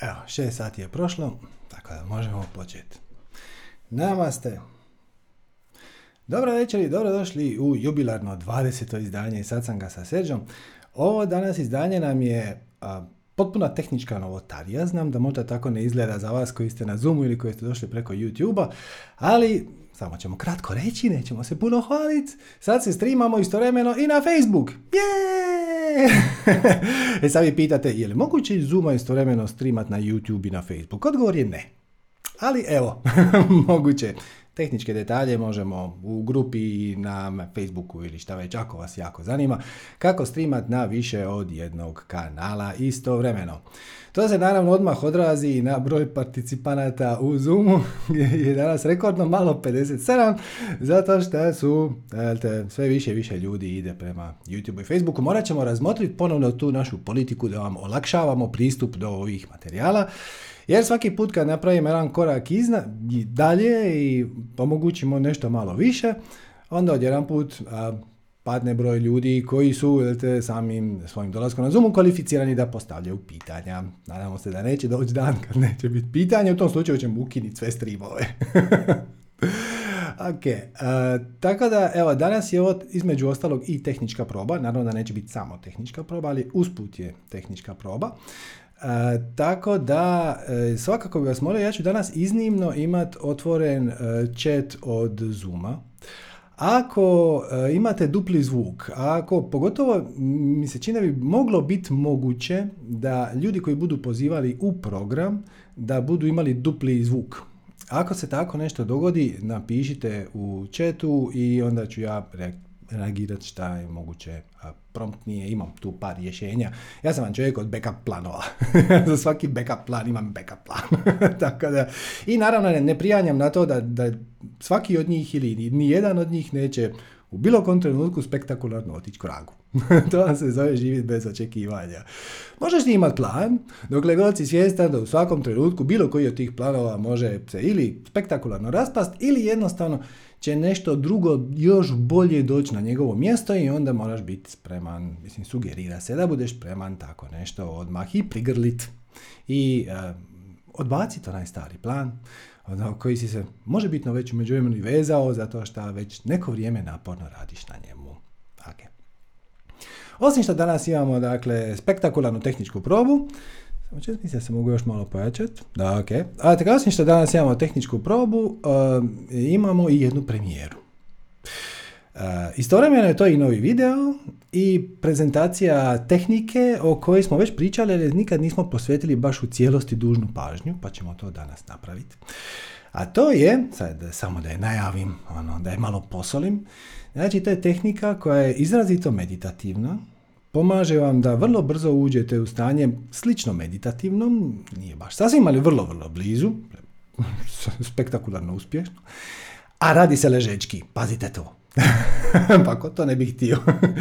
Evo, šest sati je prošlo, tako da možemo početi. Namaste. Dobro večer i dobrodošli u jubilarno 20. izdanje i sad sam ga sa Serđom. Ovo danas izdanje nam je a, potpuna tehnička novotarija. Znam da možda tako ne izgleda za vas koji ste na Zoomu ili koji ste došli preko YouTube-a, ali samo ćemo kratko reći, nećemo se puno hvaliti. Sad se streamamo istovremeno i na Facebook. Je! e sad vi pitate, je li moguće Zooma istovremeno streamat na YouTube i na Facebook? Odgovor je ne. Ali evo, moguće. Tehničke detalje možemo u grupi na Facebooku ili šta već ako vas jako zanima kako streamat na više od jednog kanala istovremeno. To se naravno odmah odrazi na broj participanata u Zoomu gdje je danas rekordno malo 57 zato što su sve više i više ljudi ide prema YouTube i Facebooku. Morat ćemo razmotriti ponovno tu našu politiku da vam olakšavamo pristup do ovih materijala jer svaki put kad napravimo jedan korak izna, dalje i omogućimo nešto malo više, onda odjedan put a, padne broj ljudi koji su te, samim svojim dolaskom na Zoomu kvalificirani da postavljaju pitanja. Nadamo se da neće doći dan kad neće biti pitanja, u tom slučaju ćemo ukinuti sve streamove. ok, tako da evo danas je ovo između ostalog i tehnička proba, naravno da neće biti samo tehnička proba, ali usput je tehnička proba. E, tako da, e, svakako bi vas molio, ja ću danas iznimno imati otvoren e, chat od Zuma. Ako imate dupli zvuk, ako pogotovo mi se čini bi moglo biti moguće da ljudi koji budu pozivali u program da budu imali dupli zvuk. Ako se tako nešto dogodi, napišite u chatu i onda ću ja reagirati šta je moguće promptnije, imam tu par rješenja. Ja sam vam čovjek od backup planova. Za svaki backup plan imam backup plan. Tako da, I naravno ne, ne prijanjam na to da, da svaki od njih ili ni jedan od njih neće u bilo kom trenutku spektakularno otići koragu. to vam se zove živjeti bez očekivanja. Možeš ti imati plan, dokle god si svjestan da u svakom trenutku bilo koji od tih planova može se ili spektakularno raspast ili jednostavno će nešto drugo još bolje doći na njegovo mjesto i onda moraš biti spreman, mislim sugerira se da budeš spreman tako nešto odmah i prigrlit i uh, odbaciti onaj stari plan ono, koji si se može bitno već u međuvremenu i vezao zato što već neko vrijeme naporno radiš na njemu. Okay. Osim što danas imamo dakle spektakularnu tehničku probu, će mislim da se mogu još malo pojačati. Da, ok. A tako osim što danas imamo tehničku probu, uh, imamo i jednu premijeru. Uh, istovremeno je to i novi video i prezentacija tehnike o kojoj smo već pričali, ali nikad nismo posvetili baš u cijelosti dužnu pažnju, pa ćemo to danas napraviti. A to je, sad samo da je najavim, ono, da je malo posolim, znači to je tehnika koja je izrazito meditativna, pomaže vam da vrlo brzo uđete u stanje slično meditativnom, nije baš sasvim, ali vrlo, vrlo blizu, spektakularno uspješno, a radi se ležečki, pazite to. pa ko to ne bi htio.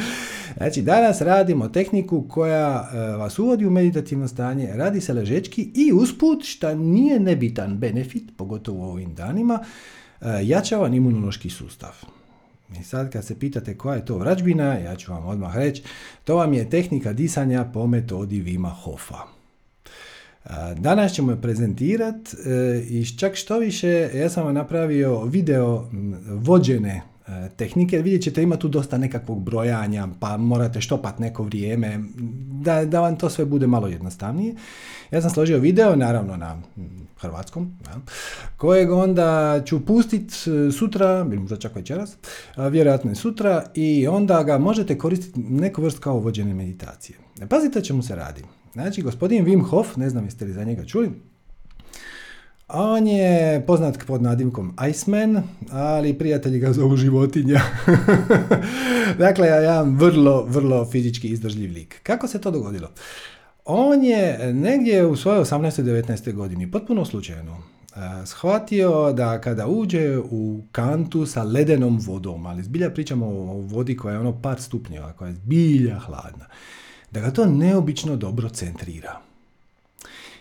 znači, danas radimo tehniku koja e, vas uvodi u meditativno stanje, radi se ležečki i usput, šta nije nebitan benefit, pogotovo u ovim danima, e, jača vam imunološki sustav. I sad kad se pitate koja je to vrađbina, ja ću vam odmah reći, to vam je tehnika disanja po metodi Vima Hofa. Danas ćemo je prezentirati e, i čak što više, ja sam vam napravio video vođene e, tehnike, vidjet ćete ima tu dosta nekakvog brojanja, pa morate štopat neko vrijeme, da, da vam to sve bude malo jednostavnije. Ja sam složio video, naravno na hrvatskom, ja, kojeg onda ću pustiti e, sutra, ili možda čak večeras, vjerojatno i sutra, i onda ga možete koristiti neku vrst kao vođene meditacije. E, pazite čemu se radi. Znači, gospodin Wim Hof, ne znam jeste li za njega čuli, on je poznat pod nadimkom Iceman, ali prijatelji ga zovu životinja. dakle, jedan vrlo, vrlo fizički izdržljiv lik. Kako se to dogodilo? On je negdje u svojoj 18. 19. godini, potpuno slučajno, shvatio da kada uđe u kantu sa ledenom vodom, ali zbilja pričamo o vodi koja je ono par stupnjeva, koja je zbilja hladna, da ga to neobično dobro centrira.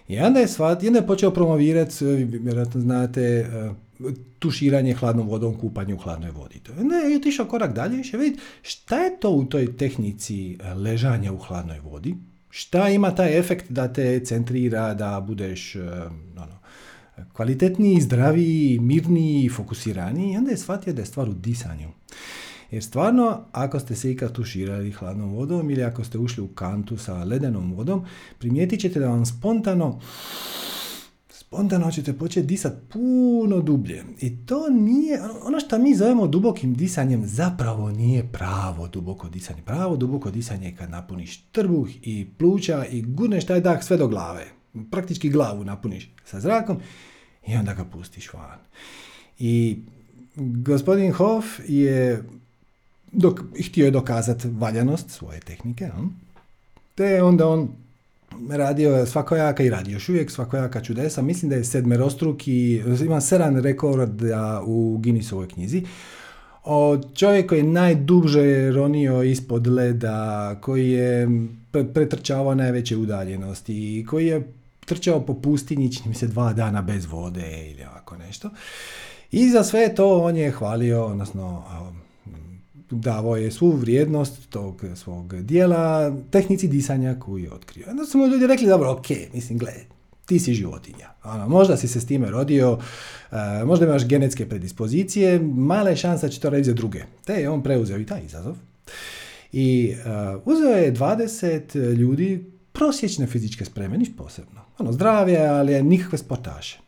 I onda je, shvat, onda je počeo promovirati, vjerojatno znate, tuširanje hladnom vodom, kupanje u hladnoj vodi. Onda je otišao korak dalje i vidjeti šta je to u toj tehnici ležanja u hladnoj vodi, Šta ima taj efekt da te centrira, da budeš uh, ono, kvalitetniji, zdraviji, mirniji, fokusiraniji i onda je shvatio da je stvar u disanju. Jer stvarno, ako ste se ikad tuširali hladnom vodom ili ako ste ušli u kantu sa ledenom vodom, primijetit ćete da vam spontano spontano ćete početi disati puno dublje. I to nije, ono što mi zovemo dubokim disanjem, zapravo nije pravo duboko disanje. Pravo duboko disanje je kad napuniš trbuh i pluća i gurneš taj dah sve do glave. Praktički glavu napuniš sa zrakom i onda ga pustiš van. I gospodin Hoff je dok, htio je dokazati valjanost svoje tehnike, te onda on radio svakojaka i radi još uvijek svakojaka čudesa. Mislim da je sedmerostruki, ima sedam rekorda u Guinnessovoj knjizi. O čovjek koji je najduže ronio ispod leda, koji je pretrčavao najveće udaljenosti, koji je trčao po pustinji, čini mi se dva dana bez vode ili ovako nešto. I za sve to on je hvalio, odnosno davao je svu vrijednost tog svog dijela tehnici disanja koju je otkrio. Onda su mu ljudi rekli, dobro, ok, mislim, gle, ti si životinja. Ono, možda si se s time rodio, uh, možda imaš genetske predispozicije, mala je šansa će to raditi za druge. Te je on preuzeo i taj izazov. I uh, uzeo je 20 ljudi prosječne fizičke spreme, niš posebno. Ono, zdravije, ali nikakve sportaše.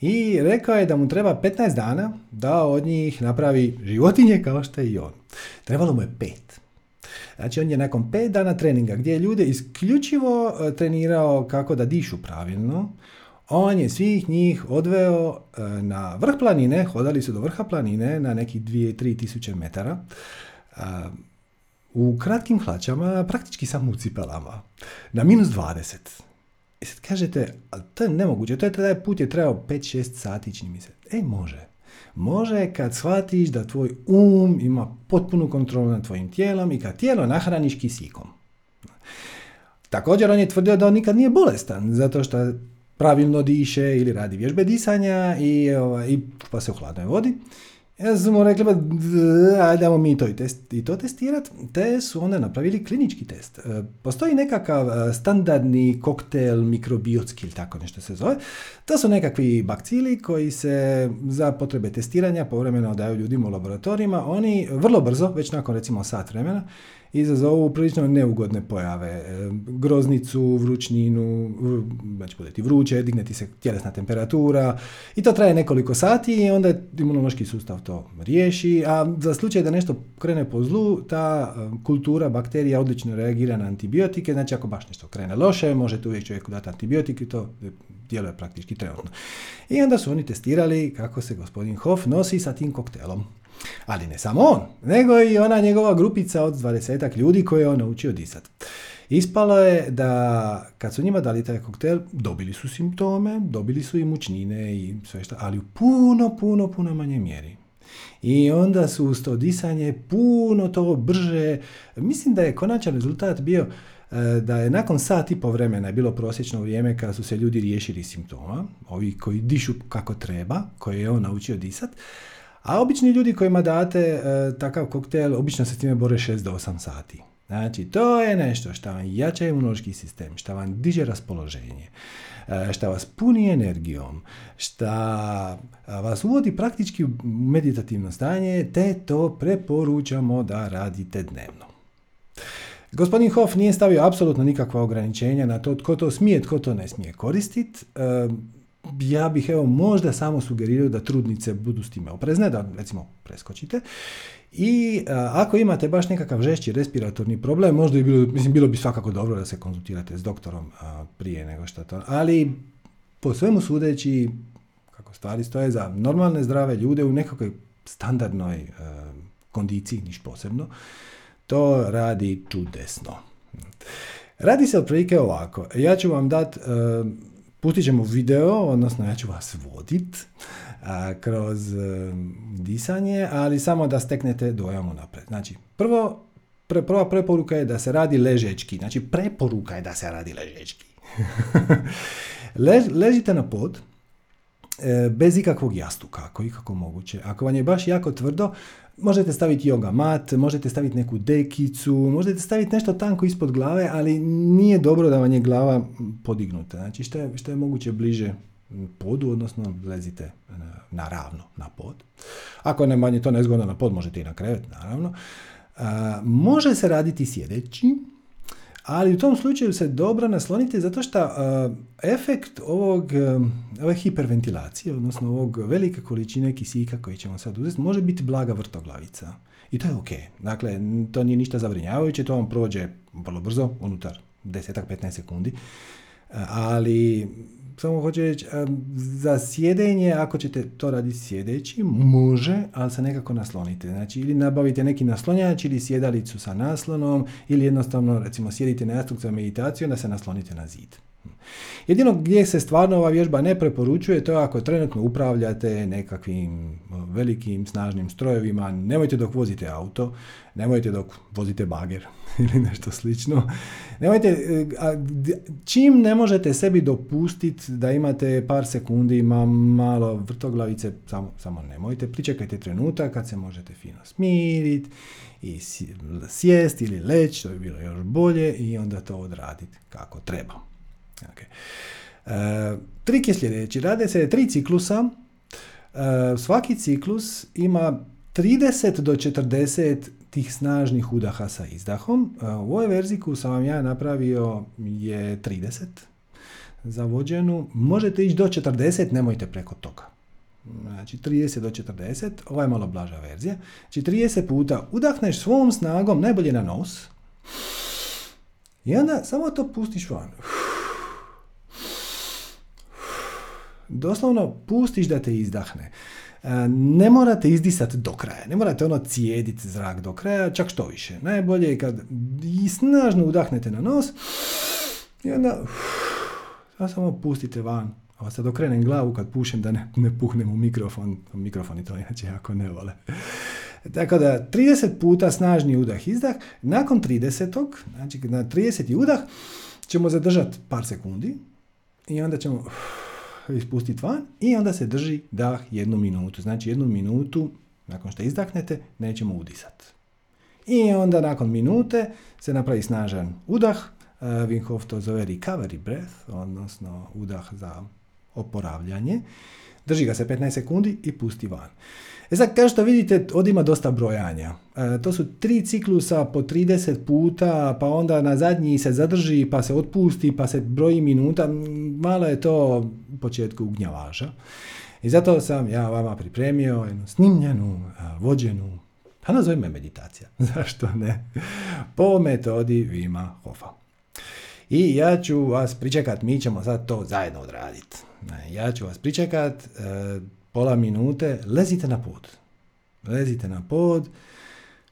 I rekao je da mu treba 15 dana da od njih napravi životinje kao što je i on. Trebalo mu je pet. Znači on je nakon pet dana treninga gdje je ljude isključivo e, trenirao kako da dišu pravilno, on je svih njih odveo e, na vrh planine, hodali su do vrha planine na nekih 2-3 tisuće metara, e, u kratkim hlačama, praktički samo u cipelama, na minus 20. I sad kažete, ali to je nemoguće, to je taj put je trebao 5-6 sati, čini mi se. E, može. Može kad shvatiš da tvoj um ima potpunu kontrolu nad tvojim tijelom i kad tijelo nahraniš kisikom. Također on je tvrdio da on nikad nije bolestan, zato što pravilno diše ili radi vježbe disanja i, ovaj, i pa se u hladnoj vodi. Ja mu rekli, ajdemo mi to i, test, i to testirati, te su onda napravili klinički test. E, postoji nekakav e, standardni koktel mikrobiotski ili tako nešto se zove. To su nekakvi bakcili koji se za potrebe testiranja povremeno daju ljudima u laboratorijima. Oni vrlo brzo, već nakon recimo sat vremena, izazovu prilično neugodne pojave. E, groznicu, vrućninu, znači bude ti vruće, digne ti se tjelesna temperatura i to traje nekoliko sati i onda imunološki sustav to riješi, a za slučaj da nešto krene po zlu, ta e, kultura bakterija odlično reagira na antibiotike, znači ako baš nešto krene loše, možete uvijek čovjeku dati antibiotik i to djeluje praktički trenutno. I onda su oni testirali kako se gospodin Hoff nosi sa tim koktelom. Ali ne samo on, nego i ona njegova grupica od 20 ljudi koje je on naučio disat. Ispalo je da kad su njima dali taj koktel, dobili su simptome, dobili su i mučnine i sve što, ali u puno, puno, puno manje mjeri. I onda su uz to disanje puno to brže. Mislim da je konačan rezultat bio e, da je nakon sat i po vremena je bilo prosječno vrijeme kada su se ljudi riješili simptoma, ovi koji dišu kako treba, koje je on naučio disat, a obični ljudi kojima date e, takav koktel, obično se time bore 6 do 8 sati. Znači, to je nešto što vam jača imunološki sistem, što vam diže raspoloženje, e, što vas puni energijom, što vas uvodi praktički u meditativno stanje, te to preporučamo da radite dnevno. Gospodin Hoff nije stavio apsolutno nikakva ograničenja na to tko to smije, tko to ne smije koristiti. E, ja bih evo možda samo sugerirao da trudnice budu s time oprezne, da recimo preskočite. I ako imate baš nekakav žešći respiratorni problem, možda bi bilo, mislim, bilo bi svakako dobro da se konzultirate s doktorom prije nego što to. Ali po svemu sudeći, kako stvari stoje za normalne zdrave ljude u nekakvoj standardnoj kondiciji, niš posebno, to radi čudesno. Radi se otprilike ovako. Ja ću vam dati Pustit ćemo video, odnosno ja ću vas vodit a, kroz a, disanje, ali samo da steknete dojam unaprijed. Znači, prvo, pre, prva preporuka je da se radi ležečki. Znači, preporuka je da se radi ležečki. ležite na pod, e, bez ikakvog jastuka, ako ikako moguće. Ako vam je baš jako tvrdo, Možete staviti yoga mat, možete staviti neku dekicu, možete staviti nešto tanko ispod glave, ali nije dobro da vam je glava podignuta. Znači što je, što je moguće bliže podu, odnosno lezite na ravno, na pod. Ako ne manje to nezgodno na pod, možete i na krevet, naravno. može se raditi sjedeći, ali u tom slučaju se dobro naslonite zato što efekt ovog, ove hiperventilacije, odnosno ovog velike količine kisika koji ćemo sad uzeti, može biti blaga vrtoglavica. I to je ok. Dakle, to nije ništa zabrinjavajuće, to vam prođe vrlo brzo, unutar 10-15 sekundi. Ali samo hoću reći, za sjedenje, ako ćete to raditi sjedeći, može, ali se nekako naslonite. Znači, ili nabavite neki naslonjač, ili sjedalicu sa naslonom, ili jednostavno, recimo, sjedite na jastuk za meditaciju, onda se naslonite na zid. Jedino gdje se stvarno ova vježba ne preporučuje, to je ako trenutno upravljate nekakvim velikim, snažnim strojevima, nemojte dok vozite auto, nemojte dok vozite bager ili nešto slično. Nemojte, e, čim ne možete sebi dopustiti da imate par sekundi ma, malo vrtoglavice, samo, samo nemojte, pričekajte trenutak kad se možete fino smiriti i sjest ili leći, to bi bilo još bolje i onda to odraditi kako treba. Okay. E, trik je sljedeći. Rade se tri ciklusa. E, svaki ciklus ima 30 do 40 tih snažnih udaha sa izdahom. E, u ovoj verziji koju sam vam ja napravio je 30 za vođenu. Možete ići do 40, nemojte preko toga. Znači 30 do 40, ovo je malo blaža verzija. Znači 30 puta udahneš svom snagom, najbolje na nos. I onda samo to pustiš van doslovno pustiš da te izdahne. E, ne morate izdisati do kraja, ne morate ono cijediti zrak do kraja, čak što više. Najbolje je kad snažno udahnete na nos i onda samo pustite van. A sad okrenem glavu kad pušem da ne, ne puhnem u mikrofon. Mikrofoni to inače jako ne vole. Tako da 30 puta snažni udah izdah. Nakon 30. znači na 30. udah ćemo zadržati par sekundi i onda ćemo ispustiti van i onda se drži dah jednu minutu. Znači jednu minutu nakon što izdahnete nećemo udisati. I onda nakon minute se napravi snažan udah. Uh, Wim Hof to zove recovery breath, odnosno udah za oporavljanje. Drži ga se 15 sekundi i pusti van. E sad, kao što vidite, ovdje ima dosta brojanja. E, to su tri ciklusa po 30 puta, pa onda na zadnji se zadrži, pa se otpusti, pa se broji minuta. Malo je to u početku ugnjavaža. I zato sam ja vama pripremio jednu snimljenu, vođenu, pa nazovime meditacija, zašto ne, po metodi Vima Hofa. I ja ću vas pričekat, mi ćemo sad to zajedno odraditi. Ja ću vas pričekat, e, pola minute, lezite na pod. Lezite na pod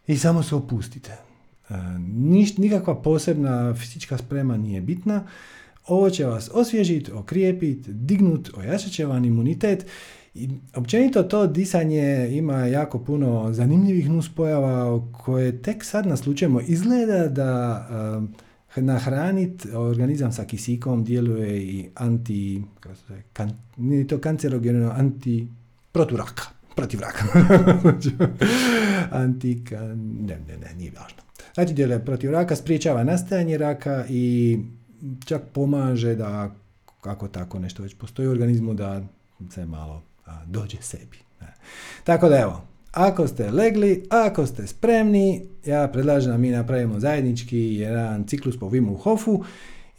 i samo se opustite. E, niš, nikakva posebna fizička sprema nije bitna. Ovo će vas osvježiti, okrijepiti, dignut, ojačat će vam imunitet i općenito to disanje ima jako puno zanimljivih nuspojava koje tek sad naslučujemo. Izgleda da nahranit organizam sa kisikom djeluje i anti, kako se kan, to kancerogeno, anti, protiv raka, protiv raka. anti, ne, ne, ne, nije važno. Znači djeluje protiv raka, spriječava nastajanje raka i čak pomaže da kako tako nešto već postoji u organizmu da se malo a, dođe sebi. Tako da evo, ako ste legli, ako ste spremni, ja predlažem da mi napravimo zajednički jedan ciklus po Wimu Hofu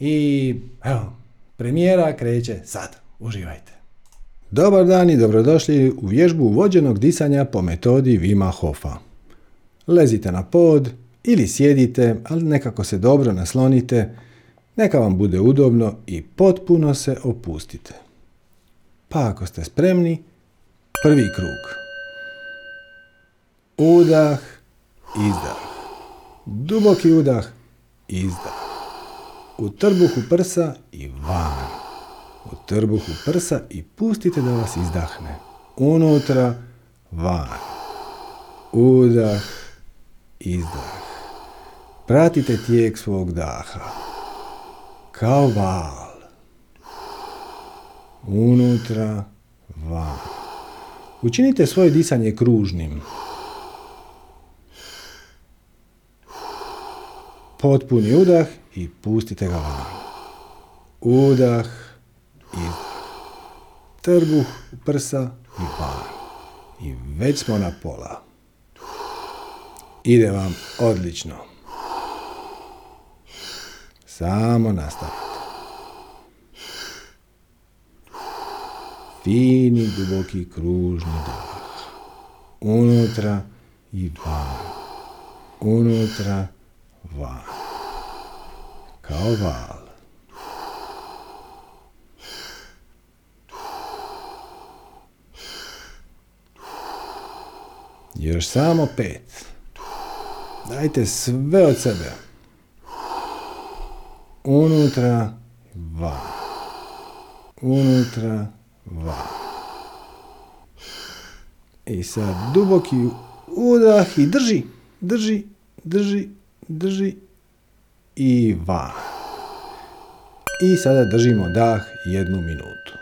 i evo, premijera kreće sad. Uživajte. Dobar dan i dobrodošli u vježbu vođenog disanja po metodi Vima Hofa. Lezite na pod ili sjedite, ali nekako se dobro naslonite, neka vam bude udobno i potpuno se opustite. Pa ako ste spremni, prvi krug. Udah, izdah. Duboki udah, izdah. U trbuhu prsa i van. U trbuhu prsa i pustite da vas izdahne. Unutra, van. Udah, izdah. Pratite tijek svog daha. Kao val. Unutra, van. Učinite svoje disanje kružnim potpuni udah i pustite ga van. Udah, izdah. Trbuh prsa i van. I već smo na pola. Ide vam odlično. Samo nastavite. Fini, duboki, kružni dah. Unutra i van. Unutra, van. Kao val. Još samo pet. Dajte sve od sebe. Unutra, van. Unutra, van. I sad duboki udah i drži, drži, drži, drži i van. I sada držimo dah jednu minutu.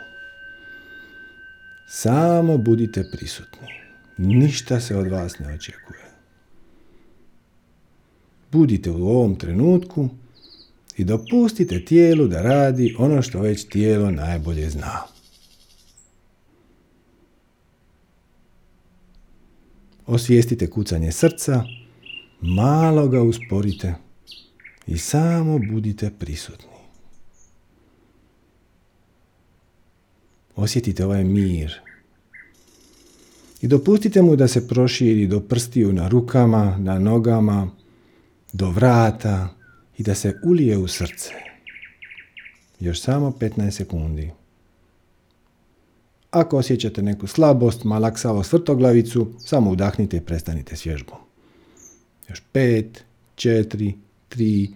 Samo budite prisutni. Ništa se od vas ne očekuje. Budite u ovom trenutku i dopustite tijelu da radi ono što već tijelo najbolje zna. Osvijestite kucanje srca, malo ga usporite i samo budite prisutni. Osjetite ovaj mir. I dopustite mu da se proširi do prstiju na rukama, na nogama, do vrata i da se ulije u srce. Još samo 15 sekundi. Ako osjećate neku slabost, malaksavost, vrtoglavicu, samo udahnite i prestanite s vježbom. Još 5, 4, 3,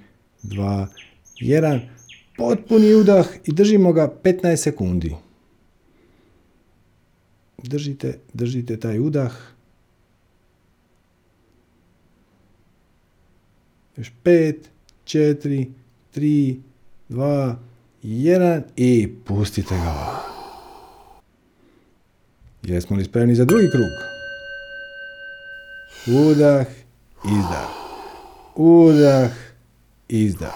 2, 1. Potpuni udah i držimo ga 15 sekundi. Držite, držite taj udah. Još 5, 4, 3, 2, 1 i pustite ga. Jesmo li spremni za drugi krug? Udah, izdah. Udah, izdah.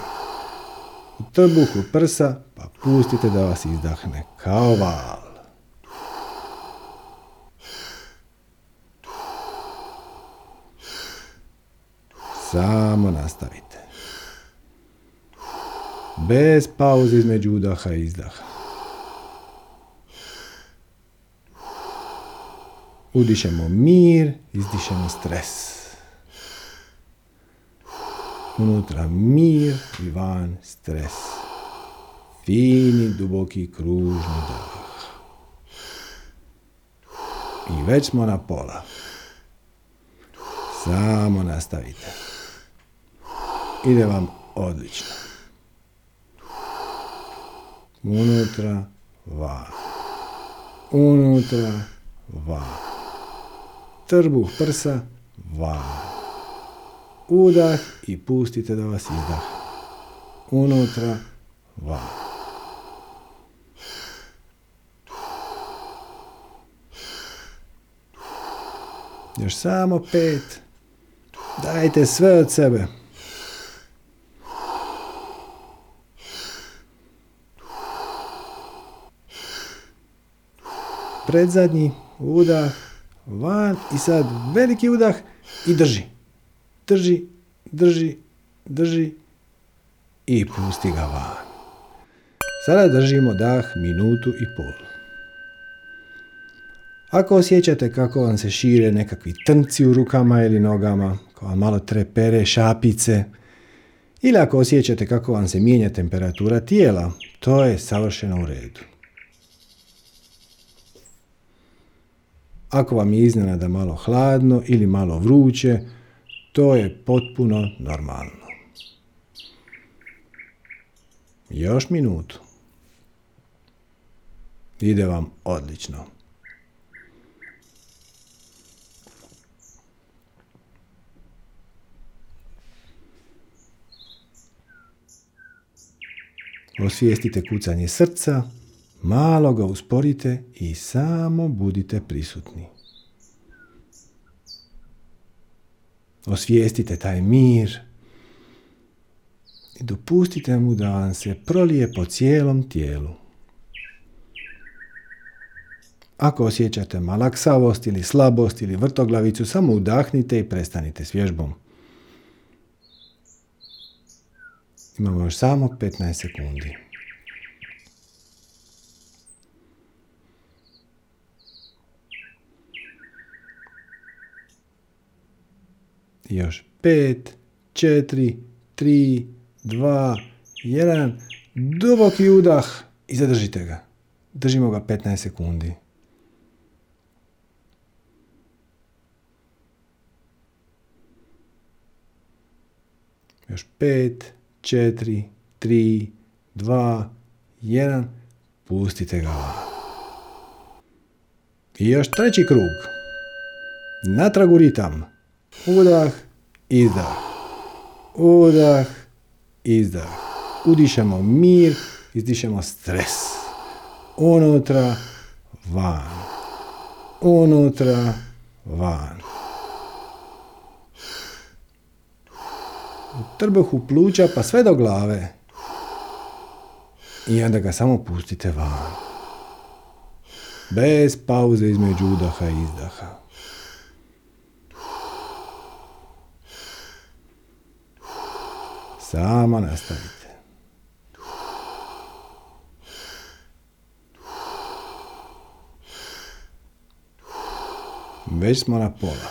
U trbuhu prsa, pa pustite da vas izdahne kao val. Samo nastavite. Bez pauze između udaha i izdaha. Udišemo mir, izdišemo stres. Unutra mir i van stres. Fini, duboki, kružni dah. I već smo na pola. Samo nastavite. Ide vam odlično. Unutra, van. Unutra, van. Trbuh prsa, van. Udah i pustite da vas izdah. Unutra, van. Još samo pet. Dajte sve od sebe. Predzadnji udah, van i sad veliki udah i drži. Drži, drži, drži i pusti ga van. Sada držimo dah minutu i pol. Ako osjećate kako vam se šire nekakvi trnci u rukama ili nogama, kao vam malo trepere, šapice, ili ako osjećate kako vam se mijenja temperatura tijela, to je savršeno u redu. Ako vam je iznenada malo hladno ili malo vruće, to je potpuno normalno. Još minutu. Ide vam odlično. Osvijestite kucanje srca, malo ga usporite i samo budite prisutni. Osvijestite taj mir I dopustite mu da vam se prolije po cijelom tijelu. Ako osjećate malaksavost ili slabost ili vrtoglavicu, samo udahnite i prestanite s vježbom. Imamo još samo 15 sekundi. Još 5, 4, 3, 2, 1. Duboki udah i zadržite ga. Držimo ga 15 sekundi. Još 5, 4, 3, 2, 1. Pustite ga. I još treći krug. Natrag u ritam. Udah, izdah. Udah, izdah. Udišemo mir, izdišemo stres. Unutra, van. Unutra, van. U trbuhu pluća pa sve do glave. I onda ga samo pustite van. Bez pauze između udaha i izdaha. Samo nastavite. Već smo na pola.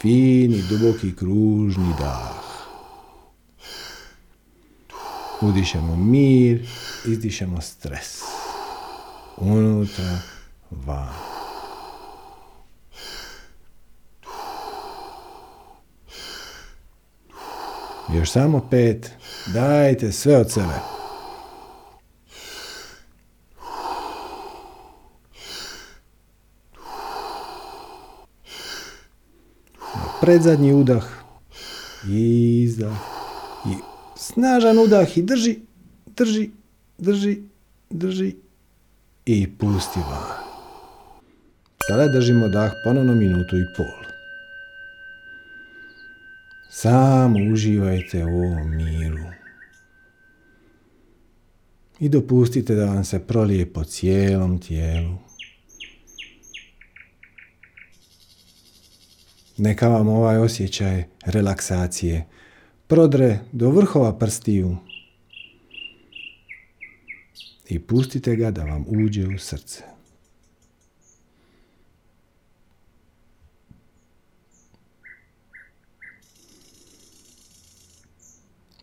Fini, duboki, kružni dah. Udišemo mir, izdišemo stres. Unutra, van. Još samo pet. Dajte sve od sebe. Predzadnji udah. Izdah. I snažan udah i drži, drži, drži, drži i pusti van. Sada držimo dah ponovno minutu i pol. Samo uživajte u ovom miru. I dopustite da vam se prolije po cijelom tijelu. Neka vam ovaj osjećaj relaksacije prodre do vrhova prstiju i pustite ga da vam uđe u srce.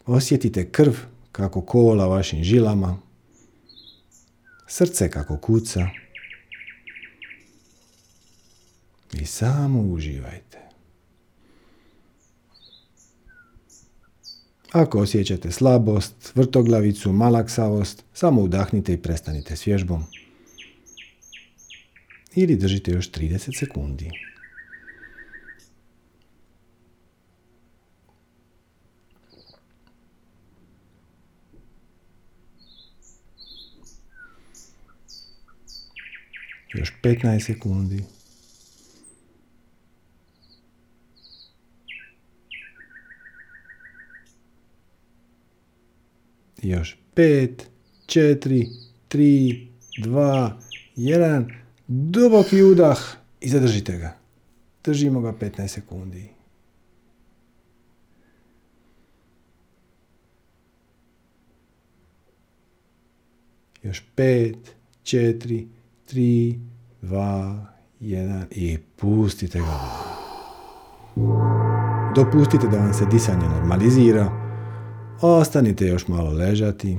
Osjetite krv kako kola vašim žilama, srce kako kuca i samo uživajte. Ako osjećate slabost, vrtoglavicu, malaksavost, samo udahnite i prestanite s vježbom. Ili držite još 30 sekundi. Još 15 sekundi. Još 5, 4, 3, 2, 1. Duboki udah i zadržite ga. Držimo ga 15 sekundi. Još 5, 4, 3, 2, 1 i pustite ga. Dopustite da vam se disanje normalizira. Ostanite još malo ležati.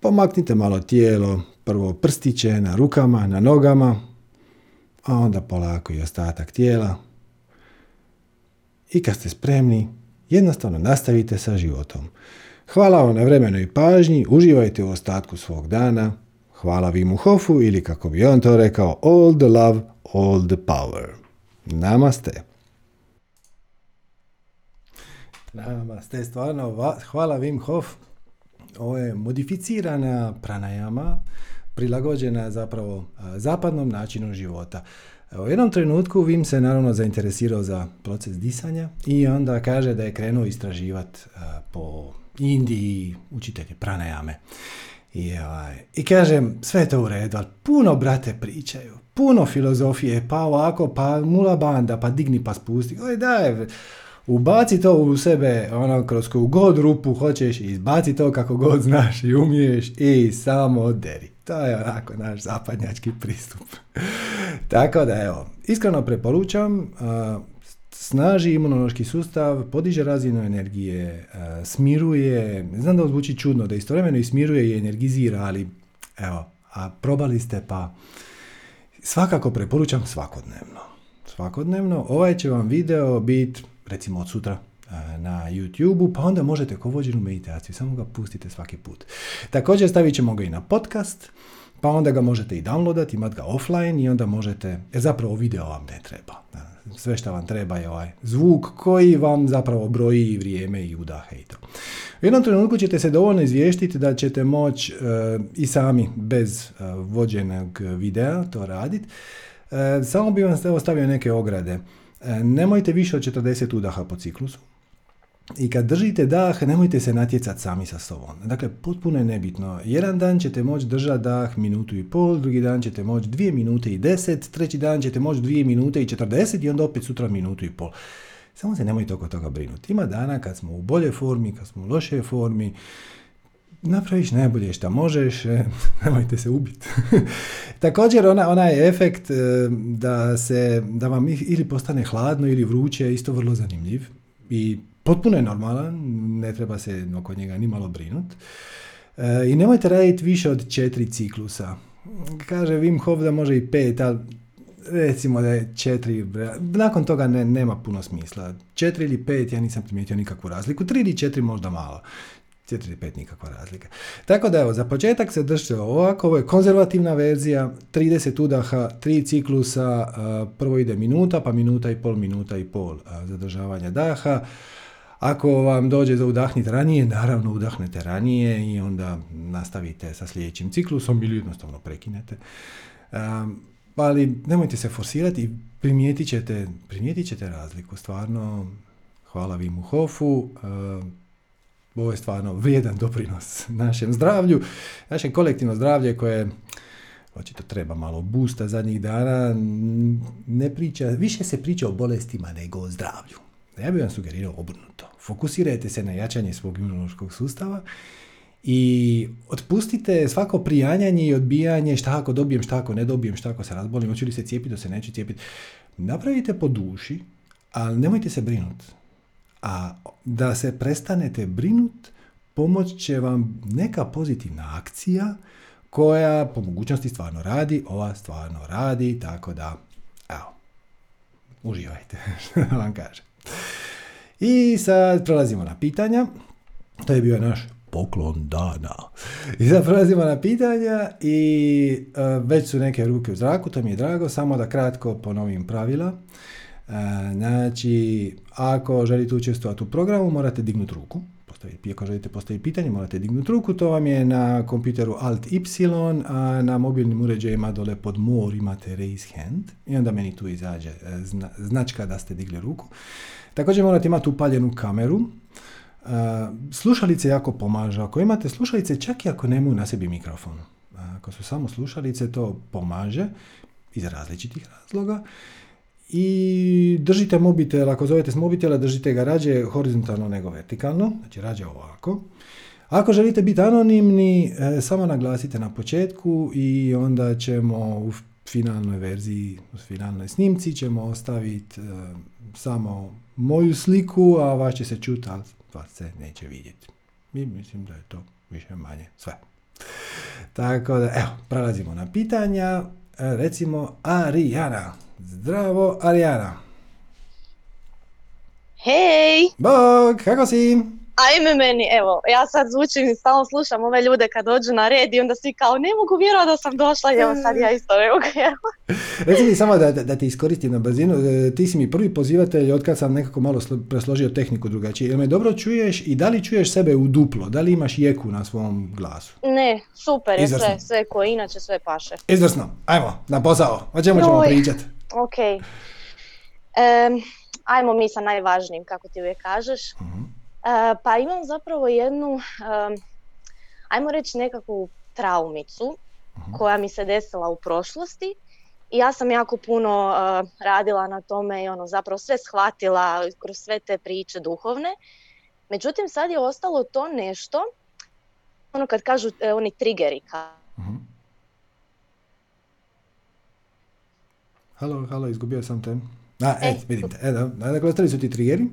Pomaknite malo tijelo, prvo prstiće na rukama, na nogama, a onda polako i ostatak tijela. I kad ste spremni, jednostavno nastavite sa životom. Hvala vam na vremenu i pažnji, uživajte u ostatku svog dana. Hvala Vimu Hofu ili kako bi on to rekao, all the love, all the power. Namaste. Namaste, stvarno, hvala Wim Hof. Ovo je modificirana pranajama, prilagođena zapravo zapadnom načinu života. U jednom trenutku Vim se naravno zainteresirao za proces disanja i onda kaže da je krenuo istraživati po Indiji učitelje pranajame. I, ovaj, I kažem, sve to u redu, ali puno brate pričaju, puno filozofije, pa ovako, pa mula banda, pa digni pa spusti. Oj, daj, ubaci to u sebe, ono, kroz koju god rupu hoćeš, izbaci to kako god znaš i umiješ i samo deri. To je onako naš zapadnjački pristup. Tako da, evo, iskreno preporučam, snaži imunološki sustav, podiže razinu energije, smiruje, znam da zvuči čudno, da istovremeno i smiruje i energizira, ali evo, a probali ste pa svakako preporučam svakodnevno. Svakodnevno, ovaj će vam video biti recimo od sutra na YouTube-u, pa onda možete ko vođenu meditaciju, samo ga pustite svaki put. Također stavit ćemo ga i na podcast, pa onda ga možete i downloadati, imati ga offline i onda možete, jer zapravo video vam ne treba. Sve što vam treba je ovaj zvuk koji vam zapravo broji vrijeme i udahe i to. U jednom trenutku ćete se dovoljno izvještiti da ćete moći e, i sami bez uh, vođenog videa to raditi. E, samo bi vam ostavio neke ograde. Nemojte više od 40 udaha po ciklusu. I kad držite dah, nemojte se natjecati sami sa sobom. Dakle, potpuno je nebitno. Jedan dan ćete moći držati dah minutu i pol, drugi dan ćete moći dvije minute i deset, treći dan ćete moći dvije minute i četrdeset i onda opet sutra minutu i pol. Samo se nemojte oko toga brinuti. Ima dana kad smo u bolje formi, kad smo u lošoj formi, napraviš najbolje što možeš, e, nemojte se ubiti. Također ona, onaj efekt e, da, se, da vam ili postane hladno ili vruće isto vrlo zanimljiv i potpuno je normalan, ne treba se oko njega ni malo brinut. E, I nemojte raditi više od četiri ciklusa. Kaže Wim Hof da može i pet, ali recimo da je četiri, nakon toga ne, nema puno smisla. Četiri ili pet ja nisam primijetio nikakvu razliku, tri ili četiri možda malo. Četiri ili pet nikakva razlika. Tako da evo, za početak se držite ovako, ovo je konzervativna verzija, 30 udaha, tri ciklusa, prvo ide minuta, pa minuta i pol, minuta i pol zadržavanja daha. Ako vam dođe za udahniti ranije, naravno udahnete ranije i onda nastavite sa sljedećim ciklusom ili jednostavno prekinete. Ali nemojte se forsirati i primijetit ćete, primijetit ćete razliku. Stvarno, hvala Vimu Hofu. Ovo je stvarno vrijedan doprinos našem zdravlju, našem kolektivno zdravlje koje očito treba malo busta zadnjih dana, ne priča, više se priča o bolestima nego o zdravlju. Ja bih vam sugerirao obrnuto. Fokusirajte se na jačanje svog imunološkog sustava i otpustite svako prijanjanje i odbijanje šta ako dobijem, šta ako ne dobijem, šta ako se razbolim, hoću li se cijepiti, da se neću cijepiti. Napravite po duši, ali nemojte se brinuti. A da se prestanete brinut, pomoć će vam neka pozitivna akcija koja po mogućnosti stvarno radi, ova stvarno radi, tako da, evo, uživajte, što vam kažem. I sad prelazimo na pitanja. To je bio naš poklon dana. I sad prelazimo na pitanja i uh, već su neke ruke u zraku, to mi je drago, samo da kratko ponovim pravila. Uh, znači, ako želite učestvovati u programu, morate dignuti ruku. Postaviti, ako želite postaviti pitanje, morate dignuti ruku. To vam je na kompjuteru Alt Y, a na mobilnim uređajima dole pod More imate Raise Hand. I onda meni tu izađe zna, značka da ste digli ruku. Također morate imati upaljenu kameru. Uh, slušalice jako pomažu. Ako imate slušalice, čak i ako nemaju na sebi mikrofon. Ako su samo slušalice, to pomaže iz različitih razloga. I držite mobitel, ako zovete s mobitela, držite ga rađe horizontalno nego vertikalno, znači rađe ovako. Ako želite biti anonimni, e, samo naglasite na početku i onda ćemo u finalnoj verziji, u finalnoj snimci ćemo ostaviti e, samo moju sliku, a vas će se čuti, ali vas se neće vidjeti. I mislim da je to više manje sve. Tako da, evo, prelazimo na pitanja. E, recimo, Arijana. Zdravo, Arijana. Hej! Bog, kako si? ajme meni, evo, ja sad zvučim i stalno slušam ove ljude kad dođu na red i onda svi kao ne mogu vjerovati da sam došla i evo sad ja isto ne mogu vjerovati. Reci mi samo da, da ti iskoristim na brzinu, e, ti si mi prvi pozivatelj od kad sam nekako malo presložio tehniku drugačije. Jel me dobro čuješ i da li čuješ sebe u duplo? Da li imaš jeku na svom glasu? Ne, super je sve, sve koje inače sve paše. Izvrsno, ajmo, na posao, o čemu ćemo pričati? Ok, ajmo mi sa najvažnijim, kako ti uvijek kažeš. uh E, pa imam zapravo jednu, ajmo reći nekakvu traumicu mhm. koja mi se desila u prošlosti i ja sam jako puno e, radila na tome i ono zapravo sve shvatila kroz sve te priče duhovne. Međutim sad je ostalo to nešto, ono kad kažu e, oni triggeri. uh Halo, halo, izgubio sam te. A, e, vidite, e, da, dakle, su ti triggeri.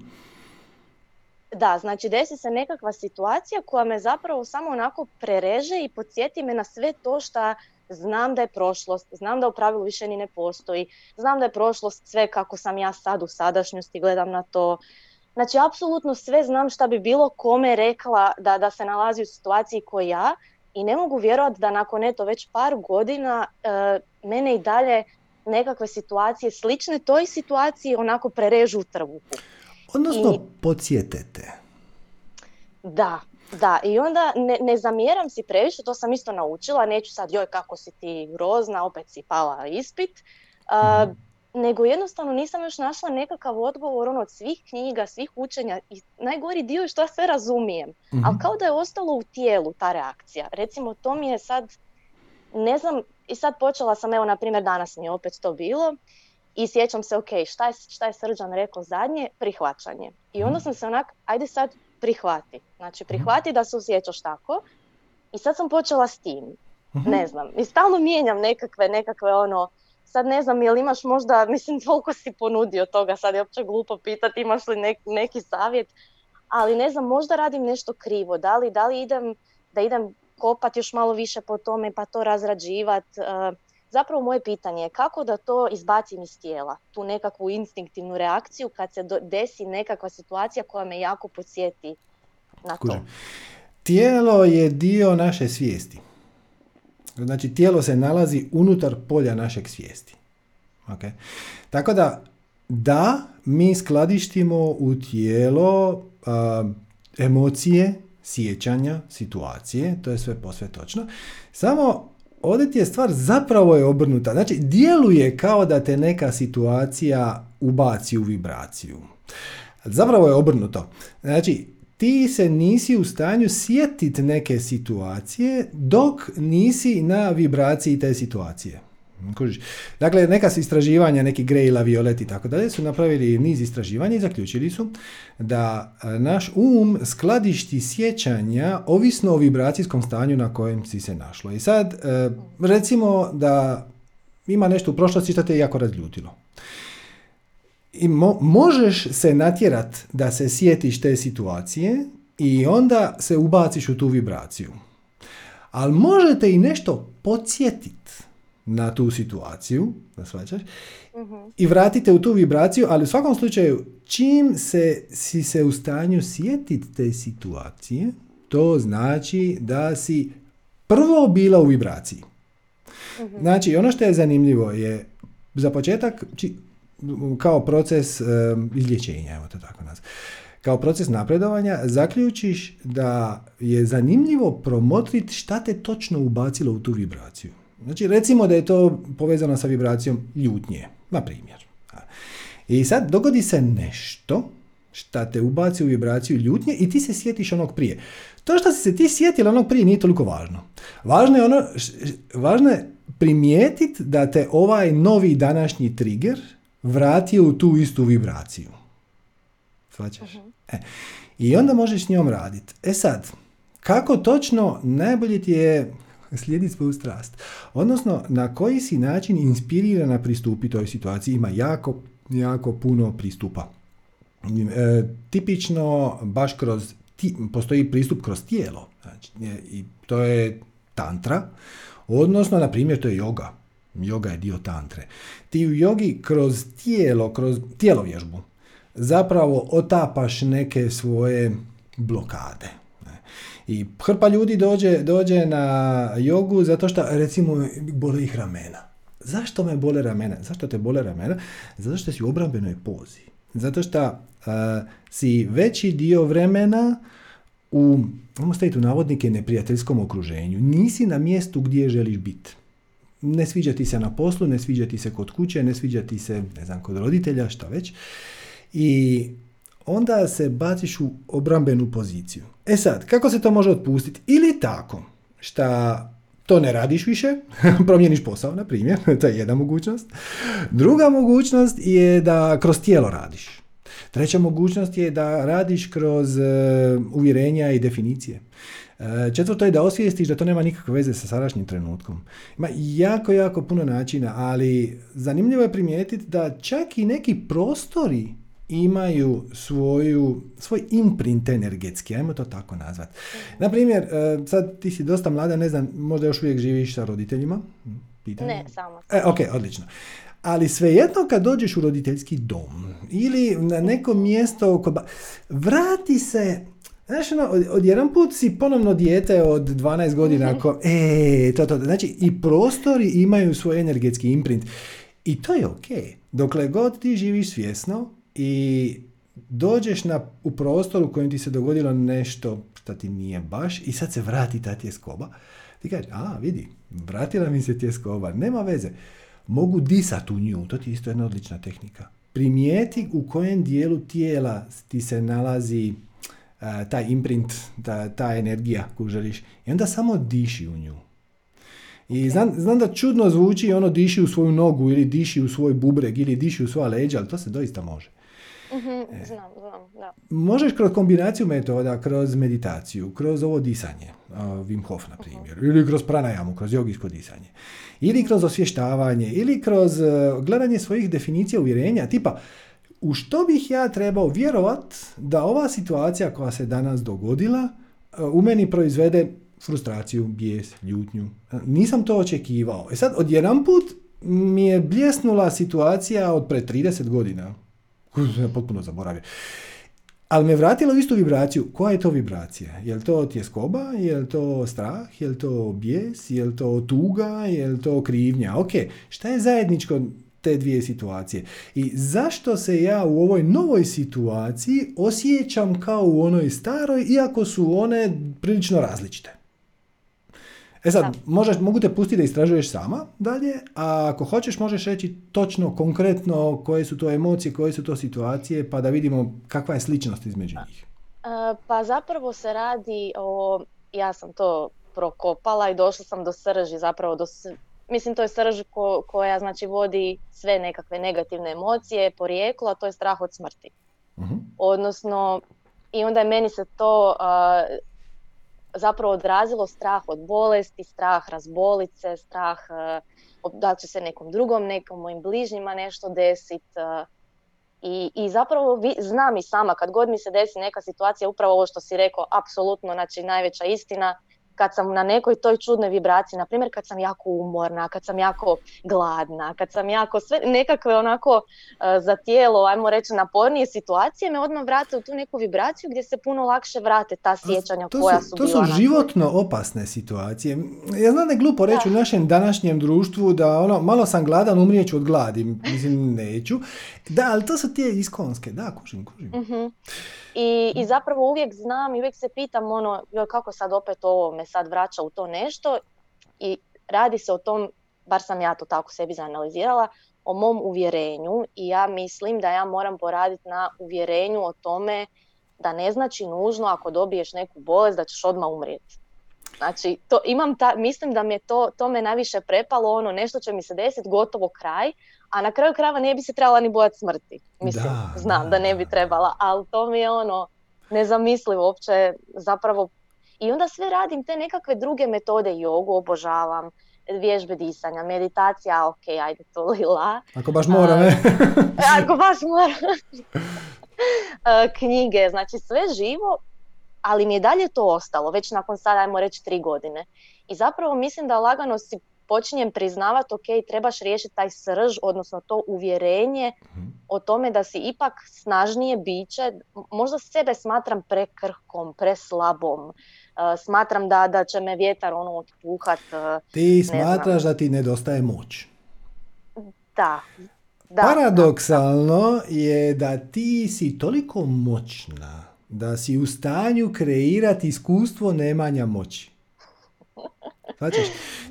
Da, znači desi se nekakva situacija koja me zapravo samo onako prereže i podsjeti me na sve to što znam da je prošlost, znam da u pravilu više ni ne postoji, znam da je prošlost sve kako sam ja sad u sadašnjosti, gledam na to. Znači, apsolutno sve znam šta bi bilo kome rekla da, da se nalazi u situaciji ko ja i ne mogu vjerovati da nakon eto već par godina e, mene i dalje nekakve situacije slične toj situaciji onako prerežu u trbuhu. Odnosno, I... podsjetete. Da, da, i onda ne, ne zamjeram si previše, to sam isto naučila, neću sad joj kako si ti grozna, opet si pala ispit, uh, nego jednostavno nisam još našla nekakav odgovor ono, od svih knjiga, svih učenja i najgori dio je što ja sve razumijem, mm ali kao da je ostalo u tijelu ta reakcija. Recimo to mi je sad, ne znam, i sad počela sam, evo na primjer danas mi je opet to bilo, i sjećam se, ok, šta je, šta je Srđan rekao zadnje? Prihvaćanje. I onda mhm. sam se onak, ajde sad prihvati. Znači, prihvati da se osjećaš tako. I sad sam počela s tim. Mhm. Ne znam. I stalno mijenjam nekakve, nekakve ono, sad ne znam, jel imaš možda, mislim, toliko si ponudio toga, sad je uopće glupo pitati, imaš li neki savjet, ali ne znam, možda radim nešto krivo, da li, da li idem, da idem kopati još malo više po tome, pa to razrađivat, uh, Zapravo moje pitanje je kako da to izbacim iz tijela, tu nekakvu instinktivnu reakciju kad se desi nekakva situacija koja me jako podsjeti na to. Tijelo je dio naše svijesti. Znači tijelo se nalazi unutar polja našeg svijesti. Okay. Tako da, da, mi skladištimo u tijelo emocije, sjećanja, situacije, to je sve posve točno. Samo ovdje ti je stvar zapravo je obrnuta. Znači, djeluje kao da te neka situacija ubaci u vibraciju. Zapravo je obrnuto. Znači, ti se nisi u stanju sjetiti neke situacije dok nisi na vibraciji te situacije. Dakle, neka su istraživanja, neki Grey, Violet i tako dalje, su napravili niz istraživanja i zaključili su da e, naš um skladišti sjećanja ovisno o vibracijskom stanju na kojem si se našlo. I sad, e, recimo da ima nešto u prošlosti što te jako razljutilo. I možeš se natjerat da se sjetiš te situacije i onda se ubaciš u tu vibraciju. Ali možete i nešto podsjetiti na tu situaciju, da svačaš, uh i vratite u tu vibraciju, ali u svakom slučaju, čim se, si se u stanju sjetiti te situacije, to znači da si prvo bila u vibraciji. uh Znači, ono što je zanimljivo je, za početak, či, kao proces um, izlječenja, evo to tako nazva, kao proces napredovanja, zaključiš da je zanimljivo promotriti šta te točno ubacilo u tu vibraciju. Znači, recimo da je to povezano sa vibracijom ljutnje, na primjer. I sad dogodi se nešto šta te ubaci u vibraciju ljutnje i ti se sjetiš onog prije. To što si se ti sjetila onog prije nije toliko važno. Važno je, ono, važno je primijetiti da te ovaj novi današnji trigger vratio u tu istu vibraciju. Svaćaš? Mhm. E. I onda možeš s njom raditi. E sad, kako točno, najbolje ti je slijediti svoju strast. Odnosno, na koji si način inspirirana pristupi toj situaciji ima jako, jako puno pristupa. E, tipično, baš kroz, postoji pristup kroz tijelo. Znači, I to je tantra, odnosno, na primjer, to je yoga. Yoga je dio tantre. Ti u jogi kroz tijelo, kroz tijelo vježbu, zapravo otapaš neke svoje blokade. I hrpa ljudi dođe, dođe na jogu zato što recimo bole ih ramena. Zašto me bole ramena? Zašto te bole ramena? Zato što si u obrambenoj pozi. Zato što si veći dio vremena u, ajmo staviti u navodnike, neprijateljskom okruženju. Nisi na mjestu gdje želiš biti. Ne sviđa ti se na poslu, ne sviđa ti se kod kuće, ne sviđa ti se, ne znam, kod roditelja, šta već. I onda se baciš u obrambenu poziciju. E sad, kako se to može otpustiti? Ili tako, šta to ne radiš više, promijeniš posao, na primjer, to je jedna mogućnost. Druga mogućnost je da kroz tijelo radiš. Treća mogućnost je da radiš kroz uh, uvjerenja i definicije. Uh, četvrto je da osvijestiš da to nema nikakve veze sa sadašnjim trenutkom. Ima jako, jako puno načina, ali zanimljivo je primijetiti da čak i neki prostori imaju svoju, svoj imprint energetski, ajmo to tako nazvat. Na primjer, e, sad ti si dosta mlada, ne znam, možda još uvijek živiš sa roditeljima? Pitanje. Ne, samo. E, ok, odlično. Ali svejedno kad dođeš u roditeljski dom ili na neko mjesto, kod vrati se, Znaš, ono, od, od jedan put si ponovno dijete od 12 godina, ako, e, to, to, znači i prostori imaju svoj energetski imprint. I to je ok. Dokle god ti živiš svjesno, i dođeš na, u prostor u kojem ti se dogodilo nešto što ti nije baš i sad se vrati ta tjeskoba. Ti kažeš, a vidi, vratila mi se tjeskoba, nema veze. Mogu disat u nju, to ti je isto jedna odlična tehnika. Primijeti u kojem dijelu tijela ti se nalazi uh, taj imprint, ta, ta energija koju želiš. I onda samo diši u nju. I znam, znam da čudno zvuči ono diši u svoju nogu ili diši u svoj bubreg ili diši u svoja leđa, ali to se doista može. Mm-hmm, znam, znam, da. Možeš kroz kombinaciju metoda, kroz meditaciju, kroz ovo disanje, Wim Hof na primjer, uh ili kroz pranajamu, kroz jogijsko disanje, ili kroz osvještavanje, ili kroz uh, gledanje svojih definicija uvjerenja, tipa u što bih ja trebao vjerovat da ova situacija koja se danas dogodila u meni proizvede frustraciju, bijes, ljutnju. Nisam to očekivao. E sad, odjedan put mi je bljesnula situacija od pre 30 godina sam potpuno zaboravio. Ali me vratilo u istu vibraciju. Koja je to vibracija? Je li to tjeskoba? Je li to strah? Je li to bijes? Je li to tuga? Je li to krivnja? Ok, šta je zajedničko te dvije situacije? I zašto se ja u ovoj novoj situaciji osjećam kao u onoj staroj, iako su one prilično različite? E sad, možeš, mogu te pustiti da istražuješ sama dalje, a ako hoćeš možeš reći točno, konkretno koje su to emocije, koje su to situacije, pa da vidimo kakva je sličnost između njih. E, pa zapravo se radi o, ja sam to prokopala i došla sam do srži, zapravo do, mislim to je srž koja znači vodi sve nekakve negativne emocije, porijeklo, a to je strah od smrti. uh Odnosno, i onda je meni se to zapravo odrazilo strah od bolesti, strah razbolice, strah e, da će se nekom drugom, nekom mojim bližnjima nešto desiti. E, I, I zapravo vi, znam i sama kad god mi se desi neka situacija, upravo ovo što si rekao, apsolutno, znači najveća istina, kad sam na nekoj toj čudnoj vibraciji, na primjer kad sam jako umorna, kad sam jako gladna, kad sam jako sve nekakve onako e, za tijelo, ajmo reći napornije situacije, me odmah vrate u tu neku vibraciju gdje se puno lakše vrate ta sjećanja to koja su, To su životno opasne situacije. Ja znam da je glupo reći u našem današnjem društvu da ono, malo sam gladan, umrijeću od gladi, mislim neću. Da, ali to su tije iskonske, da, kužim, kužim. uh i, I zapravo uvijek znam i uvijek se pitam ono, kako sad opet ovo me sad vraća u to nešto i radi se o tom, bar sam ja to tako sebi zanalizirala, o mom uvjerenju i ja mislim da ja moram poraditi na uvjerenju o tome da ne znači nužno ako dobiješ neku bolest da ćeš odmah umrijeti. Znači, to, imam ta, mislim da mi je to, to me najviše prepalo, ono, nešto će mi se desiti, gotovo kraj, a na kraju krajeva ne bi se trebala ni bojati smrti. Mislim, znam da, ne bi trebala, ali to mi je ono, nezamislivo uopće, zapravo, i onda sve radim te nekakve druge metode, jogu obožavam, vježbe disanja, meditacija, ok, ajde to lila. Ako baš mora, ne? ako baš mora. Knjige, znači sve živo, ali mi je dalje to ostalo, već nakon sada, ajmo reći, tri godine. I zapravo mislim da lagano si počinjem priznavati, ok, trebaš riješiti taj srž, odnosno to uvjerenje mhm. o tome da si ipak snažnije biće, možda sebe smatram prekrhkom, preslabom, e, smatram da, da će me vjetar ono otpuhat. E, ti smatraš da ti nedostaje moć. Da. da Paradoksalno je da ti si toliko moćna da si u stanju kreirati iskustvo nemanja moći.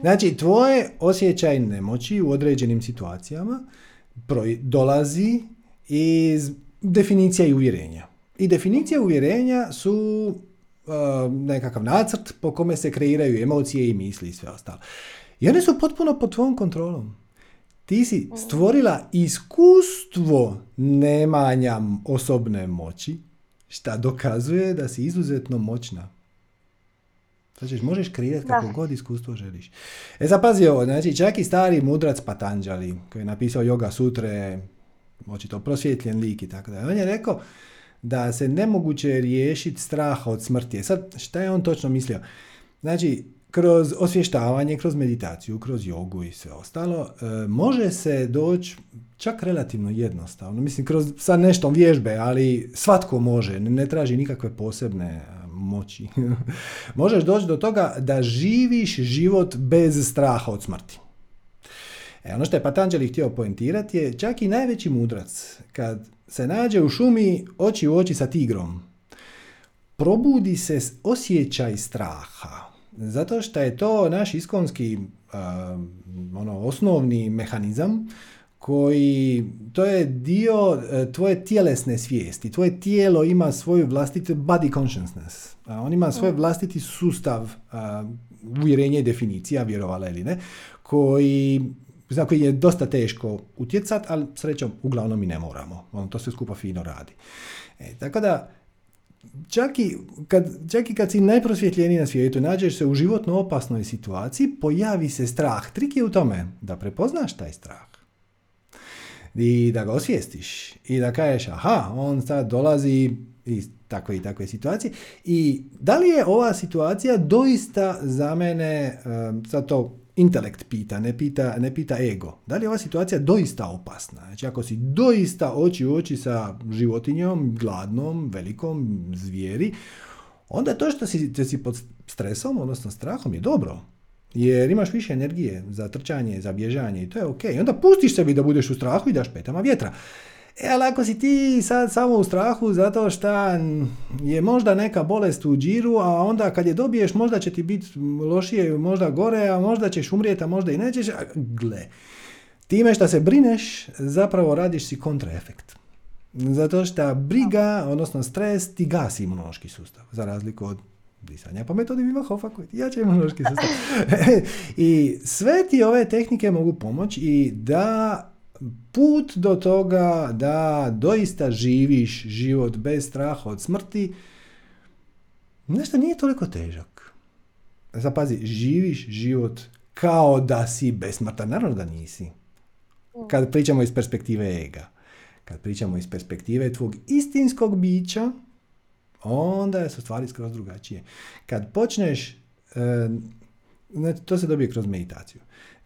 Znači, tvoje osjećaj nemoći u određenim situacijama dolazi iz definicija i uvjerenja. I definicija uvjerenja su nekakav nacrt po kome se kreiraju emocije i misli i sve ostalo. I one su potpuno pod tvojom kontrolom. Ti si stvorila iskustvo nemanja osobne moći, šta dokazuje da si izuzetno moćna. Znači, možeš kreirati kako god iskustvo želiš. E sad pazi ovo, znači čak i stari mudrac Patanđali, koji je napisao Yoga Sutre, očito prosvjetljen lik i tako da. On je rekao da se nemoguće riješiti straha od smrti. E sad, šta je on točno mislio? Znači, kroz osvještavanje, kroz meditaciju, kroz jogu i sve ostalo, e, može se doći čak relativno jednostavno. Mislim, kroz sad nešto vježbe, ali svatko može, ne traži nikakve posebne moći. Možeš doći do toga da živiš život bez straha od smrti. E, ono što je Patanđeli htio poentirati je čak i najveći mudrac, kad se nađe u šumi oči u oči sa tigrom, probudi se osjećaj straha. Zato što je to naš iskonski ono, osnovni mehanizam koji, to je dio e, tvoje tjelesne svijesti. Tvoje tijelo ima svoju vlastiti body consciousness. On ima svoj mm. vlastiti sustav uvjerenja i definicija, vjerovala ili ne, koji za koji je dosta teško utjecat, ali srećom uglavnom i ne moramo. On to sve skupa fino radi. E, tako da, čak i, kad, čak i kad si najprosvjetljeniji na svijetu, nađeš se u životno opasnoj situaciji, pojavi se strah. Trik je u tome da prepoznaš taj strah i da ga osvijestiš i da kažeš aha, on sad dolazi iz takve i takve situacije i da li je ova situacija doista za mene, sad to intelekt pita, ne pita, ne pita ego. Da li je ova situacija doista opasna? Znači ako si doista oči u oči sa životinjom, gladnom, velikom zvijeri, onda to što si, što si pod stresom, odnosno strahom je dobro. Jer imaš više energije za trčanje, za bježanje i to je ok. I onda pustiš sebi da budeš u strahu i daš petama vjetra. E, ali ako si ti sad samo u strahu zato što je možda neka bolest u džiru, a onda kad je dobiješ možda će ti biti lošije, možda gore, a možda ćeš umrijeti, a možda i nećeš. A, gle, time što se brineš, zapravo radiš si kontraefekt. Zato što briga, odnosno stres, ti gasi imunološki sustav, za razliku od disanja po metodi Wim Hofa koji ti jače imunološki sustav. I sve ti ove tehnike mogu pomoći i da put do toga da doista živiš život bez straha od smrti nešto nije toliko težak. Zapazi, živiš život kao da si besmrtan. Naravno da nisi. Kad pričamo iz perspektive ega. Kad pričamo iz perspektive tvog istinskog bića, onda su stvari skroz drugačije. Kad počneš, e, to se dobije kroz meditaciju.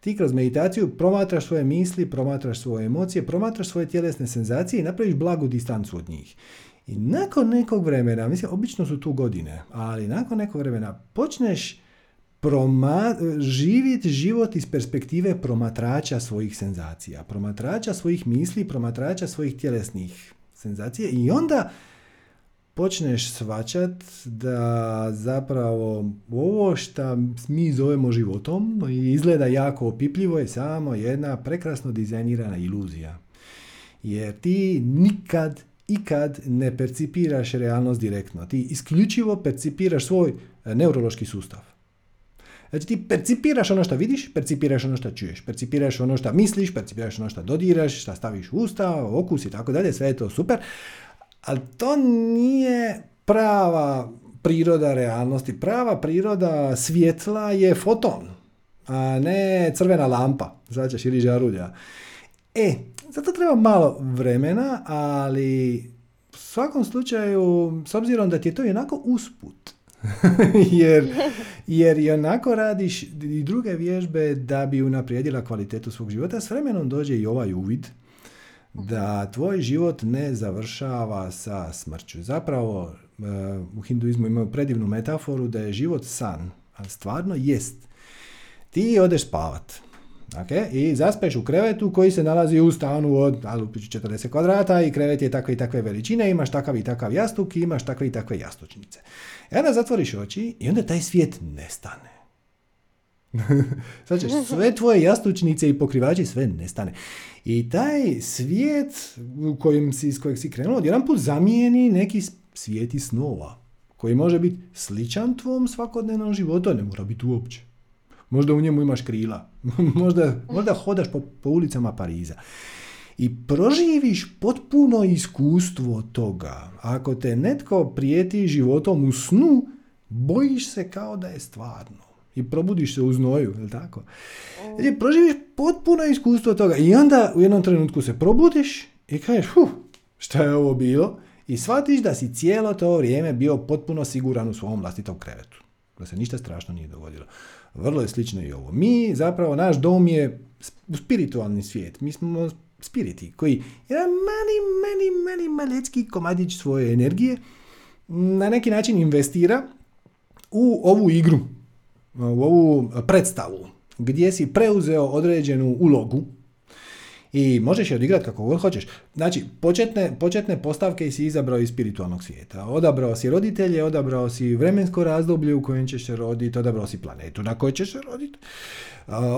Ti kroz meditaciju promatraš svoje misli, promatraš svoje emocije, promatraš svoje tjelesne senzacije i napraviš blagu distancu od njih. I nakon nekog vremena, mislim, obično su tu godine, ali nakon nekog vremena počneš proma- živjeti život iz perspektive promatrača svojih senzacija, promatrača svojih misli, promatrača svojih tjelesnih senzacija i onda počneš svačat da zapravo ovo što mi zovemo životom i izgleda jako opipljivo je samo jedna prekrasno dizajnirana iluzija. Jer ti nikad, ikad ne percipiraš realnost direktno. Ti isključivo percipiraš svoj e, neurološki sustav. Znači ti percipiraš ono što vidiš, percipiraš ono što čuješ, percipiraš ono što misliš, percipiraš ono što dodiraš, što staviš u usta, okus i tako dalje, sve je to super, ali to nije prava priroda realnosti. Prava priroda svjetla je foton, a ne crvena lampa. Zvaćaš ili žarulja. E, zato treba malo vremena, ali u svakom slučaju, s obzirom da ti je to jednako usput, jer, jer i onako radiš i druge vježbe da bi unaprijedila kvalitetu svog života, s vremenom dođe i ovaj uvid da tvoj život ne završava sa smrću. Zapravo, e, u hinduizmu imaju predivnu metaforu da je život san, ali stvarno jest. Ti odeš spavat. Okay? I zaspeš u krevetu koji se nalazi u stanu od 40 kvadrata i krevet je takve i takve veličine, imaš takav i takav jastuk i imaš takve i takve jastučnice. I onda zatvoriš oči i onda taj svijet nestane. Znači, sve tvoje jastučnice i pokrivači sve nestane. I taj svijet u kojem si, iz kojeg si krenuo, jedan put zamijeni neki svijet iz snova, koji može biti sličan tvom svakodnevnom životu, ne mora biti uopće. Možda u njemu imaš krila, možda, možda hodaš po, po ulicama Pariza. I proživiš potpuno iskustvo toga. Ako te netko prijeti životom u snu, bojiš se kao da je stvarno i probudiš se u znoju, je tako? Znači, proživiš potpuno iskustvo toga i onda u jednom trenutku se probudiš i kažeš, huh, šta je ovo bilo? I shvatiš da si cijelo to vrijeme bio potpuno siguran u svom vlastitom krevetu. Da se ništa strašno nije dogodilo. Vrlo je slično i ovo. Mi, zapravo, naš dom je u spiritualni svijet. Mi smo spiriti koji jedan mali, mali, mali, malecki komadić svoje energije na neki način investira u ovu igru u ovu predstavu gdje si preuzeo određenu ulogu i možeš je odigrati kako god hoćeš. Znači, početne, početne postavke si izabrao iz spiritualnog svijeta. Odabrao si roditelje, odabrao si vremensko razdoblje u kojem ćeš se roditi, odabrao si planetu na kojoj ćeš se roditi.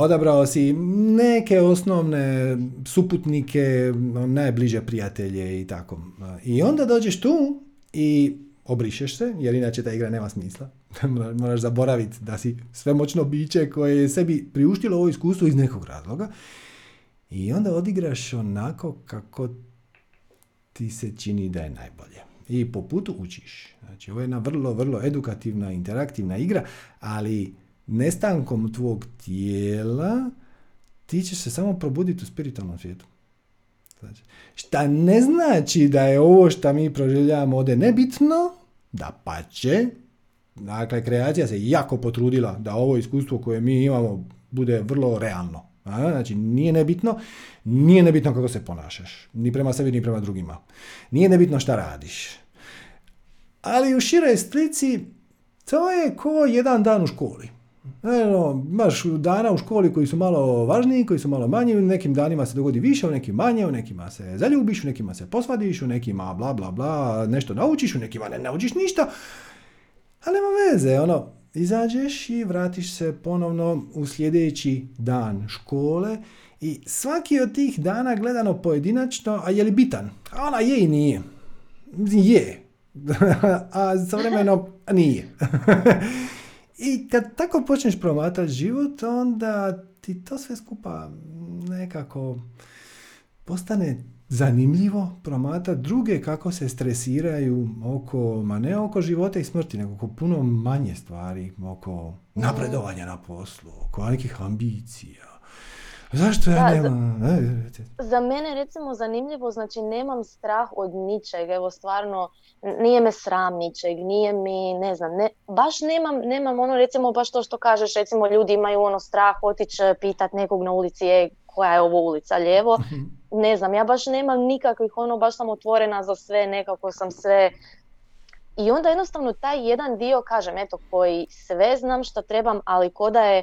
Odabrao si neke osnovne suputnike, najbliže prijatelje i tako. I onda dođeš tu i obrišeš se, jer inače ta igra nema smisla. Moraš zaboraviti da si svemoćno biće koje je sebi priuštilo ovo iskustvo iz nekog razloga. I onda odigraš onako kako ti se čini da je najbolje. I po putu učiš. Znači, ovo je jedna vrlo, vrlo edukativna, interaktivna igra, ali nestankom tvog tijela ti ćeš se samo probuditi u spiritualnom svijetu. Znači, šta ne znači da je ovo što mi proživljavamo ovdje nebitno, da pače, dakle kreacija se jako potrudila da ovo iskustvo koje mi imamo bude vrlo realno. Znači, nije nebitno, nije nebitno kako se ponašaš, ni prema sebi, ni prema drugima. Nije nebitno šta radiš. Ali u široj slici, to je ko jedan dan u školi. Eno, imaš dana u školi koji su malo važniji, koji su malo manji, u nekim danima se dogodi više, u nekim manje, u nekima se zaljubiš, u nekima se posvadiš, u nekima bla bla bla, nešto naučiš, u nekima ne naučiš ništa. Ali nema veze, ono, izađeš i vratiš se ponovno u sljedeći dan škole i svaki od tih dana gledano pojedinačno, a je li bitan? A ona je i nije. Je. a vremeno nije. I kad tako počneš promatrati život, onda ti to sve skupa nekako postane zanimljivo promatrati druge kako se stresiraju oko, ma ne oko života i smrti, nego oko puno manje stvari, oko napredovanja na poslu, oko nekih ambicija, Zašto ja nemam? Za, za mene recimo zanimljivo, znači nemam strah od ničeg, evo stvarno nije me sram ničeg, nije mi, ne znam, ne, baš nemam, nemam ono recimo baš to što kažeš, recimo ljudi imaju ono strah otići pitat nekog na ulici, je, koja je ovo ulica, lijevo, mhm. ne znam, ja baš nemam nikakvih ono, baš sam otvorena za sve, nekako sam sve i onda jednostavno taj jedan dio, kažem, eto, koji sve znam što trebam, ali ko da je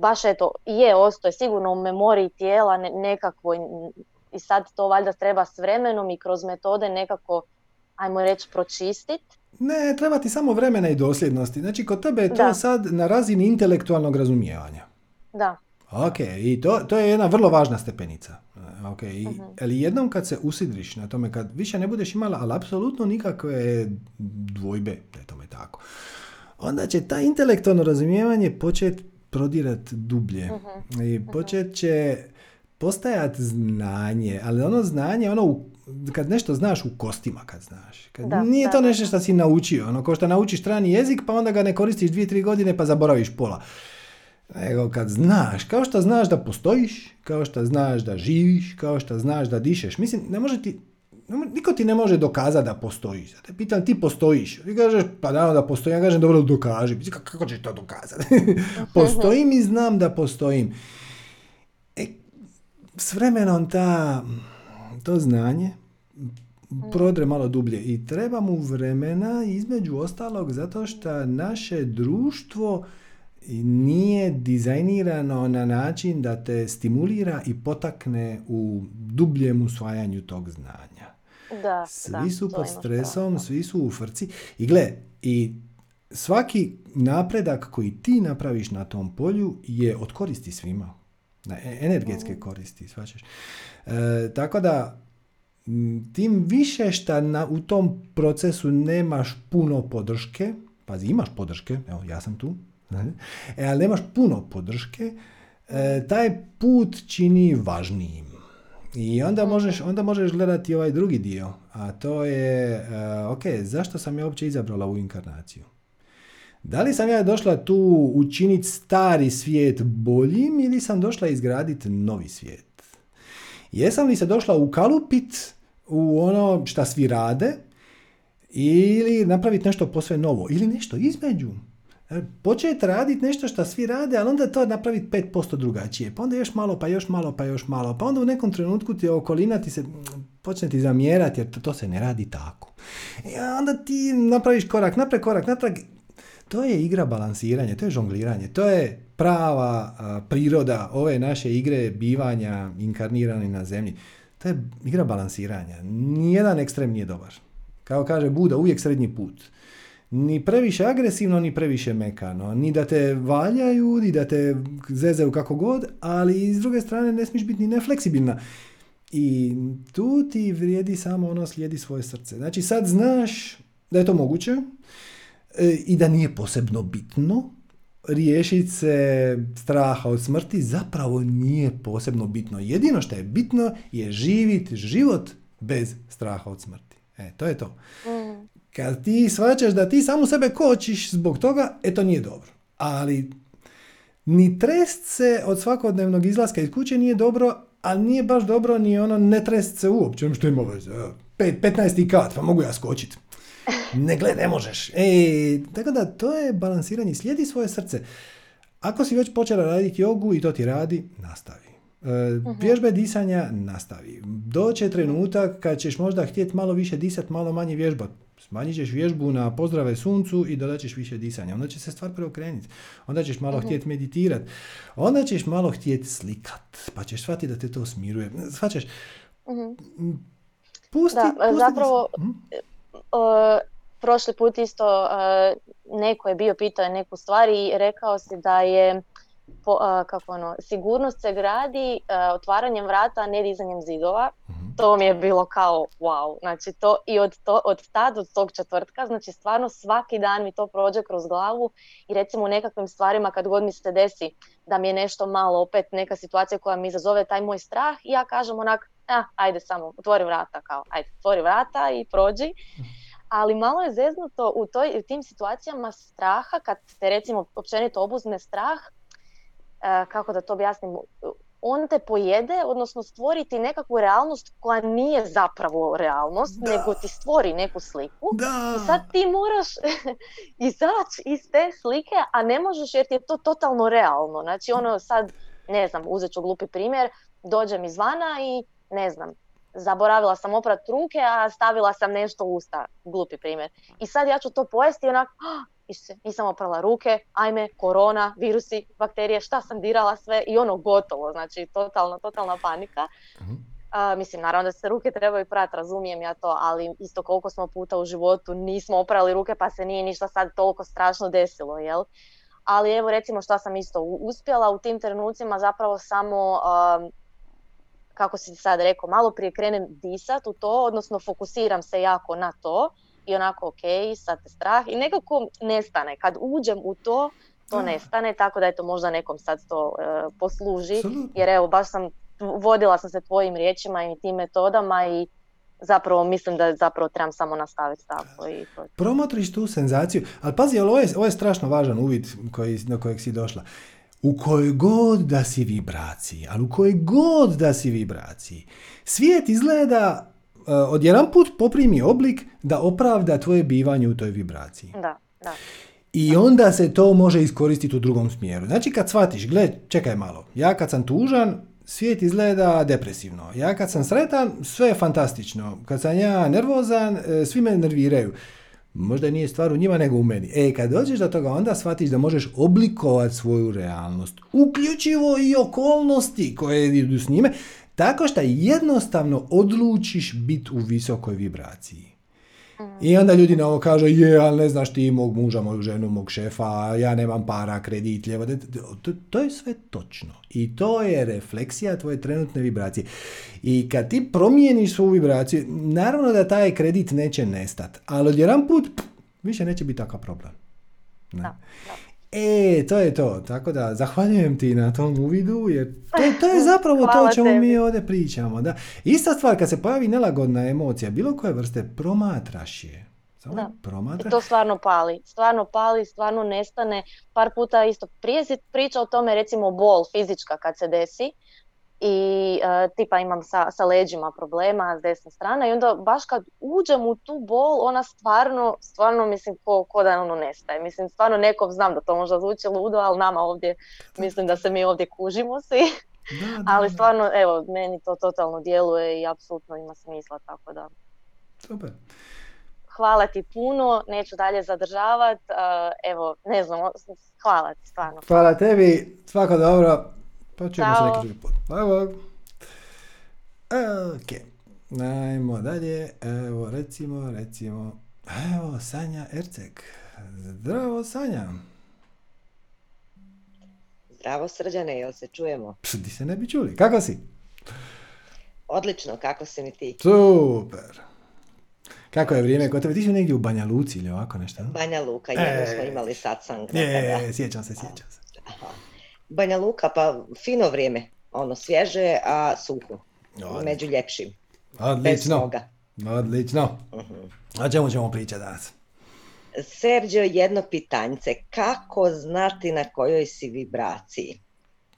baš eto, je ostoje sigurno u memoriji tijela nekako i sad to valjda treba s vremenom i kroz metode nekako, ajmo reći, pročistiti. Ne, treba ti samo vremena i dosljednosti. Znači, kod tebe je to sad na razini intelektualnog razumijevanja. Da. Ok, i to, to je jedna vrlo važna stepenica. Ok, I, uh ali jednom kad se usidriš na tome, kad više ne budeš imala, ali apsolutno nikakve dvojbe da je tome tako, onda će ta intelektualno razumijevanje početi prodirat dublje. uh I počet će postajat znanje, ali ono znanje, ono kad nešto znaš u kostima kad znaš. Kad nije to nešto što si naučio, ono kao što naučiš strani jezik pa onda ga ne koristiš dvije, tri godine pa zaboraviš pola. Nego kad znaš, kao što znaš da postojiš, kao što znaš da živiš, kao što znaš da dišeš. Mislim, ne može ti, niko ti ne može dokazati da postojiš. Te pitam, ti postojiš. Ti kažeš, pa naravno da postojim. Ja kažem, dobro, dokaži. Kako ćeš to dokazati? postojim i znam da postojim. E, s vremenom ta to znanje prodre malo dublje i treba mu vremena između ostalog zato što naše društvo nije dizajnirano na način da te stimulira i potakne u dubljem usvajanju tog znanja. Da, svi su pod stresom, svi su u frci. I gle, i svaki napredak koji ti napraviš na tom polju je od koristi svima. Na e, energetske mm. koristi, svačeš. E, tako da, tim više što na, u tom procesu nemaš puno podrške, pazi, imaš podrške, evo, ja sam tu, e, ali nemaš puno podrške, e, taj put čini važnijim. I onda možeš, onda možeš gledati ovaj drugi dio, a to je, e, ok, zašto sam ja uopće izabrala ovu inkarnaciju? Da li sam ja došla tu učiniti stari svijet boljim ili sam došla izgraditi novi svijet? Jesam li se došla ukalupit u ono šta svi rade ili napraviti nešto posve novo ili nešto između? E, početi raditi nešto što svi rade, ali onda to napraviti 5% drugačije. Pa onda još malo, pa još malo, pa još malo. Pa onda u nekom trenutku ti okolina ti se počne ti zamjerati jer to, se ne radi tako. I onda ti napraviš korak naprijed, korak natrag. To je igra balansiranja, to je žongliranje, to je prava priroda ove naše igre bivanja inkarnirani na zemlji. To je igra balansiranja. Nijedan ekstrem nije dobar. Kao kaže Buda, uvijek srednji put ni previše agresivno, ni previše mekano. Ni da te valjaju, ni da te zezaju kako god, ali s druge strane ne smiješ biti ni nefleksibilna. I tu ti vrijedi samo ono slijedi svoje srce. Znači sad znaš da je to moguće e, i da nije posebno bitno riješiti se straha od smrti zapravo nije posebno bitno. Jedino što je bitno je živjeti život bez straha od smrti. E, to je to. Mm. Kad ti shvaćaš da ti samo sebe kočiš zbog toga, e to nije dobro. Ali ni trest se od svakodnevnog izlaska iz kuće nije dobro, ali nije baš dobro ni ono ne trest se uopće, što ima veze. 15. kat, pa mogu ja skočiti. Ne gle, ne možeš. E, tako da to je balansiranje. Slijedi svoje srce. Ako si već počela raditi jogu i to ti radi, nastavi. Mhm. Vježbe disanja nastavi. Doće trenutak kad ćeš možda htjeti malo više disati, malo manje vježbati Smanjit ćeš vježbu na pozdrave suncu i dodat ćeš više disanja. Onda će se stvar preokrenuti. Onda ćeš malo uh htjeti meditirati. Onda ćeš malo htjeti slikat. Pa ćeš shvatiti da te to smiruje. Shvaćaš? uh Pusti, da, pusti zapravo, uh, prošli put isto uh, neko je bio pitao neku stvar i rekao si da je po, kako ono, sigurnost se gradi otvaranjem vrata, a ne dizanjem zidova. Mhm. To mi je bilo kao wow. Znači to i od, to, od tad, od tog četvrtka, znači stvarno svaki dan mi to prođe kroz glavu i recimo u nekakvim stvarima kad god mi se desi da mi je nešto malo opet neka situacija koja mi izazove taj moj strah i ja kažem onak, ah, ajde samo, otvori vrata kao, ajde, otvori vrata i prođi. Mhm. Ali malo je zeznuto u, toj, u tim situacijama straha, kad te recimo općenito obuzne strah, E, kako da to objasnim, on te pojede, odnosno stvoriti nekakvu realnost koja nije zapravo realnost, nego ti stvori neku sliku. Da. I sad ti moraš izaći iz te slike, a ne možeš jer ti je to totalno realno. Znači ono sad, ne znam, uzet ću glupi primjer, dođem izvana i ne znam, zaboravila sam oprat ruke, a stavila sam nešto u usta, glupi primjer. I sad ja ću to pojesti i onak, nisam oprala ruke, ajme, korona, virusi, bakterije, šta sam dirala sve i ono gotovo, znači totalna, totalna panika. uh mislim, naravno da se ruke trebaju prati, razumijem ja to, ali isto koliko smo puta u životu nismo oprali ruke pa se nije ništa sad toliko strašno desilo, jel? Ali evo recimo što sam isto uspjela u tim trenucima zapravo samo, kako si sad rekao, malo prije krenem disat u to, odnosno fokusiram se jako na to i onako ok, sad te strah i nekako nestane. Kad uđem u to, to nestane, tako da eto možda nekom sad to e, posluži. Jer evo, baš sam, vodila sam se tvojim riječima i tim metodama i zapravo mislim da zapravo trebam samo nastaviti tako. I to. Promotriš tu senzaciju, ali pazi, ali ovo je, ovo je strašno važan uvid koji, na kojeg si došla. U kojoj god da si vibraciji, ali u kojoj god da si vibraciji, svijet izgleda odjedan put poprimi oblik da opravda tvoje bivanje u toj vibraciji. Da, da. I onda se to može iskoristiti u drugom smjeru. Znači kad shvatiš, gle, čekaj malo, ja kad sam tužan, svijet izgleda depresivno. Ja kad sam sretan, sve je fantastično. Kad sam ja nervozan, e, svi me nerviraju. Možda nije stvar u njima nego u meni. E, kad dođeš do toga, onda shvatiš da možeš oblikovati svoju realnost. Uključivo i okolnosti koje idu s njime, tako što jednostavno odlučiš biti u visokoj vibraciji. I onda ljudi na ovo kažu, je, ali ne znaš ti mog muža, moju ženu, mog šefa, ja nemam para, kredit, ljevo, to, to je sve točno. I to je refleksija tvoje trenutne vibracije. I kad ti promijeniš svoju vibraciju, naravno da taj kredit neće nestat, ali odjedan put, više neće biti takav problem. Ne? Da, E, to je to. Tako da, zahvaljujem ti na tom uvidu, jer to, to je zapravo to o čemu mi ovdje pričamo. Da. Ista stvar, kad se pojavi nelagodna emocija, bilo koje vrste, promatraš je. Samo da. Promatraš. I to stvarno pali. Stvarno pali, stvarno nestane. Par puta isto, prije si pričao o tome, recimo bol fizička kad se desi i uh, tipa imam sa, sa leđima problema s desne strane i onda baš kad uđem u tu bol ona stvarno, stvarno mislim ko, ko da ono nestaje. Mislim stvarno nekom znam da to možda zvuči ludo, ali nama ovdje mislim da se mi ovdje kužimo svi. ali stvarno evo meni to totalno djeluje i apsolutno ima smisla tako da. Super. Hvala ti puno, neću dalje zadržavati. Evo, ne znam, hvala ti stvarno. Hvala tebi, svako dobro. Pa ćemo se neki drugi put. Evo. Ok. Najmo dalje. Evo, recimo, recimo. Evo, Sanja Erceg. Zdravo, Sanja. Zdravo, Srđane, jel se čujemo? Di se ne bi čuli. Kako si? Odlično, kako si mi ti? Super. Kako je vrijeme kod tebe? Ti si negdje u Banja Luci ili ovako nešto? Banja Luka, jedno smo imali sad sam. Je, sjećam se, sjećam se. Aha. Banja Luka, pa fino vrijeme, ono svježe, a suho, među ljepšim. Odlično, odlično. Uh-huh. O čemu ćemo pričati danas? Sergio, jedno pitanjce, kako znati na kojoj si vibraciji?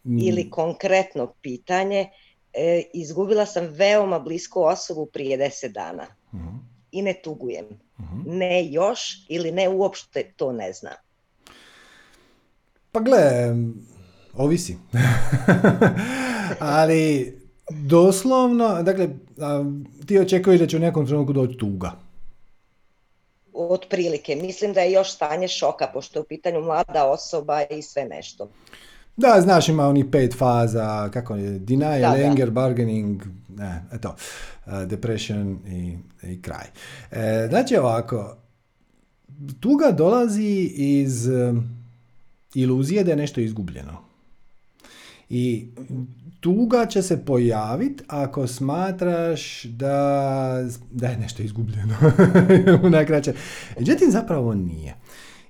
Mm. Ili konkretno pitanje, e, izgubila sam veoma blisku osobu prije deset dana uh-huh. i ne tugujem. Uh-huh. Ne još ili ne uopšte to ne znam. Pa gle, Ovisi. Ali doslovno, dakle, ti očekuješ da će u nekom trenutku doći tuga. Otprilike. Mislim da je još stanje šoka, pošto je u pitanju mlada osoba i sve nešto. Da, znaš, ima onih pet faza, kako je, denial, da, anger, bargaining, ne, eto, uh, depression i, i kraj. E, znači ovako, tuga dolazi iz um, iluzije da je nešto izgubljeno. I tuga će se pojaviti ako smatraš da, da je nešto izgubljeno. Najkraće. Međutim, zapravo nije.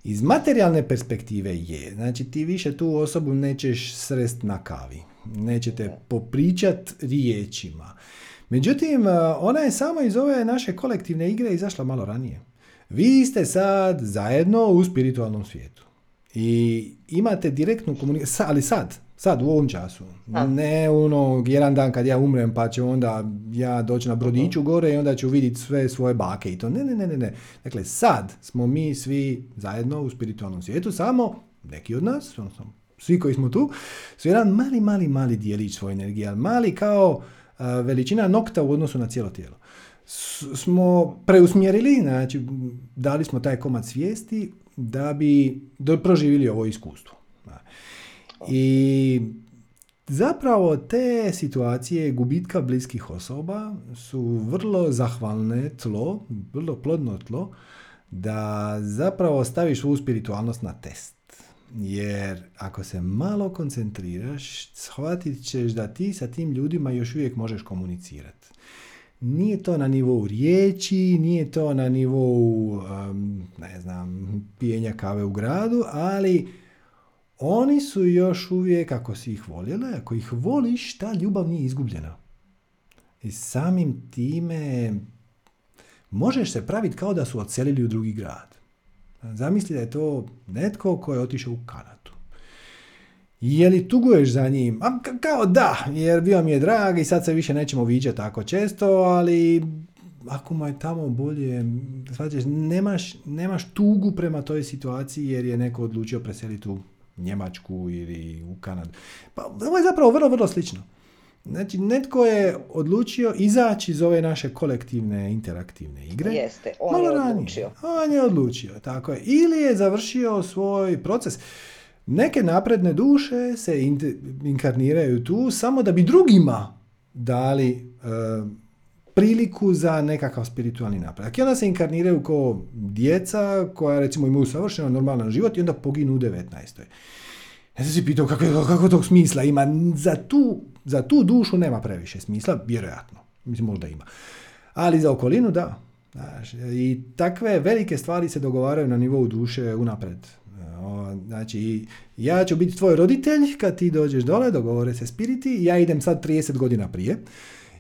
Iz materijalne perspektive je. Znači, ti više tu osobu nećeš srest na kavi. Nećete popričat riječima. Međutim, ona je samo iz ove naše kolektivne igre izašla malo ranije. Vi ste sad zajedno u spiritualnom svijetu. I imate direktnu komunikaciju, ali sad, Sad, u ovom času. Ne ono, jedan dan kad ja umrem pa će onda ja doći na brodiću gore i onda ću vidjeti sve svoje bake i to. Ne, ne, ne, ne, ne. Dakle, sad smo mi svi zajedno u spiritualnom svijetu, samo neki od nas, odnosno svi koji smo tu, su jedan mali, mali, mali dijelić svoje energije, ali mali kao veličina nokta u odnosu na cijelo tijelo. smo preusmjerili, znači dali smo taj komad svijesti da bi proživili ovo iskustvo. I zapravo te situacije gubitka bliskih osoba su vrlo zahvalne tlo, vrlo plodno tlo, da zapravo staviš svu spiritualnost na test. Jer ako se malo koncentriraš, shvatit ćeš da ti sa tim ljudima još uvijek možeš komunicirati. Nije to na nivou riječi, nije to na nivou, ne znam, pijenja kave u gradu, ali oni su još uvijek, ako si ih voljela, ako ih voliš, ta ljubav nije izgubljena. I samim time možeš se praviti kao da su odselili u drugi grad. Zamisli da je to netko ko je otišao u Kanadu. Je li tuguješ za njim? A kao da, jer bio mi je drag i sad se više nećemo viđati tako često, ali ako mu je tamo bolje, shvaćaš, nemaš, nemaš tugu prema toj situaciji jer je neko odlučio preseliti u Njemačku ili u Kanadu. Pa ovo je zapravo vrlo, vrlo slično. Znači, netko je odlučio izaći iz ove naše kolektivne interaktivne igre. Jeste, on je odlučio. On je odlučio, tako je. Ili je završio svoj proces. Neke napredne duše se inkarniraju tu samo da bi drugima dali e, priliku za nekakav spiritualni napredak. I onda se inkarniraju kao djeca koja recimo imaju savršeno normalan život i onda poginu u 19. Ja sam si pitao kako, kako tog smisla ima. Za tu, za tu dušu nema previše smisla, vjerojatno. Mislim, možda ima. Ali za okolinu da. I takve velike stvari se dogovaraju na nivou duše unapred. Znači, ja ću biti tvoj roditelj kad ti dođeš dole, dogovore se spiriti, ja idem sad 30 godina prije.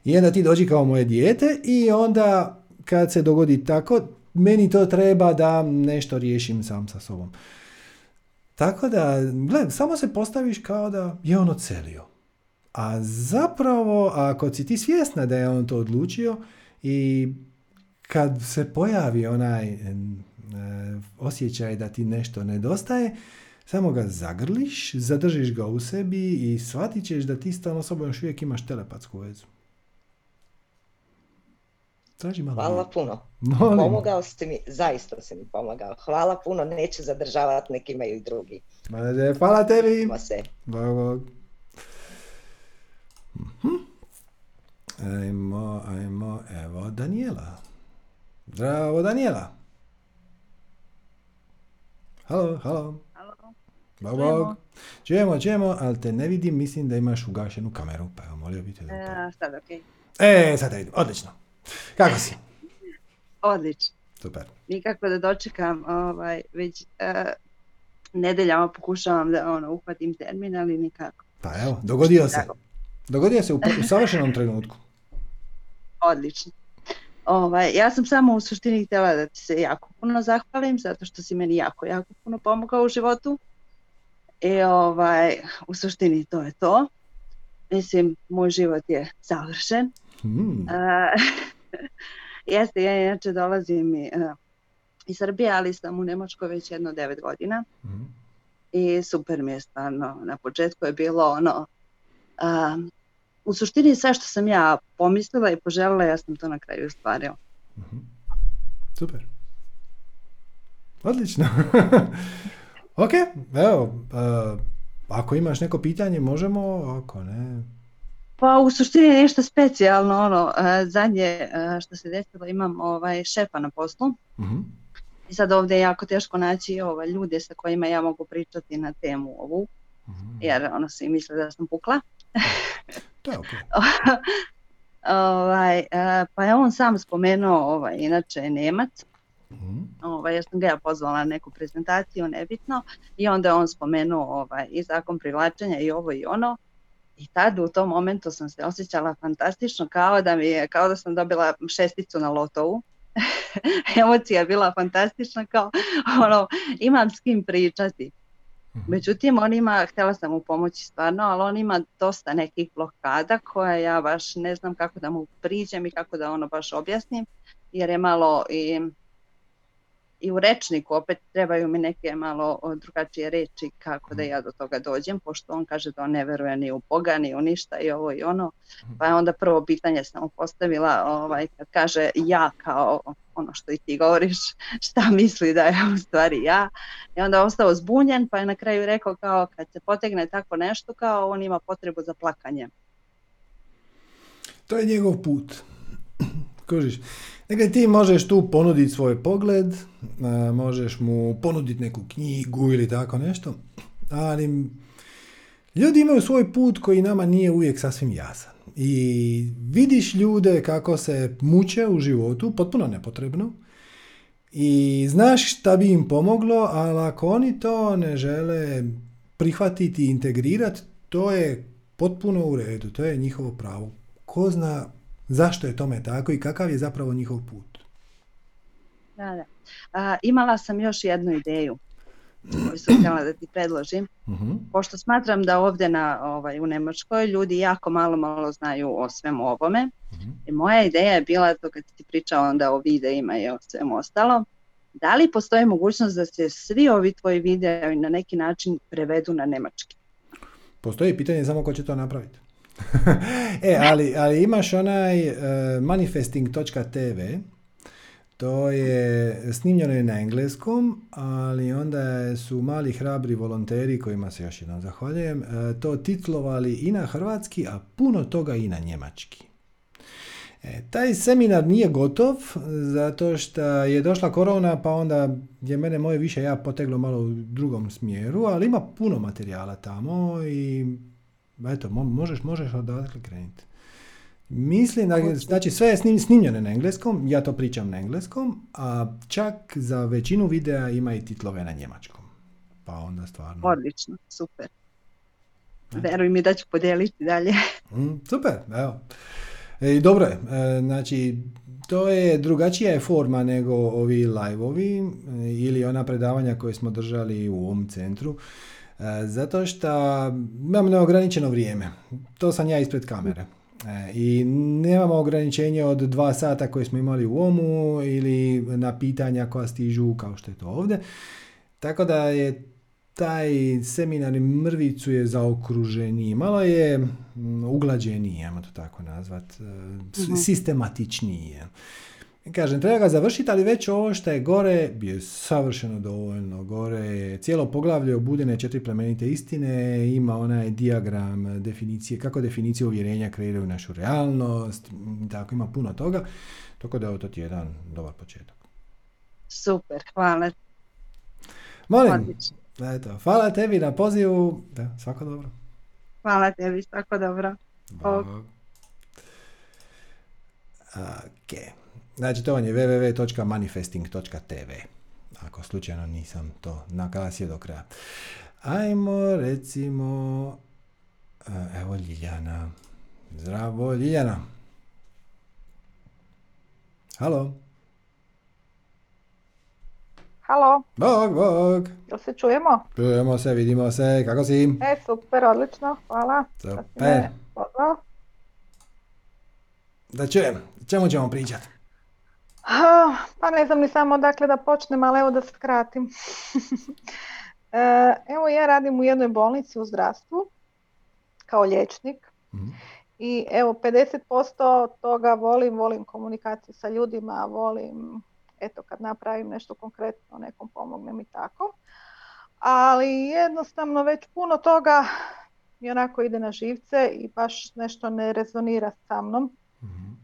I onda ti dođi kao moje dijete i onda kad se dogodi tako, meni to treba da nešto riješim sam sa sobom. Tako da, gled, samo se postaviš kao da je on ocelio. A zapravo, ako si ti svjesna da je on to odlučio i kad se pojavi onaj osjećaj da ti nešto nedostaje, samo ga zagrliš, zadržiš ga u sebi i shvatit ćeš da ti s tom osobom još uvijek imaš telepatsku vezu. Traži malo. Hvala puno. Molim. Pomogao si mi, zaista si mi pomogao. Hvala puno, neću zadržavati, neki imaju i drugi. Hvala tebi. Hvala se. Bog. Mhm. Ajmo, ajmo, evo Daniela. Zdravo Daniela. Halo, halo. Halo. Bog, bog. Čujemo, čujemo, ali te ne vidim, mislim da imaš ugašenu kameru, pa evo molio bi te da... E, sad okej. Okay. E, sada vidim, odlično. Kako si? Odlično. Super. Nikako da dočekam, ovaj, već uh, nedeljama pokušavam da ono, uhvatim termin, ali nikako. Pa evo, dogodio se. Dogodio se u, u savršenom trenutku. Odlično. Ovaj, ja sam samo u suštini htjela da ti se jako puno zahvalim, zato što si meni jako, jako puno pomogao u životu. I ovaj, u suštini to je to. Mislim, moj život je savršen. Hmm. jeste, ja inače dolazim uh, iz Srbije, ali sam u Nemačkoj već jedno devet godina. Hmm. I super mi je stvarno. Na početku je bilo ono, u suštini sve što sam ja pomislila i poželjela, ja sam to na kraju ostvarila. Hmm. Super. Odlično. ok, evo, uh, ako imaš neko pitanje možemo, ako ne, pa u suštini nešto specijalno, ono, e, zadnje e, što se desilo imam ovaj, šefa na poslu. uh I sad ovdje je jako teško naći ovaj, ljude sa kojima ja mogu pričati na temu ovu, uh jer ono svi misle da sam pukla. je ovaj, e, pa je on sam spomenuo, ovaj, inače je Nemac, Ovaj, ja sam ga ja pozvala na neku prezentaciju, nebitno, i onda je on spomenuo ovaj, i zakon privlačenja i ovo i ono. I tad u tom momentu sam se osjećala fantastično kao da mi je, kao da sam dobila šesticu na lotovu. Emocija je bila fantastična kao ono, imam s kim pričati. Mhm. Međutim, on ima, htjela sam mu pomoći stvarno, ali on ima dosta nekih blokada koje ja baš ne znam kako da mu priđem i kako da ono baš objasnim, jer je malo i i u rečniku opet trebaju mi neke malo drugačije reči kako da ja do toga dođem, pošto on kaže da on ne veruje ni u Boga, ni u ništa i ovo i ono. Mhm. Pa je onda prvo pitanje sam mu postavila ovaj, kad kaže ja kao ono što i ti govoriš, šta misli da je u stvari ja. I onda je ostao zbunjen pa je na kraju rekao kao kad se potegne tako nešto kao on ima potrebu za plakanje. To je njegov put. Kužiš. Dakle, ti možeš tu ponuditi svoj pogled, možeš mu ponuditi neku knjigu ili tako nešto, ali ljudi imaju svoj put koji nama nije uvijek sasvim jasan. I vidiš ljude kako se muče u životu, potpuno nepotrebno, i znaš šta bi im pomoglo, ali ako oni to ne žele prihvatiti i integrirati, to je potpuno u redu, to je njihovo pravo. Ko zna Zašto je tome tako i kakav je zapravo njihov put? Da, da. A, imala sam još jednu ideju koju sam htjela da ti predložim. uh Pošto smatram da ovdje na, ovaj, u Nemačkoj ljudi jako malo malo znaju o svemu ovome. uh I moja ideja je bila, to kad ti pričao onda o videima i o svemu ostalo, da li postoji mogućnost da se svi ovi tvoji videi na neki način prevedu na nemački? Postoji pitanje samo ko će to napraviti. e, ali, ali imaš onaj uh, manifesting.tv, to je snimljeno na engleskom, ali onda su mali hrabri volonteri, kojima se još jednom zahvaljujem, uh, to titlovali i na hrvatski, a puno toga i na njemački. E, taj seminar nije gotov zato što je došla korona pa onda je mene moje više ja poteglo malo u drugom smjeru, ali ima puno materijala tamo i eto, možeš, možeš odatle krenuti. Mislim da, znači sve je snim, snimljeno na engleskom, ja to pričam na engleskom, a čak za većinu videa ima i titlove na njemačkom. Pa onda stvarno... Odlično, super. Veruj mi da ću podijeliti dalje. Mm, super, evo. E, dobro je, e, znači to je drugačija je forma nego ovi live-ovi e, ili ona predavanja koje smo držali u ovom centru. Zato što imam neograničeno vrijeme. To sam ja ispred kamere. I nemamo ograničenje od dva sata koje smo imali u OMU ili na pitanja koja stižu kao što je to ovdje. Tako da je taj seminar mrvicu je zaokruženiji, malo je mm, uglađeniji, ajmo to tako nazvat, uh sistematičniji. Kažem, treba ga završiti, ali već ovo što je gore je savršeno dovoljno. Gore je cijelo poglavlje obudene četiri plemenite istine, ima onaj diagram definicije, kako definicije uvjerenja kreiraju našu realnost, tako ima puno toga, tako da je to ti jedan dobar početak. Super, hvala. Molim, Eto, hvala tebi na pozivu. Da, svako dobro. Hvala tebi, svako dobro. Ok. Znači, to vam je www.manifesting.tv. Ako slučajno nisam to naglasio do kraja. Ajmo, recimo, evo Ljiljana. Zdravo, Ljiljana. Halo. Halo. Bog, bog. Jel se čujemo? Čujemo se, vidimo se. Kako si? E, super, odlično, hvala. Super. Da čujem, čemu ćemo pričati? Pa ne znam ni samo dakle da počnem, ali evo da skratim. E, evo ja radim u jednoj bolnici u zdravstvu kao liječnik. Mhm. I evo 50% toga volim, volim komunikaciju sa ljudima, volim eto kad napravim nešto konkretno, nekom pomognem i tako. Ali jednostavno već puno toga mi onako ide na živce i baš nešto ne rezonira sa mnom. Mhm.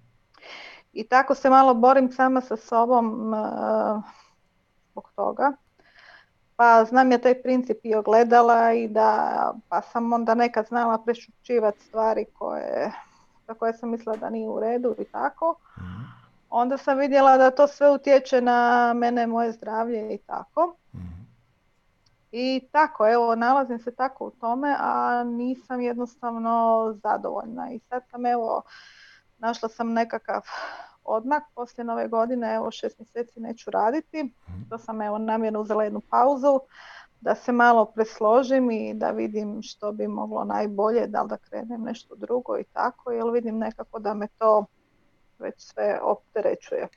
I tako se malo borim sama sa sobom uh, zbog toga. Pa znam ja taj princip i ogledala i da pa sam onda nekad znala prešućivati stvari koje, za koje sam mislila da nije u redu i tako. Mhm onda sam vidjela da to sve utječe na mene, moje zdravlje i tako. Mhm. I tako, evo, nalazim se tako u tome, a nisam jednostavno zadovoljna. I sad sam, evo, našla sam nekakav odmak poslije nove godine, evo šest mjeseci neću raditi. Mhm. To sam evo namjerno uzela jednu pauzu da se malo presložim i da vidim što bi moglo najbolje, da li da krenem nešto drugo i tako, jer vidim nekako da me to već sve opterećuje.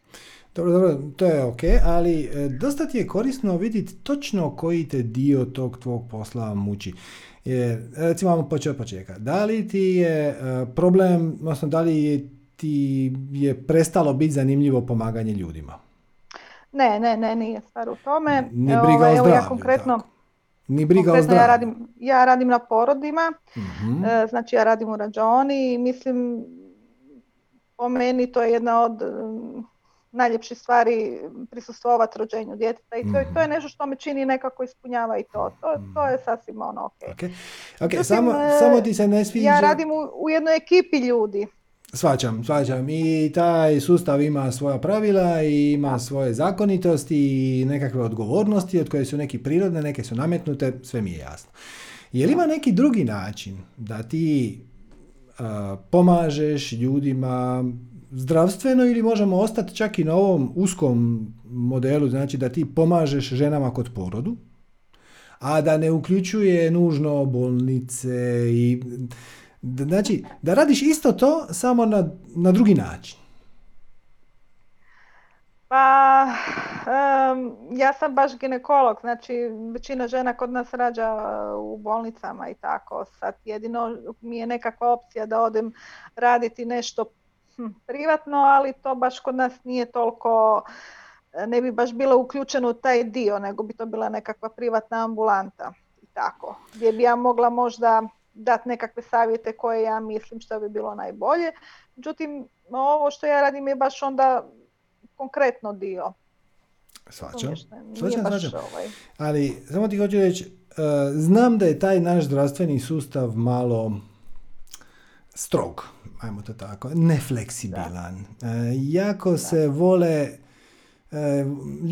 Dobro, dobro, to je ok, ali e, dosta ti je korisno vidjeti točno koji te dio tog tvog posla muči. Recimo, počeo počeka. Da li ti je e, problem, odnosno da li je, ti je prestalo biti zanimljivo pomaganje ljudima? Ne, ne, ne, nije stvar u tome. Ni briga o zdravlju, ja konkretno, Ni briga o zdravlju. Ja radim, ja radim na porodima, uh znači ja radim u rađoni i mislim po meni to je jedna od um, najljepših stvari prisustvovati rođenju djeteta i to, je, to je mhm. nešto što me čini nekako ispunjava i to. To, to je sasvim ono ok. okay. samo, e, samo ti se ne sviđa... Ja radim u, u jednoj ekipi ljudi. Svačam, svačam. I taj sustav ima svoja pravila i ima svoje zakonitosti i nekakve odgovornosti od koje su neki prirodne, neke su nametnute, sve mi je jasno. Je li ima neki drugi način da ti pomažeš ljudima zdravstveno ili možemo ostati čak i na ovom uskom modelu, znači da ti pomažeš ženama kod porodu, a da ne uključuje nužno bolnice i znači da radiš isto to samo na, na drugi način. Pa ja sam baš ginekolog, znači većina žena kod nas rađa u bolnicama i tako. Sad jedino mi je nekakva opcija da odem raditi nešto hm, privatno, ali to baš kod nas nije toliko, ne bi baš bilo uključeno u taj dio, nego bi to bila nekakva privatna ambulanta i tako. Gdje bi ja mogla možda dati nekakve savjete koje ja mislim što bi bilo najbolje. Međutim, ovo što ja radim je baš onda konkretno dio. Svačam, svačam, svačam. Ovaj. Ali, samo ti hoću reći, uh, znam da je taj naš zdravstveni sustav malo strog, ajmo to tako, nefleksibilan. Uh, jako se vole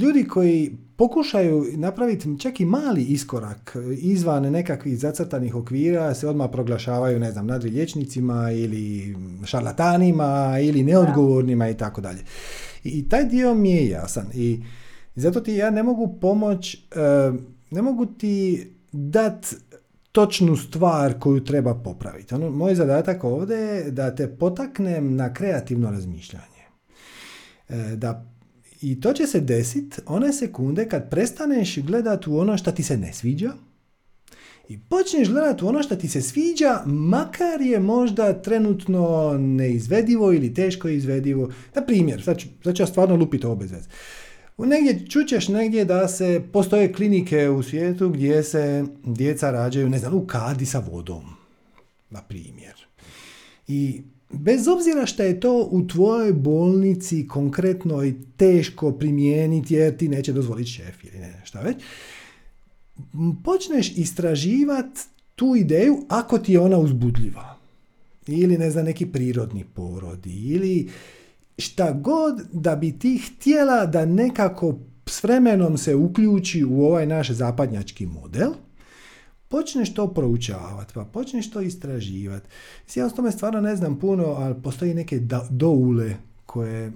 ljudi koji pokušaju napraviti čak i mali iskorak izvan nekakvih zacrtanih okvira se odmah proglašavaju, ne znam, nadri liječnicima ili šarlatanima ili neodgovornima i tako dalje. I taj dio mi je jasan. I zato ti ja ne mogu pomoć, e, ne mogu ti dat točnu stvar koju treba popraviti. Ono, moj zadatak ovdje je da te potaknem na kreativno razmišljanje. E, da i to će se desiti one sekunde kad prestaneš gledati u ono što ti se ne sviđa i počneš gledati u ono što ti se sviđa, makar je možda trenutno neizvedivo ili teško izvedivo. Na primjer, sad ću, sad ću ja stvarno lupiti ovo bez veze. Negdje čućeš negdje da se postoje klinike u svijetu gdje se djeca rađaju, ne znam, u kadi sa vodom, na primjer. I bez obzira što je to u tvojoj bolnici konkretno i teško primijeniti jer ti neće dozvoliti šef ili ne, šta već, počneš istraživati tu ideju ako ti je ona uzbudljiva. Ili ne znam, neki prirodni porodi. Ili šta god da bi ti htjela da nekako s vremenom se uključi u ovaj naš zapadnjački model, počneš to proučavati, pa počneš to istraživati. Ja o tome stvarno ne znam puno, ali postoji neke doule koje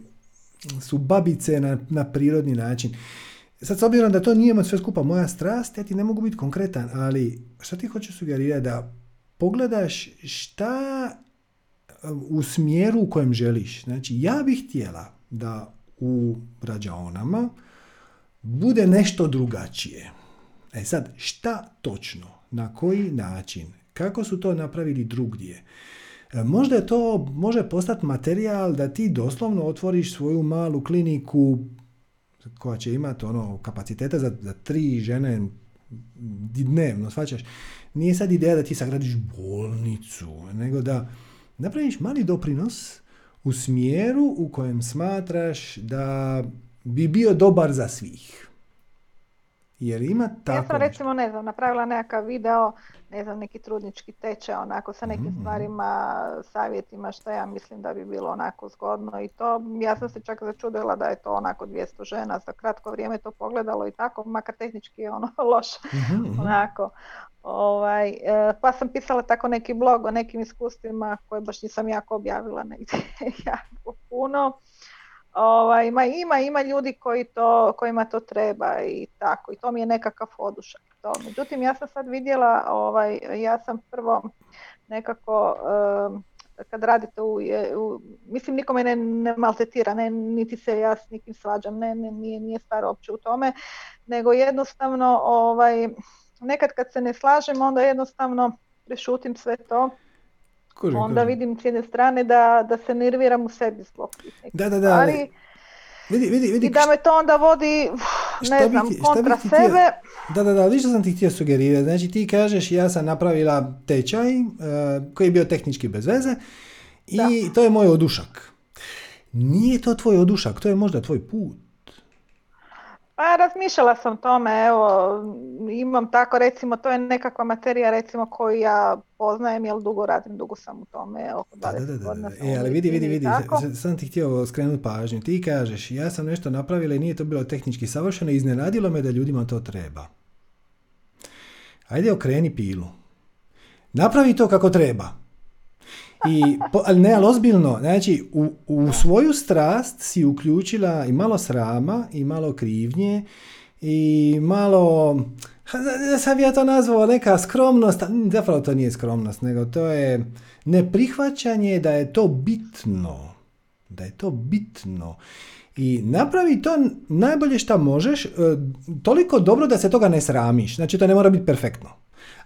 su babice na, na prirodni način. Sad, s obzirom da to nije sve skupa moja strast, ja ti ne mogu biti konkretan, ali šta ti hoću sugerirati da pogledaš šta u smjeru u kojem želiš. Znači, ja bih htjela da u rađaonama bude nešto drugačije. E sad, šta točno? Na koji način? Kako su to napravili drugdje? E, možda je to može postati materijal da ti doslovno otvoriš svoju malu kliniku koja će imati ono kapaciteta za, za tri žene dnevno, svačaš. Nije sad ideja da ti sagradiš bolnicu, nego da napraviš mali doprinos u smjeru u kojem smatraš da bi bio dobar za svih. Jer ima tako... Ja sam recimo, ne znam, napravila nekakav video, ne znam, neki trudnički tečaj, onako sa nekim mm stvarima, savjetima, što ja mislim da bi bilo onako zgodno i to. Ja sam se čak začudila da je to onako 200 žena za kratko vrijeme to pogledalo i tako, makar tehnički je ono loše, mm onako. Ovaj, e, pa sam pisala tako neki blog o nekim iskustvima koje baš nisam jako objavila negdje jako puno. Ovaj, ima, ima, ima ljudi koji to, kojima to treba i tako i to mi je nekakav odušak. To. Međutim, ja sam sad vidjela, ovaj, ja sam prvo nekako kad radite u, u, mislim nikome ne, ne maltetira, ne, niti se ja s nikim svađam, ne, ne, nije, nije stvar uopće u tome, nego jednostavno ovaj, nekad kad se ne slažem onda jednostavno prešutim sve to onda vidim s jedne strane da, da se nerviram u sebi zbog da, da, da, Vidi, vidi, vidi, I da me to onda vodi, ne znam, ti, kontra sebe. da, da, da, što sam ti htio sugerirati. Znači ti kažeš ja sam napravila tečaj uh, koji je bio tehnički bez veze i to je moj odušak. Nije to tvoj odušak, to je možda tvoj put. Pa razmišljala sam tome, evo, imam tako recimo, to je nekakva materija recimo koju ja poznajem, jer dugo radim, dugo sam u tome, oko 20 godina. E, ali vidi, vidi, vidi, sam ti htio skrenuti pažnju. Ti kažeš, ja sam nešto napravila i nije to bilo tehnički savršeno, iznenadilo me da ljudima to treba. Ajde okreni pilu. Napravi to kako treba. I, ali ne, ali ozbiljno, znači u, u svoju strast si uključila i malo srama i malo krivnje i malo, sam ja to nazvao neka skromnost, zapravo to nije skromnost, nego to je neprihvaćanje da je to bitno, da je to bitno. I napravi to najbolje što možeš, e, toliko dobro da se toga ne sramiš. Znači to ne mora biti perfektno.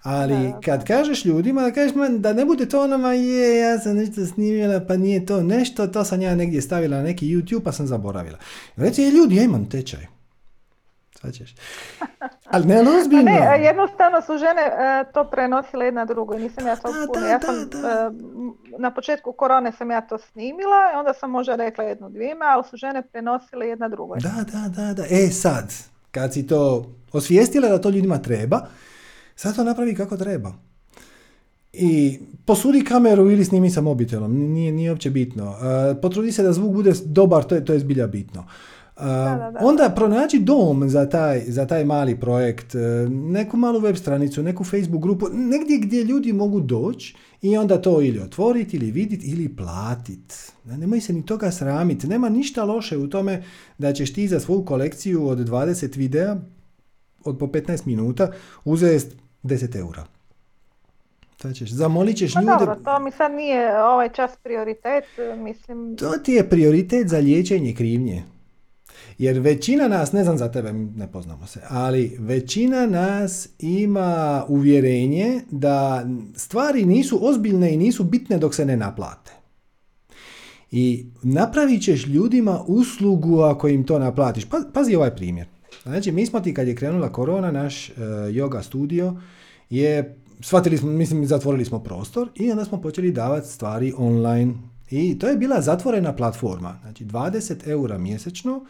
Ali kad kažeš ljudima, da kažeš da ne bude to onoma je, ja sam nešto snimila pa nije to nešto, to sam ja negdje stavila na neki YouTube pa sam zaboravila. Reci, je ljudi, ja imam tečaj. Svaćeš. Ali ne, ali ozbiljno. Ne, jednostavno su žene uh, to prenosile jedna drugo i nisam ja to puno. Ja sam, uh, na početku korone sam ja to snimila i onda sam možda rekla jednu dvijema, ali su žene prenosile jedna drugo. Da, da, da, da. E sad, kad si to osvijestila da to ljudima treba, sad to napravi kako treba. I posudi kameru ili snimi sa mobitelom, nije, nije uopće bitno. Uh, potrudi se da zvuk bude dobar, to je, to je zbilja bitno. Onda pronaći dom za taj, za taj mali projekt, e, neku malu web stranicu, neku Facebook grupu, negdje gdje ljudi mogu doći i onda to ili otvoriti, ili vidjeti, ili platiti. Nemoj se ni toga sramiti. Nema ništa loše u tome da ćeš ti za svoju kolekciju od 20 videa, od po 15 minuta, uzeti 10 eura. To ćeš, zamolit ćeš pa ljude... Dobro, to mi sad nije ovaj čas prioritet, mislim... To ti je prioritet za liječenje krivnje. Jer većina nas, ne znam za tebe, ne poznamo se, ali većina nas ima uvjerenje da stvari nisu ozbiljne i nisu bitne dok se ne naplate. I napravit ćeš ljudima uslugu ako im to naplatiš. Pa, pazi ovaj primjer. Znači, mi smo ti kad je krenula korona, naš uh, yoga studio je, shvatili smo, mislim, zatvorili smo prostor i onda smo počeli davati stvari online. I to je bila zatvorena platforma. Znači, 20 eura mjesečno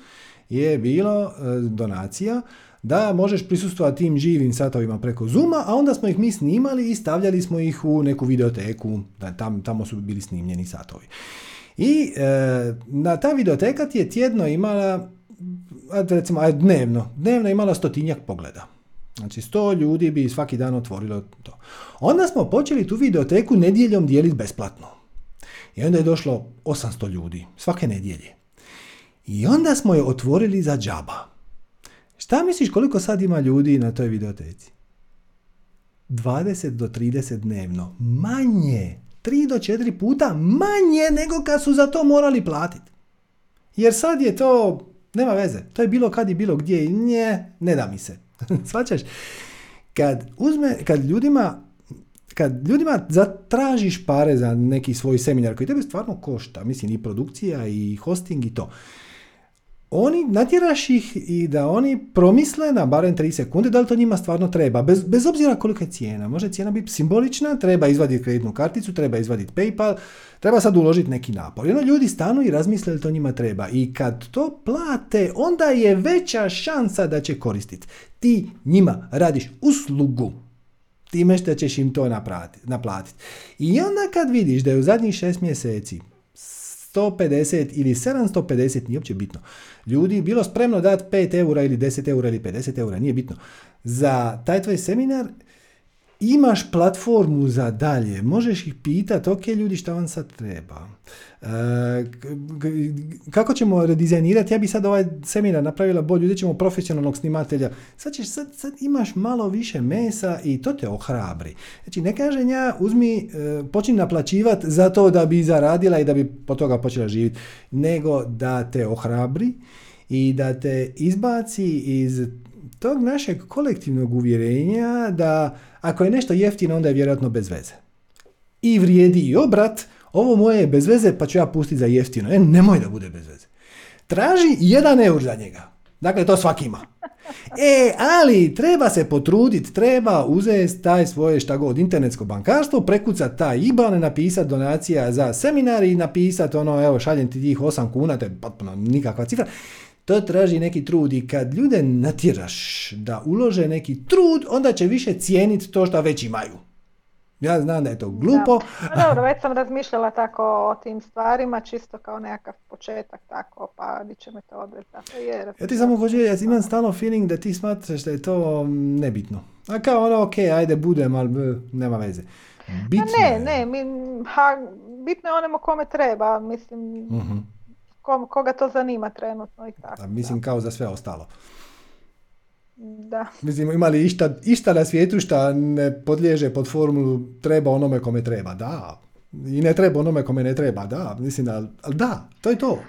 je bilo e, donacija da možeš prisustvovati tim živim satovima preko Zuma, a onda smo ih mi snimali i stavljali smo ih u neku videoteku, da tam, tamo su bili snimljeni satovi. I e, na ta videoteka ti je tjedno imala, recimo dnevno, dnevno imala stotinjak pogleda. Znači sto ljudi bi svaki dan otvorilo to. Onda smo počeli tu videoteku nedjeljom dijeliti besplatno. I onda je došlo 800 ljudi svake nedjelje. I onda smo je otvorili za džaba. Šta misliš koliko sad ima ljudi na toj videoteci? 20 do 30 dnevno. Manje. 3 do 4 puta manje nego kad su za to morali platiti. Jer sad je to, nema veze, to je bilo kad i bilo gdje i nje, ne da mi se. Svačaš? Kad, uzme, kad ljudima kad ljudima zatražiš pare za neki svoj seminar koji tebe stvarno košta, mislim i produkcija i hosting i to, oni, natjeraš ih i da oni promisle na barem 3 sekunde da li to njima stvarno treba, bez, bez obzira kolika je cijena. Može cijena biti simbolična, treba izvaditi kreditnu karticu, treba izvaditi PayPal, treba sad uložiti neki napor. I ono ljudi stanu i razmisle da to njima treba. I kad to plate, onda je veća šansa da će koristiti. Ti njima radiš uslugu time što ćeš im to naplatiti. I onda kad vidiš da je u zadnjih šest mjeseci 150 ili 750, nije uopće bitno. Ljudi bilo spremno dati 5 eura ili 10 eura ili 50 eura, nije bitno. Za taj tvoj seminar imaš platformu za dalje, možeš ih pitati, ok ljudi šta vam sad treba, e, kako ćemo redizajnirati, ja bi sad ovaj seminar napravila bolje, ljudi ćemo profesionalnog snimatelja, sad, ćeš, sad, sad imaš malo više mesa i to te ohrabri. Znači ne kažem ja uzmi, e, počni naplaćivati za to da bi zaradila i da bi po toga počela živjeti, nego da te ohrabri i da te izbaci iz tog našeg kolektivnog uvjerenja da ako je nešto jeftino, onda je vjerojatno bez veze. I vrijedi i obrat, ovo moje je bez veze, pa ću ja pustiti za jeftino. E, nemoj da bude bez veze. Traži jedan eur za njega. Dakle, to svaki ima. E, ali treba se potruditi, treba uzeti taj svoje šta god internetsko bankarstvo, prekucati taj IBAN, napisati donacija za seminar i napisati ono, evo, šaljem ti tih 8 kuna, to je potpuno nikakva cifra. To traži neki trud i kad ljude natjeraš da ulože neki trud, onda će više cijeniti to što već imaju. Ja znam da je to glupo. Da. Dobro, već sam razmišljala tako o tim stvarima, čisto kao nekakav početak tako, pa di će me to odvesti. Je, ja ti samo hoću, ja imam stalno feeling da ti smatraš da je to nebitno. A kao ono, ok, ajde budem, ali nema veze. Bitno ne, ne, mi, ha, bitno je onemu kome treba, mislim, uh koga to zanima trenutno i tako. A mislim kao za sve ostalo. Da. Mislim, ima li išta, išta na svijetu što ne podliježe pod formulu treba onome kome treba? Da. I ne treba onome kome ne treba? Da. Mislim, ali da, to je to.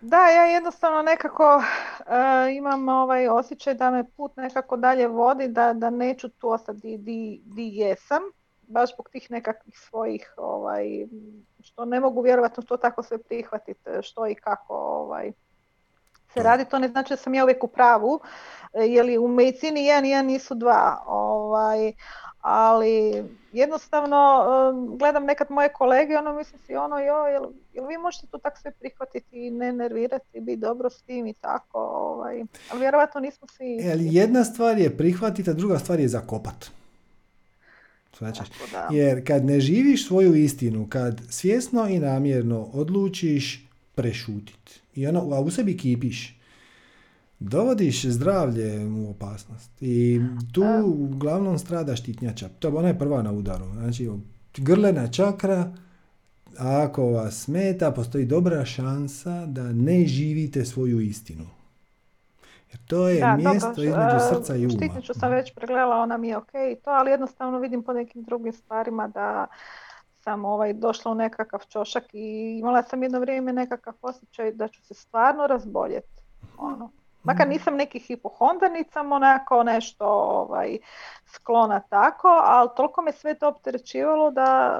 Da, ja jednostavno nekako e, imam ovaj osjećaj da me put nekako dalje vodi, da, da neću tu ostati di, di jesam, baš zbog tih nekakvih svojih, ovaj, što ne mogu vjerojatno to tako sve prihvatiti, što i kako ovaj, se radi, to ne znači da sam ja uvijek u pravu, e, jer u medicini jedan i jedan nisu dva, ovaj, ali jednostavno gledam nekad moje kolege, ono mislim si ono, jo, jel, jel vi možete to tako sve prihvatiti i ne nervirati, biti dobro s tim i tako, ovaj, ali vjerojatno nismo svi... E, ali jedna stvar je prihvatiti, a druga stvar je zakopat. Jer kad ne živiš svoju istinu, kad svjesno i namjerno odlučiš prešutiti i ono, a u sebi kipiš, dovodiš zdravlje u opasnost. I tu uglavnom strada štitnjača. To ona je prva na udaru. Znači, grlena čakra, ako vas smeta, postoji dobra šansa da ne živite svoju istinu. Jer to je da, mjesto dobro, između srca i uma. Štitnicu sam već pregledala, ona mi je ok to, ali jednostavno vidim po nekim drugim stvarima da sam ovaj, došla u nekakav čošak i imala sam jedno vrijeme nekakav osjećaj da ću se stvarno razboljeti. Ono, Makar nisam neki hipohondar, sam onako nešto ovaj, sklona tako, ali toliko me sve to opterećivalo da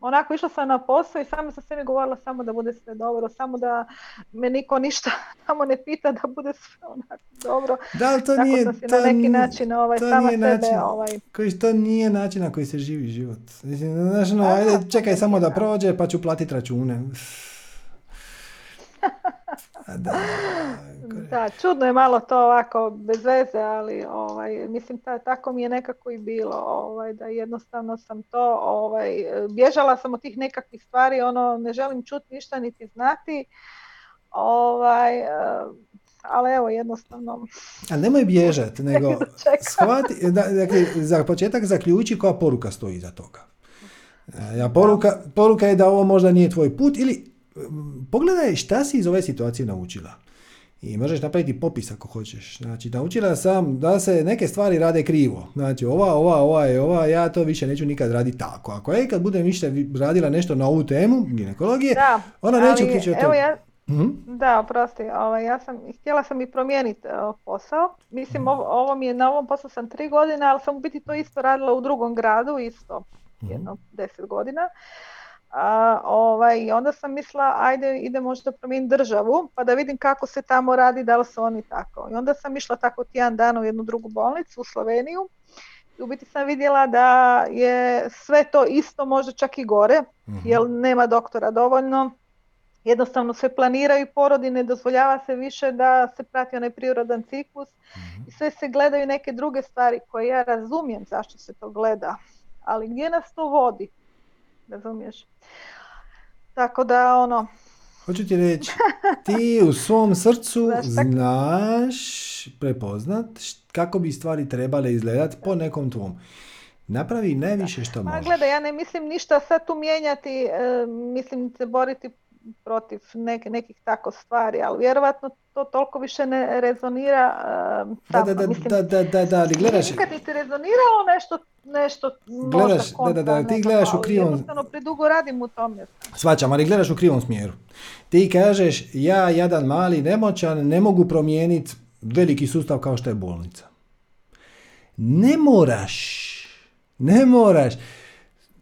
onako išla sam na posao i samo sam sebi govorila samo da bude sve dobro, samo da me niko ništa tamo ne pita da bude sve onako dobro. Da, to nije, sam si to, na neki način ovaj, to sama nije sebe... ovaj... Koji, to nije način na koji se živi život. Znaš, no, ajde, čekaj samo da prođe pa ću platiti račune. Da, da, čudno je malo to ovako bez veze, ali ovaj, mislim ta, tako mi je nekako i bilo, ovaj, da jednostavno sam to, ovaj, bježala sam od tih nekakvih stvari, ono, ne želim čuti ništa niti znati, ovaj, ali evo jednostavno... A nemoj bježati, nego shvati, dakle, za početak zaključi koja poruka stoji iza toga. Ja, poruka, poruka je da ovo možda nije tvoj put ili pogledaj šta si iz ove situacije naučila. I možeš napraviti popis ako hoćeš. Znači, naučila sam da se neke stvari rade krivo. Znači, ova, ova, ova je ova, ja to više neću nikad raditi tako. Ako je kad budem više radila nešto na ovu temu, ginekologije, da, ona neće uključiti to. Ja, mm Da, oprosti, ovaj, ja sam, htjela sam i promijeniti uh, posao. Mislim, mm ovo, ovo, mi je, na ovom poslu sam tri godine, ali sam u biti to isto radila u drugom gradu, isto mm jedno deset godina. A, ovaj, onda sam mislila, ajde ide možda promijeniti državu, pa da vidim kako se tamo radi, da li su oni tako. I onda sam išla tako tjedan dan u jednu drugu bolnicu u Sloveniju i u biti sam vidjela da je sve to isto, možda čak i gore, mm jer nema doktora dovoljno. Jednostavno se planiraju porodi, ne dozvoljava se više da se prati onaj prirodan ciklus mhm. i sve se gledaju neke druge stvari koje ja razumijem zašto se to gleda. Ali gdje nas to vodi? Razumiješ? Tako da ono... Hoću ti reći, ti u svom srcu znaš prepoznat kako bi stvari trebale izgledati po nekom tvom. Napravi najviše što možeš. Gledaj, ja ne mislim ništa sad tu mijenjati, e, mislim se boriti protiv neke, nekih tako stvari, ali vjerovatno to toliko više ne rezonira uh, da, da, da, mislim, da, da, da, da, ali gledaš... Nikad ti rezoniralo nešto, nešto gledaš, da, da, da, ti gledaš u krivom... Jednostavno predugo radim u tome. Svačam, ali gledaš u krivom smjeru. Ti kažeš, ja, jedan mali nemoćan, ne mogu promijeniti veliki sustav kao što je bolnica. Ne moraš, ne moraš.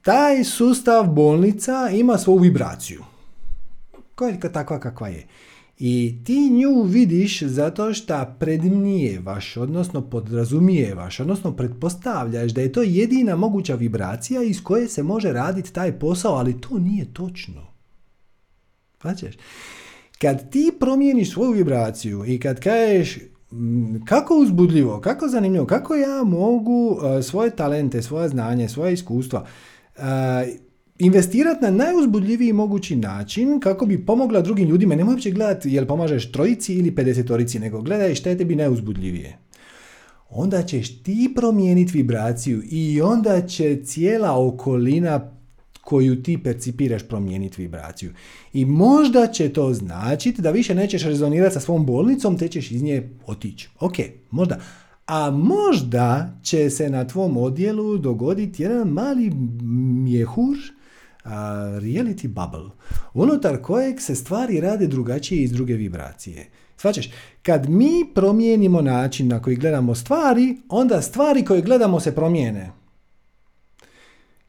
Taj sustav bolnica ima svoju vibraciju koja takva kakva je. I ti nju vidiš zato što predmnijevaš, odnosno podrazumijevaš, odnosno pretpostavljaš da je to jedina moguća vibracija iz koje se može raditi taj posao, ali to nije točno. Značiš? Kad ti promijeniš svoju vibraciju i kad kažeš kako uzbudljivo, kako zanimljivo, kako ja mogu svoje talente, svoje znanje, svoje iskustva investirati na najuzbudljiviji mogući način kako bi pomogla drugim ljudima. Nemoj uopće gledati jel pomažeš trojici ili pedesetorici, nego gledaj šta je tebi najuzbudljivije. Onda ćeš ti promijeniti vibraciju i onda će cijela okolina koju ti percipiraš promijeniti vibraciju. I možda će to značiti da više nećeš rezonirati sa svom bolnicom, te ćeš iz nje otići. Ok, možda. A možda će se na tvom odjelu dogoditi jedan mali mjehur reality bubble, unutar kojeg se stvari rade drugačije iz druge vibracije. Svačeš, kad mi promijenimo način na koji gledamo stvari, onda stvari koje gledamo se promijene.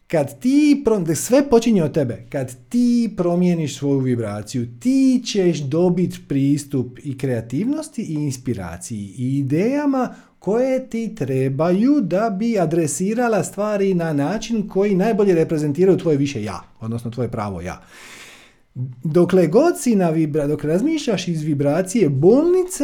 Kad ti, sve počinje od tebe, kad ti promijeniš svoju vibraciju, ti ćeš dobiti pristup i kreativnosti i inspiraciji i idejama koje ti trebaju da bi adresirala stvari na način koji najbolje reprezentiraju tvoje više ja, odnosno tvoje pravo ja. Dokle god si na vibra, dok razmišljaš iz vibracije bolnice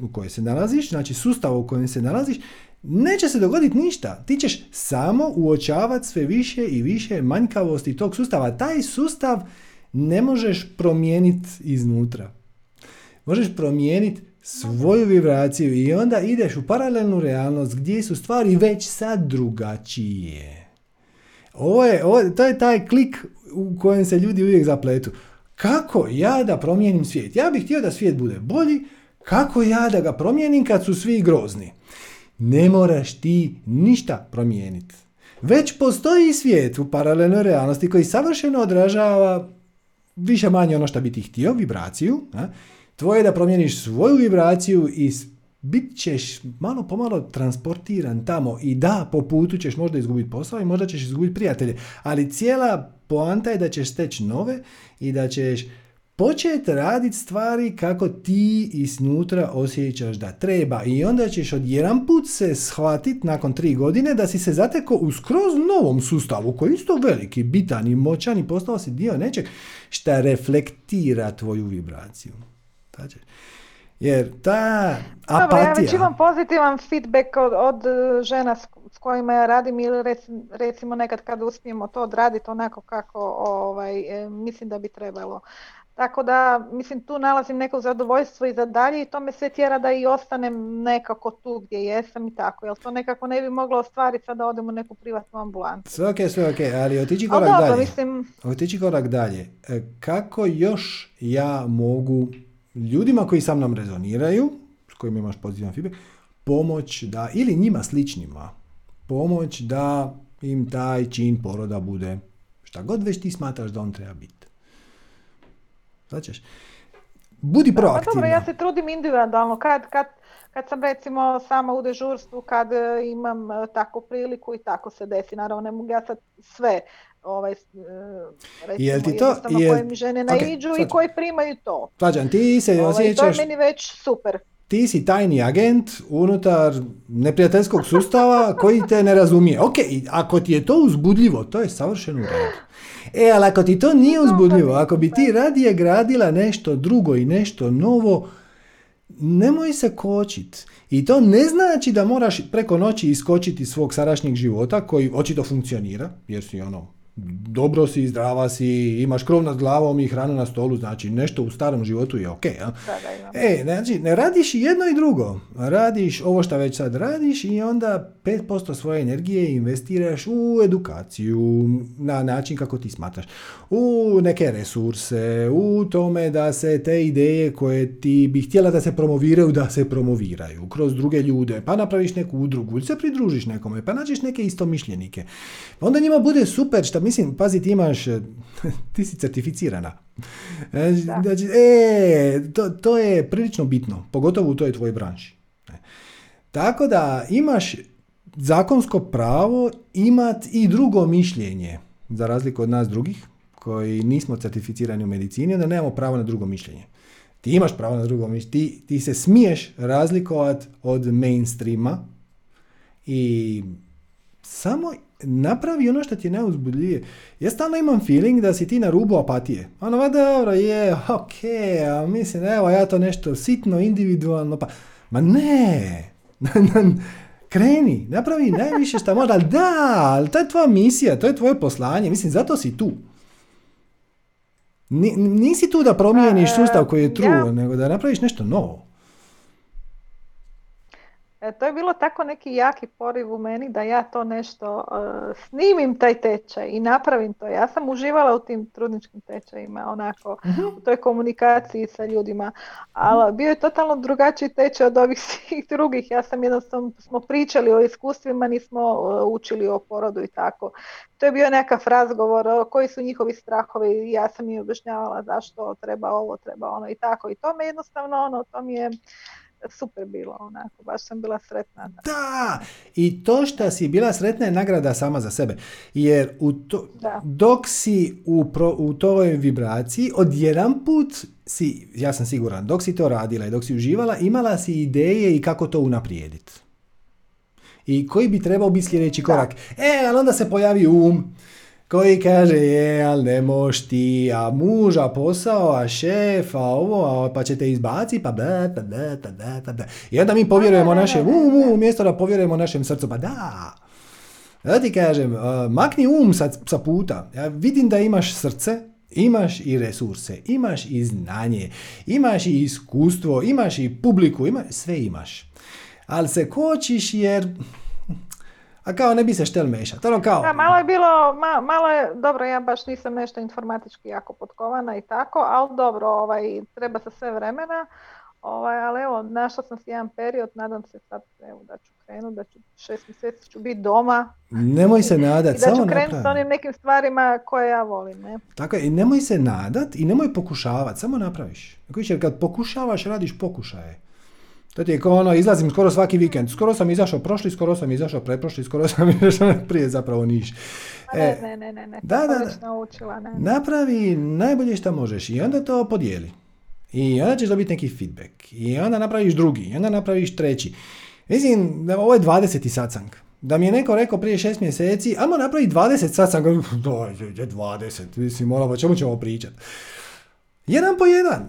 u kojoj se nalaziš, znači sustava u kojem se nalaziš, neće se dogoditi ništa. Ti ćeš samo uočavati sve više i više manjkavosti tog sustava. Taj sustav ne možeš promijeniti iznutra. Možeš promijeniti svoju vibraciju i onda ideš u paralelnu realnost gdje su stvari već sad drugačije. Ovo je, ovo, to je taj klik u kojem se ljudi uvijek zapletu. Kako ja da promijenim svijet? Ja bih htio da svijet bude bolji, kako ja da ga promijenim kad su svi grozni? Ne moraš ti ništa promijeniti. Već postoji svijet u paralelnoj realnosti koji savršeno odražava više manje ono što bi ti htio, vibraciju. A? Tvoje je da promijeniš svoju vibraciju i bit ćeš malo pomalo transportiran tamo. I da, po putu ćeš možda izgubiti posao i možda ćeš izgubiti prijatelje, ali cijela poanta je da ćeš steći nove i da ćeš početi raditi stvari kako ti iznutra osjećaš da treba. I onda ćeš od jedan put se shvatiti nakon tri godine da si se zateko u skroz novom sustavu koji je isto veliki, bitan i moćan i postao si dio nečeg šta reflektira tvoju vibraciju. Jer ta apatija... Dobro, ja već imam pozitivan feedback od, od žena s, kojima ja radim ili recimo nekad kad uspijemo to odraditi onako kako ovaj, e, mislim da bi trebalo. Tako da, mislim, tu nalazim neko zadovoljstvo i za dalje i to me sve tjera da i ostanem nekako tu gdje jesam i tako. Jel to nekako ne bi moglo ostvariti sad da odem u neku privatnu ambulantu. Sve ok, sve ok, ali otići korak dobro, dalje. Mislim... Otići korak dalje. E, kako još ja mogu ljudima koji sa mnom rezoniraju, s kojima imaš pozitivan feedback, pomoć da, ili njima sličnima, pomoć da im taj čin poroda bude šta god već ti smatraš da on treba biti. Znači, budi proaktivna. dobro, ja se trudim individualno. Kad, kad, kad sam recimo sama u dežurstvu, kad e, imam e, takvu priliku i tako se desi. Naravno, ne mogu ja sad sve ovaj, e, recimo, jel ti to, jel... koje mi žene naiđu okay, i koji primaju to. Svađan, ti se ovaj, osjećaš... To je meni već super. Ti si tajni agent unutar neprijateljskog sustava koji te ne razumije. Ok, ako ti je to uzbudljivo, to je savršeno u redu. E, ali ako ti to nije uzbudljivo, ako bi ti radije gradila nešto drugo i nešto novo, nemoj se kočit. I to ne znači da moraš preko noći iskočiti svog sadašnjeg života koji očito funkcionira, jer si ono dobro si, zdrava si, imaš krov nad glavom i hranu na stolu, znači nešto u starom životu je ok. Ja? e, znači, ne radiš jedno i drugo. Radiš ovo što već sad radiš i onda 5% svoje energije investiraš u edukaciju na način kako ti smatraš. U neke resurse, u tome da se te ideje koje ti bi htjela da se promoviraju, da se promoviraju kroz druge ljude. Pa napraviš neku udrugu ili se pridružiš nekome, pa nađeš neke istomišljenike. Onda njima bude super što mislim, pazi, ti imaš, e, ti si certificirana. E, znači, e, to, to je prilično bitno, pogotovo u toj tvojoj branši. E, tako da imaš zakonsko pravo imat i drugo mišljenje, za razliku od nas drugih, koji nismo certificirani u medicini, onda nemamo pravo na drugo mišljenje. Ti imaš pravo na drugo mišljenje, ti, ti se smiješ razlikovati od mainstreama i samo napravi ono što ti je najuzbudljivije. Ja stalno imam feeling da si ti na rubu apatije. Ono, va dobro, je, ok, a mislim, evo, ja to nešto sitno, individualno, pa... Ma ne! Kreni, napravi najviše što možda, ali da, ali to je tvoja misija, to je tvoje poslanje, mislim, zato si tu. Nisi tu da promijeniš sustav koji je true, nego da napraviš nešto novo. E, to je bilo tako neki jaki poriv u meni da ja to nešto uh, snimim taj tečaj i napravim to. Ja sam uživala u tim trudničkim tečajima, onako, mhm. u toj komunikaciji sa ljudima, ali bio je totalno drugačiji tečaj od ovih svih drugih. Ja sam jednostavno, smo pričali o iskustvima, nismo uh, učili o porodu i tako. To je bio nekakav razgovor, koji su njihovi strahovi, ja sam im objašnjavala zašto treba ovo, treba ono i tako. I to me jednostavno, ono, to mi je super bilo onako, baš sam bila sretna. Da, i to što si bila sretna je nagrada sama za sebe. Jer u to, dok si u, pro, u toj vibraciji, odjedan put si, ja sam siguran, dok si to radila i dok si uživala, imala si ideje i kako to unaprijediti. I koji bi trebao biti sljedeći korak? E, ali onda se pojavi um, koji kaže je, ali ne moš ti, a muž, a posao, a šef, a ovo, a pa ćete izbaci, pa da, da, pa da, pa da. I onda mi povjerujemo našem umu, umjesto da povjerujemo našem srcu, pa da. Da ti kažem, makni um sa, sa puta. Ja vidim da imaš srce, imaš i resurse, imaš i znanje, imaš i iskustvo, imaš i publiku, ima, sve imaš. Ali se kočiš jer a kao ne bi se štel mešati. Ono kao... Da, malo je bilo, malo je, dobro, ja baš nisam nešto informatički jako potkovana i tako, ali dobro, ovaj, treba se sve vremena. Ovaj, ali evo, našla sam si jedan period, nadam se sad evo, da ću krenuti, da ću šest mjeseci ću biti doma. Nemoj se nadat, I da ću krenuti s onim nekim stvarima koje ja volim. Ne? Tako je, i nemoj se nadat i nemoj pokušavati, samo napraviš. Jer kad pokušavaš, radiš pokušaje. To ti je kao ono, izlazim skoro svaki vikend. Skoro sam izašao prošli, skoro sam izašao preprošli, skoro sam izašao prije zapravo niš. E, ne, ne, ne, ne, da, da, da. Naučila, ne. Napravi najbolje što možeš i onda to podijeli. I onda ćeš dobiti neki feedback. I onda napraviš drugi. I onda napraviš treći. Mislim, ovo je 20. satsang. Da mi je neko rekao prije šest mjeseci, ajmo napraviti 20 satsang. je 20. Mislim, ono, o čemu ćemo pričati? Jedan po jedan.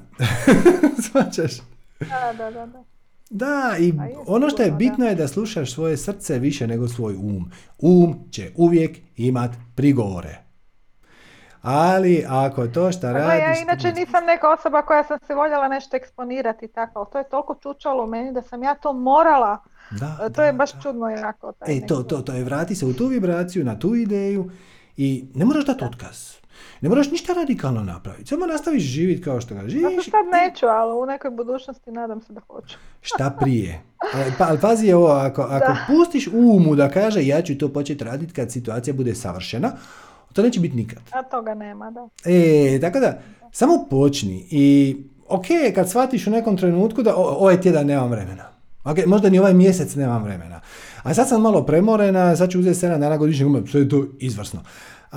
Svačaš? Da, da, da. da. Da, i ono što je bitno je da slušaš svoje srce više nego svoj um. Um će uvijek imat prigovore. Ali ako to što radiš... Ja inače nisam neka osoba koja sam se voljela nešto eksponirati tako, ali to je toliko čučalo u meni da sam ja to morala. Da, e, to je baš čudno jako. Taj e, to, to, to je, vrati se u tu vibraciju, na tu ideju i ne moraš dati otkaz. Ne moraš ništa radikalno napraviti, samo nastaviš živjeti kao što ga živiš. Zato sad neću, ali u nekoj budućnosti nadam se da hoću. Šta prije? Pa, ali pazi ovo, ako, ako pustiš umu da kaže ja ću to početi raditi kad situacija bude savršena, to neće biti nikad. A toga nema, da. E, tako da, samo počni i ok, kad shvatiš u nekom trenutku da ovaj tjedan nemam vremena. Ok, možda ni ovaj mjesec nemam vremena. A sad sam malo premorena, sad ću uzeti 7 dana godišnjeg sve je to izvrsno.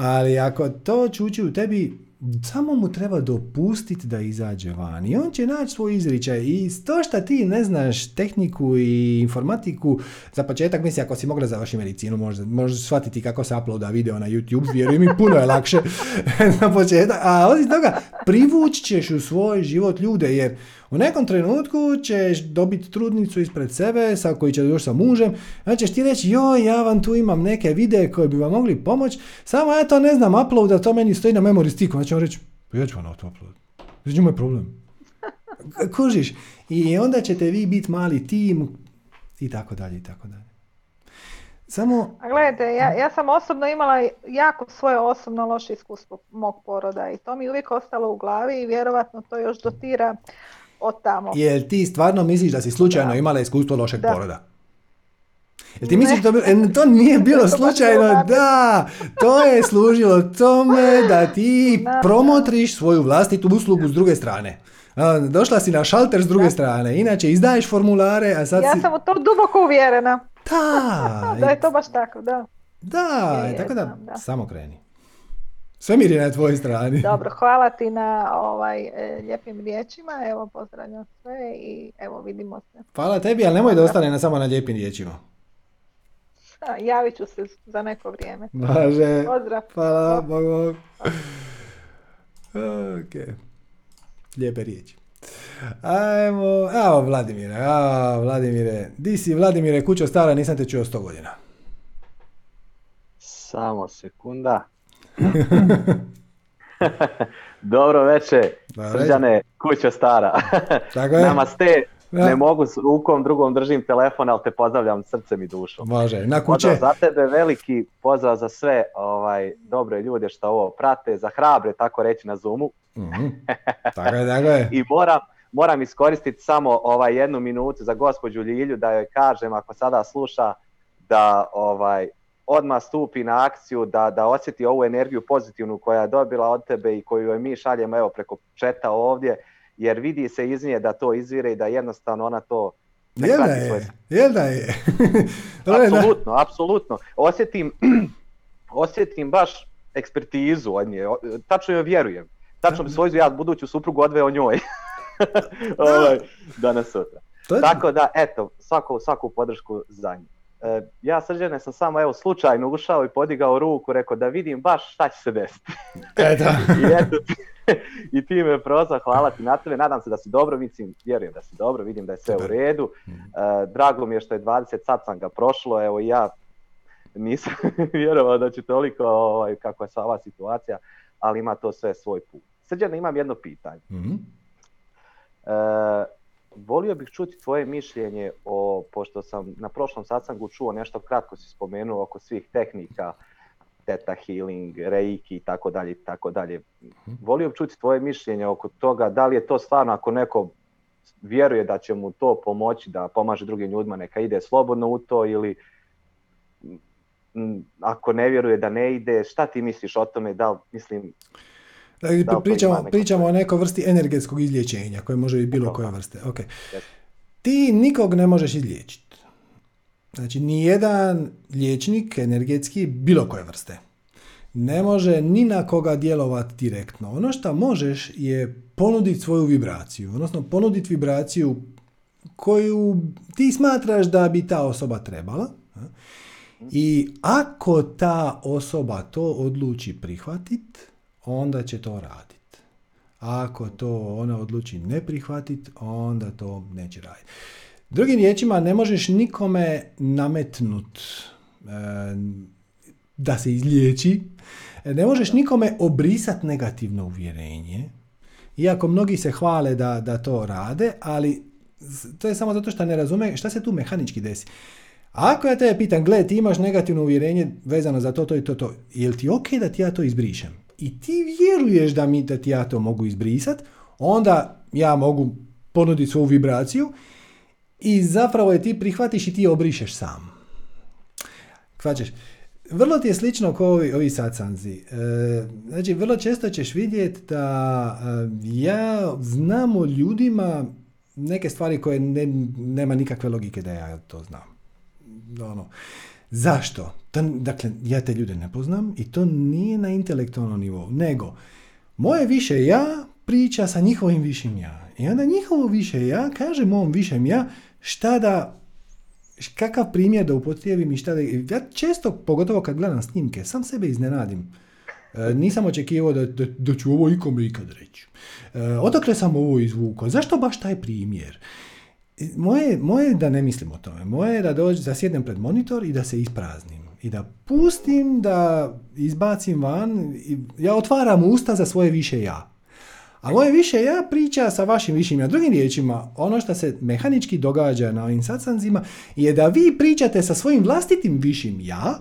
Ali ako to čuči u tebi, samo mu treba dopustiti da izađe van i on će naći svoj izričaj. I to što ti ne znaš tehniku i informatiku, za početak misli ako si mogla završiti medicinu možda, možeš shvatiti kako se uploada video na YouTube, vjeruj mi puno je lakše na početak, a osim toga privući ćeš u svoj život ljude jer u nekom trenutku ćeš dobiti trudnicu ispred sebe sa koji će doći sa mužem, onda ćeš ti reći joj ja vam tu imam neke videe koje bi vam mogli pomoći, samo ja to ne znam uploada, to meni stoji na memory sticku, onda će on reći pa ja ću vam to upload. Znači je problem. Kužiš. I onda ćete vi biti mali tim i tako dalje i tako dalje. Samo... A gledajte, ja, ja sam osobno imala jako svoje osobno loše iskustvo mog poroda i to mi uvijek ostalo u glavi i vjerovatno to još dotira od tamo. Jel ti stvarno misliš da si slučajno imala iskustvo lošeg da. poroda? Jel ti misliš da to, e, to nije bilo slučajno? Da, to je služilo tome da ti promotriš svoju vlastitu uslugu s druge strane. Došla si na šalter s druge strane, inače izdaješ formulare, a sad ja si... Sam u to duboko uvjerena. Da. da je to baš tako, da. Da, tako da, da, samo kreni. Svemir je na tvojoj strani. Dobro, hvala ti na ovaj, e, lijepim riječima. Evo, pozdravljam sve i evo, vidimo se. Hvala tebi, ali nemoj da ostane na samo na lijepim riječima. javit ću se za neko vrijeme. Može. Pozdrav. Hvala, Bogu. Ok. Lijepe riječi. Ajmo, evo Vladimire, a Vladimire, di si Vladimire, kućo stara, nisam te čuo sto godina. Samo sekunda. Dobro večer, Srđane, kuća stara. Tako je. Namaste, Ne mogu s rukom, drugom držim telefon, ali te pozdravljam srcem i dušom. Može, na kuće. Pozdrav za tebe veliki, pozdrav za sve ovaj, dobre ljude što ovo prate, za hrabre, tako reći na Zoomu. Mm-hmm. Tako je, tako je. I moram, moram iskoristiti samo ovaj jednu minutu za gospođu Ljilju da joj kažem ako sada sluša da ovaj odmah stupi na akciju, da, da osjeti ovu energiju pozitivnu koja je dobila od tebe i koju joj mi šaljemo evo preko četa ovdje, jer vidi se iz nje da to izvire i da jednostavno ona to ne jel da je, jel da je. apsolutno, apsolutno. Osjetim, osjetim baš ekspertizu od nje, tačno joj vjerujem. Tačno bi svoju ja buduću suprugu odveo njoj. ovaj, danas sutra. Tako da, eto, svaku, svaku podršku za nju. E, ja srđane sam samo evo slučajno ušao i podigao ruku, rekao da vidim baš šta će se desiti. Eto. I, eto, I ti me proza, hvala ti na tebe, nadam se da si dobro, mislim, vjerujem da si dobro, vidim da je sve u redu. E, drago mi je što je 20 ga prošlo, evo ja nisam vjerovao da će toliko, ovaj, kako je sva ova situacija, ali ima to sve svoj put. Srđane, imam jedno pitanje. mm volio bih čuti tvoje mišljenje o, pošto sam na prošlom sastangu čuo nešto kratko si spomenuo oko svih tehnika, teta healing, reiki i tako dalje i tako dalje. Mhm. Volio bih čuti tvoje mišljenje oko toga, da li je to stvarno ako neko vjeruje da će mu to pomoći da pomaže drugim ljudima, neka ide slobodno u to ili ako ne vjeruje da ne ide, šta ti misliš o tome, da li, mislim, Dakle, pričamo, pričamo o nekoj vrsti energetskog izlječenja koje može i bilo koje vrste. Okay. Ti nikog ne možeš izliječiti. Znači, nijedan liječnik energetski bilo koje vrste ne može ni na koga djelovati direktno. Ono što možeš je ponuditi svoju vibraciju, odnosno ponuditi vibraciju koju ti smatraš da bi ta osoba trebala. I ako ta osoba to odluči prihvatiti, onda će to raditi. Ako to ona odluči ne prihvatiti, onda to neće raditi. Drugim riječima, ne možeš nikome nametnut e, da se izliječi, ne možeš nikome obrisati negativno uvjerenje, iako mnogi se hvale da, da to rade, ali to je samo zato što ne razume šta se tu mehanički desi. Ako ja te pitam, gle, ti imaš negativno uvjerenje vezano za to, to i to, to, je li ti ok da ti ja to izbrišem? I ti vjeruješ da, mi, da ti ja to mogu izbrisati, onda ja mogu ponuditi svoju vibraciju i zapravo je ti prihvatiš i ti obrišeš sam. Kvačeš. Vrlo ti je slično kao ovi, ovi sacanzi. E, znači, vrlo često ćeš vidjeti da e, ja znam o ljudima neke stvari koje ne, nema nikakve logike da ja to znam. Ono, Zašto? dakle, ja te ljude ne poznam i to nije na intelektualnom nivou, nego moje više ja priča sa njihovim višim ja. I onda njihovo više ja kaže mom višem ja šta da kakav primjer da upotrijebim i šta da... Ja često, pogotovo kad gledam snimke, sam sebe iznenadim. E, nisam očekivao da, da, da ću ovo ikome ikad reći. E, odakle sam ovo izvukao? Zašto baš taj primjer? Moje, moje da ne mislim o tome. Moje je da dođem, da sjednem pred monitor i da se ispraznim. I da pustim, da izbacim van. I ja otvaram usta za svoje više ja. A moje više ja priča sa vašim višim ja. Drugim riječima, ono što se mehanički događa na ovim satsanzima je da vi pričate sa svojim vlastitim višim ja,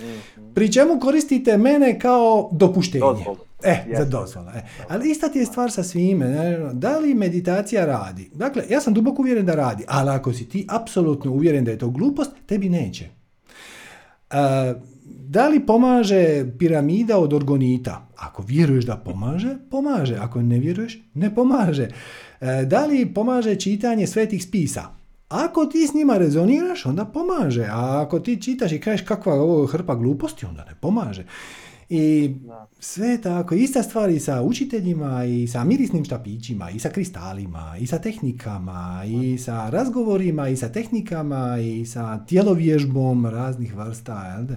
mhm. pri čemu koristite mene kao dopuštenje. E, za dozvola. E. Ali ista ti je stvar sa svime. Da li meditacija radi? Dakle, ja sam duboko uvjeren da radi, ali ako si ti apsolutno uvjeren da je to glupost, tebi neće. E, da li pomaže piramida od orgonita? Ako vjeruješ da pomaže, pomaže. Ako ne vjeruješ, ne pomaže. E, da li pomaže čitanje svetih spisa? Ako ti s njima rezoniraš, onda pomaže. A ako ti čitaš i kažeš kakva ovo hrpa gluposti, onda ne pomaže. I sve tako, ista stvar i sa učiteljima, i sa mirisnim štapićima, i sa kristalima, i sa tehnikama, i sa razgovorima, i sa tehnikama, i sa tjelovježbom raznih vrsta. Jel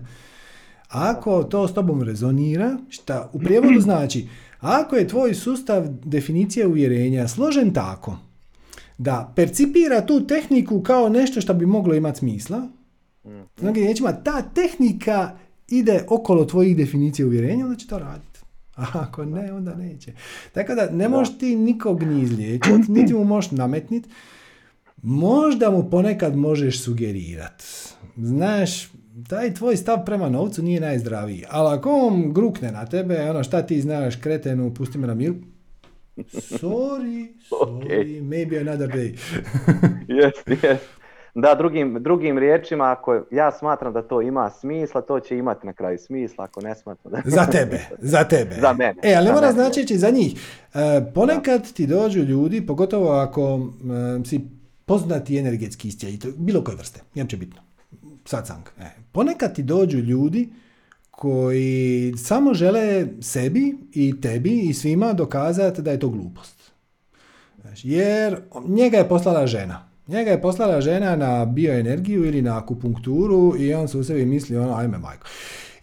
Ako to s tobom rezonira, šta u prijevodu znači, ako je tvoj sustav definicije uvjerenja složen tako, da percipira tu tehniku kao nešto što bi moglo imati smisla, znači, ta tehnika ide okolo tvojih definicija uvjerenja, onda će to raditi. A ako ne, onda neće. Tako da ne možeš ti nikog ni izliječiti, niti mu možeš nametniti. možda mu ponekad možeš sugerirati. Znaš, taj tvoj stav prema novcu nije najzdraviji. Ali ako on grukne na tebe, ono šta ti znaš, kretenu, pusti me na miru, sorry, sorry, maybe another day. yes, yes. Da, drugim, drugim riječima, ako ja smatram da to ima smisla, to će imati na kraju smisla, ako ne smatram da... za tebe, za tebe. za mene. E, ali ne mora znači za njih. E, ponekad ti dođu ljudi, pogotovo ako e, si poznati energetski istjelj, bilo koje vrste, njem će bitno. Sad sam. E, ponekad ti dođu ljudi koji samo žele sebi i tebi i svima dokazati da je to glupost. Jer njega je poslala žena. Njega je poslala žena na bioenergiju ili na akupunkturu i on se u sebi misli ono, ajme majko.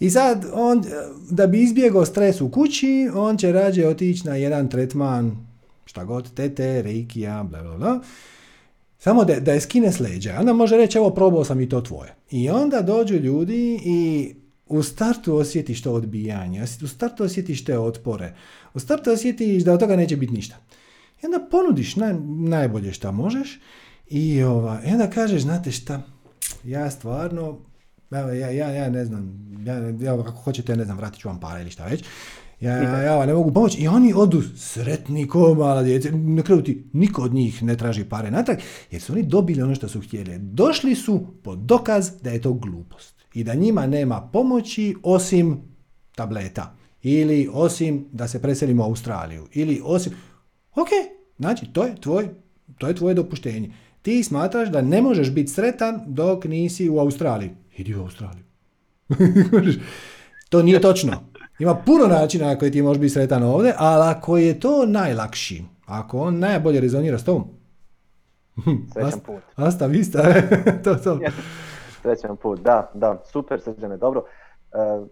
I sad, on, da bi izbjegao stres u kući, on će rađe otići na jedan tretman, šta god, tete, reikija, bla, bla, bla. Samo da, da je skine s leđa. Može reći, evo, probao sam i to tvoje. I onda dođu ljudi i u startu osjetiš to odbijanje, u startu osjetiš te otpore, u startu osjetiš da od toga neće biti ništa. I onda ponudiš naj, najbolje šta možeš i, ova, i onda kažeš, znate šta, ja stvarno, ja, ja, ja ne znam, ja, ja, kako hoćete, ne znam, vratit ću vam pare ili šta već, ja, ja ne mogu pomoći. I oni odu sretni ko mala djece. Na kraju ti niko od njih ne traži pare natrag, jer su oni dobili ono što su htjeli. Došli su po dokaz da je to glupost. I da njima nema pomoći osim tableta. Ili osim da se preselimo u Australiju. Ili osim... Ok, znači to je tvoj, to je tvoje dopuštenje. Ti smatraš da ne možeš biti sretan dok nisi u Australiji. Idi u Australiju. to nije točno. Ima puno načina na koji ti možeš biti sretan ovdje, ali ako je to najlakši, ako on najbolje rezonira s tom, Srećan put. Asta vista, to to. Srećan put, da, da, super srećane, dobro. E,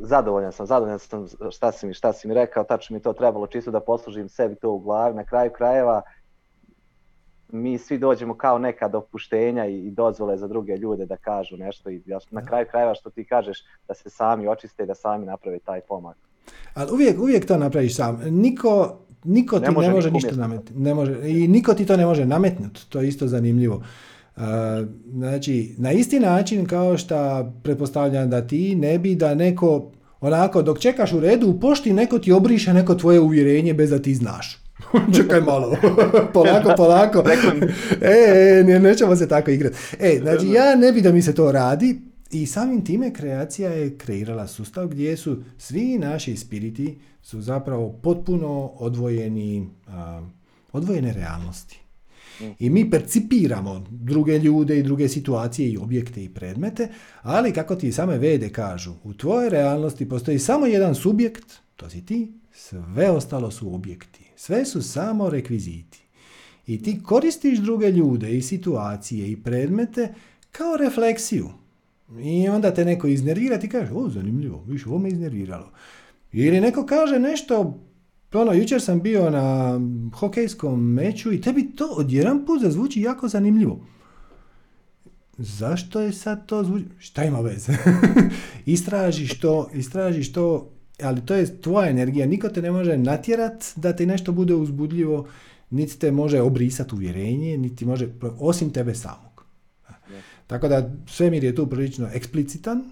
zadovoljan sam, zadovoljan sam šta si mi, šta si mi rekao, tačno mi to trebalo čisto da poslužim sebi to u glavi. Na kraju krajeva mi svi dođemo kao neka dopuštenja i dozvole za druge ljude da kažu nešto i na kraju krajeva što ti kažeš da se sami očiste i da sami naprave taj pomak. Ali uvijek, uvijek to napraviš sam. Niko, niko ti ne može, ne može ništa nametnuti. Ne može, I niko ti to ne može nametnuti. To je isto zanimljivo. Uh, znači, na isti način kao što pretpostavljam da ti ne bi da neko onako dok čekaš u redu u pošti neko ti obriše neko tvoje uvjerenje bez da ti znaš. Čekaj malo. polako, polako. e, e, nećemo se tako igrati. E, znači ja ne bi da mi se to radi i samim time kreacija je kreirala sustav gdje su svi naši spiriti su zapravo potpuno odvojeni, odvojene realnosti. I mi percipiramo druge ljude i druge situacije i objekte i predmete, ali kako ti same vede kažu, u tvojoj realnosti postoji samo jedan subjekt, to si ti, sve ostalo su objekti. Sve su samo rekviziti. I ti koristiš druge ljude i situacije i predmete kao refleksiju. I onda te neko iznervira, ti kažeš, o, zanimljivo, više ovo me iznerviralo. Ili neko kaže nešto, ono, jučer sam bio na hokejskom meču i tebi to odjedan put zazvuči jako zanimljivo. Zašto je sad to zvuči? Šta ima veze? istražiš to, istražiš to ali to je tvoja energija, niko te ne može natjerat da ti nešto bude uzbudljivo, niti te može obrisati uvjerenje, niti može, osim tebe samog. Tako da svemir je tu prilično eksplicitan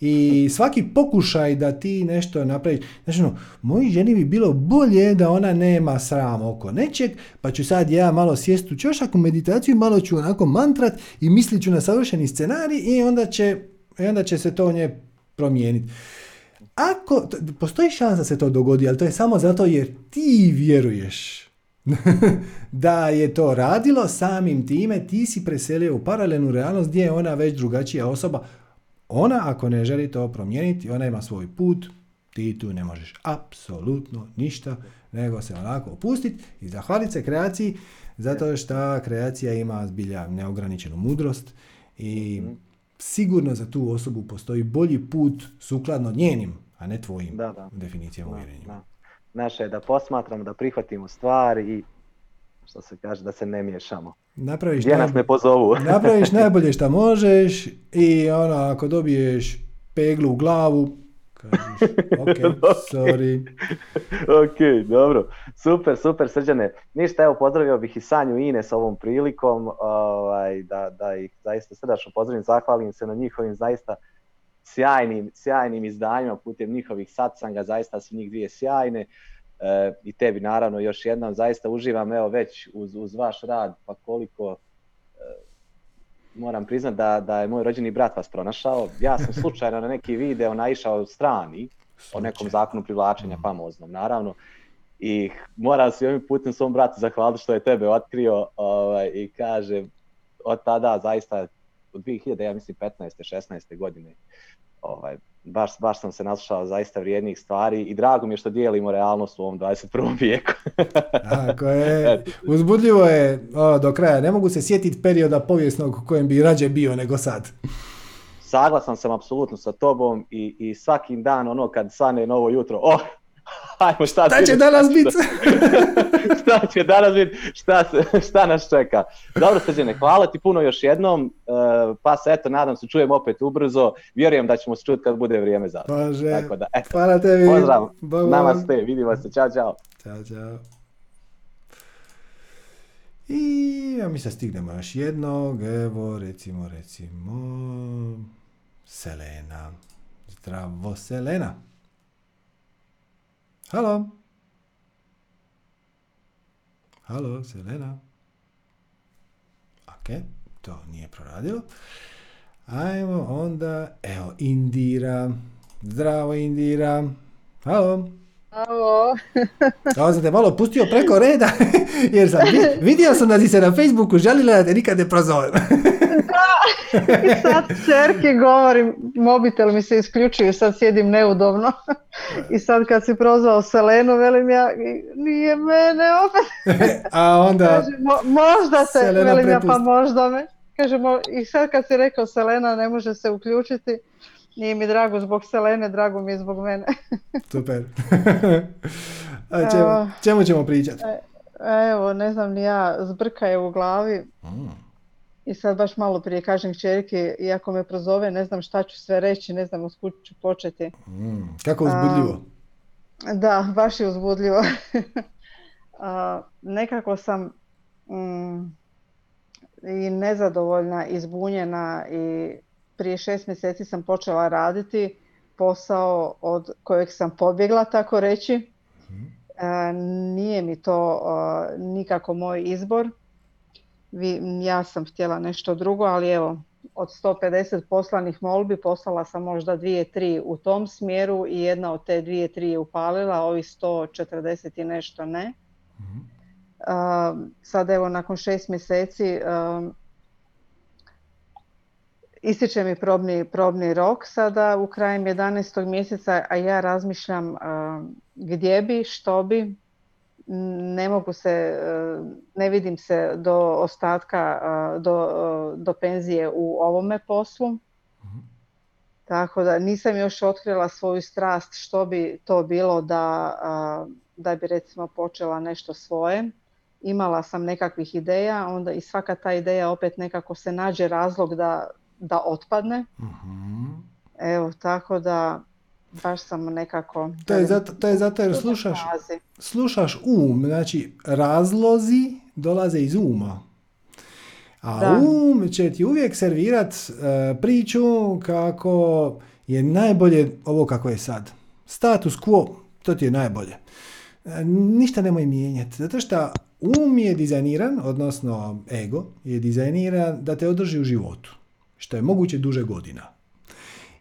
i svaki pokušaj da ti nešto napraviš, znači ono, moji ženi bi bilo bolje da ona nema sram oko nečeg, pa ću sad ja malo sjest u čošak u meditaciju, malo ću onako mantrat i mislit ću na savršeni scenarij i onda će, i onda će se to nje promijeniti. Ako, postoji šansa da se to dogodi, ali to je samo zato jer ti vjeruješ da je to radilo samim time, ti si preselio u paralelnu realnost gdje je ona već drugačija osoba. Ona ako ne želi to promijeniti, ona ima svoj put, ti tu ne možeš apsolutno ništa, nego se onako opustiti i zahvaliti se kreaciji, zato što kreacija ima zbilja neograničenu mudrost i mhm sigurno za tu osobu postoji bolji put sukladno njenim, a ne tvojim da, da. definicijama uvjerenjima. Naše je da posmatramo, da prihvatimo stvari i što se kaže, da se ne miješamo. Napraviš Gdje nas ne pozovu. napraviš najbolje što možeš i ono, ako dobiješ peglu u glavu, ok, sorry. ok, dobro. Super, super, srđane. Ništa, evo, pozdravio bih i Sanju i Ines ovom prilikom, ovaj, da, da ih zaista srdačno pozdravim, zahvalim se na njihovim zaista sjajnim, sjajnim izdanjima putem njihovih satsanga, zaista su njih dvije sjajne. E, I tebi naravno još jednom zaista uživam evo već uz, uz vaš rad pa koliko moram priznat da, da je moj rođeni brat vas pronašao. Ja sam slučajno na neki video naišao strani o nekom zakonu privlačenja mm. famoznom, naravno. I moram se ovim putem svom bratu zahvaliti što je tebe otkrio ovaj, i kaže od tada zaista od 2000, ja mislim 15. 16. godine ovaj, baš, baš sam se naslušao zaista vrijednih stvari i drago mi je što dijelimo realnost u ovom 21. vijeku. Tako je, uzbudljivo je o, do kraja, ne mogu se sjetiti perioda povijesnog kojem bi rađe bio nego sad. Saglasan sam apsolutno sa tobom i, i svakim dan ono kad svane novo jutro, oh, Ajmo, šta, šta će danas biti? šta će danas biti, šta, šta nas čeka. Dobro, Srđene, hvala ti puno još jednom, e, pa se eto, nadam se, čujem opet ubrzo, vjerujem da ćemo se čuti kad bude vrijeme za to. Tako da, eto, hvala tebi. Pozdrav, namaste, vidimo se, čao, čao. Ćao, čao. I ja mi se stignemo još jednog, evo recimo, recimo, Selena. Zdravo, Selena. Halo? Halo, Selena? Ok, to nije proradilo. Ajmo onda, evo, Indira. Zdravo, Indira. Halo? Halo. Sam te malo pustio preko reda, jer sam vidio sam da si se na Facebooku želila da te nikad ne prozovem. I sad čerki govorim, mobitel mi se isključio, sad sjedim neudobno. I sad kad si prozvao Selenu, velim ja, nije mene opet. A onda... Kaže, možda se, Selena velim ja, pa možda me. Kaže, i sad kad si rekao Selena ne može se uključiti, nije mi drago zbog Selene, drago mi je zbog mene. Super. A čemu, čemu ćemo pričati? E, evo, ne znam ni ja, zbrka je u glavi. Mm. I sad baš malo prije kažem čerke, iako me prozove, ne znam šta ću sve reći, ne znam uz ću početi. Mm. Kako uzbudljivo? da, baš je uzbudljivo. nekako sam mm, i nezadovoljna, izbunjena i prije šest mjeseci sam počela raditi posao od kojeg sam pobjegla, tako reći. Mhm. E, nije mi to nikako moj izbor. Vi, ja sam htjela nešto drugo, ali evo, od 150 poslanih molbi poslala sam možda dvije, tri u tom smjeru i jedna od te dvije, tri je upalila, a ovih 140 i nešto ne. mm sad evo nakon šest mjeseci Ističe mi probni, probni rok sada u krajem 11. mjeseca, a ja razmišljam gdje bi, što bi, ne mogu se, ne vidim se do ostatka, do, do penzije u ovome poslu. Mhm. Tako da nisam još otkrila svoju strast što bi to bilo da, da bi recimo počela nešto svoje. Imala sam nekakvih ideja, onda i svaka ta ideja opet nekako se nađe razlog da da otpadne. uh Evo, tako da baš sam nekako... To je zato, to je zato jer slušaš, slušaš um, znači razlozi dolaze iz uma. A da. um će ti uvijek servirat uh, priču kako je najbolje ovo kako je sad. Status quo, to ti je najbolje. E, ništa nemoj mijenjati, zato što um je dizajniran, odnosno ego je dizajniran da te održi u životu što je moguće duže godina.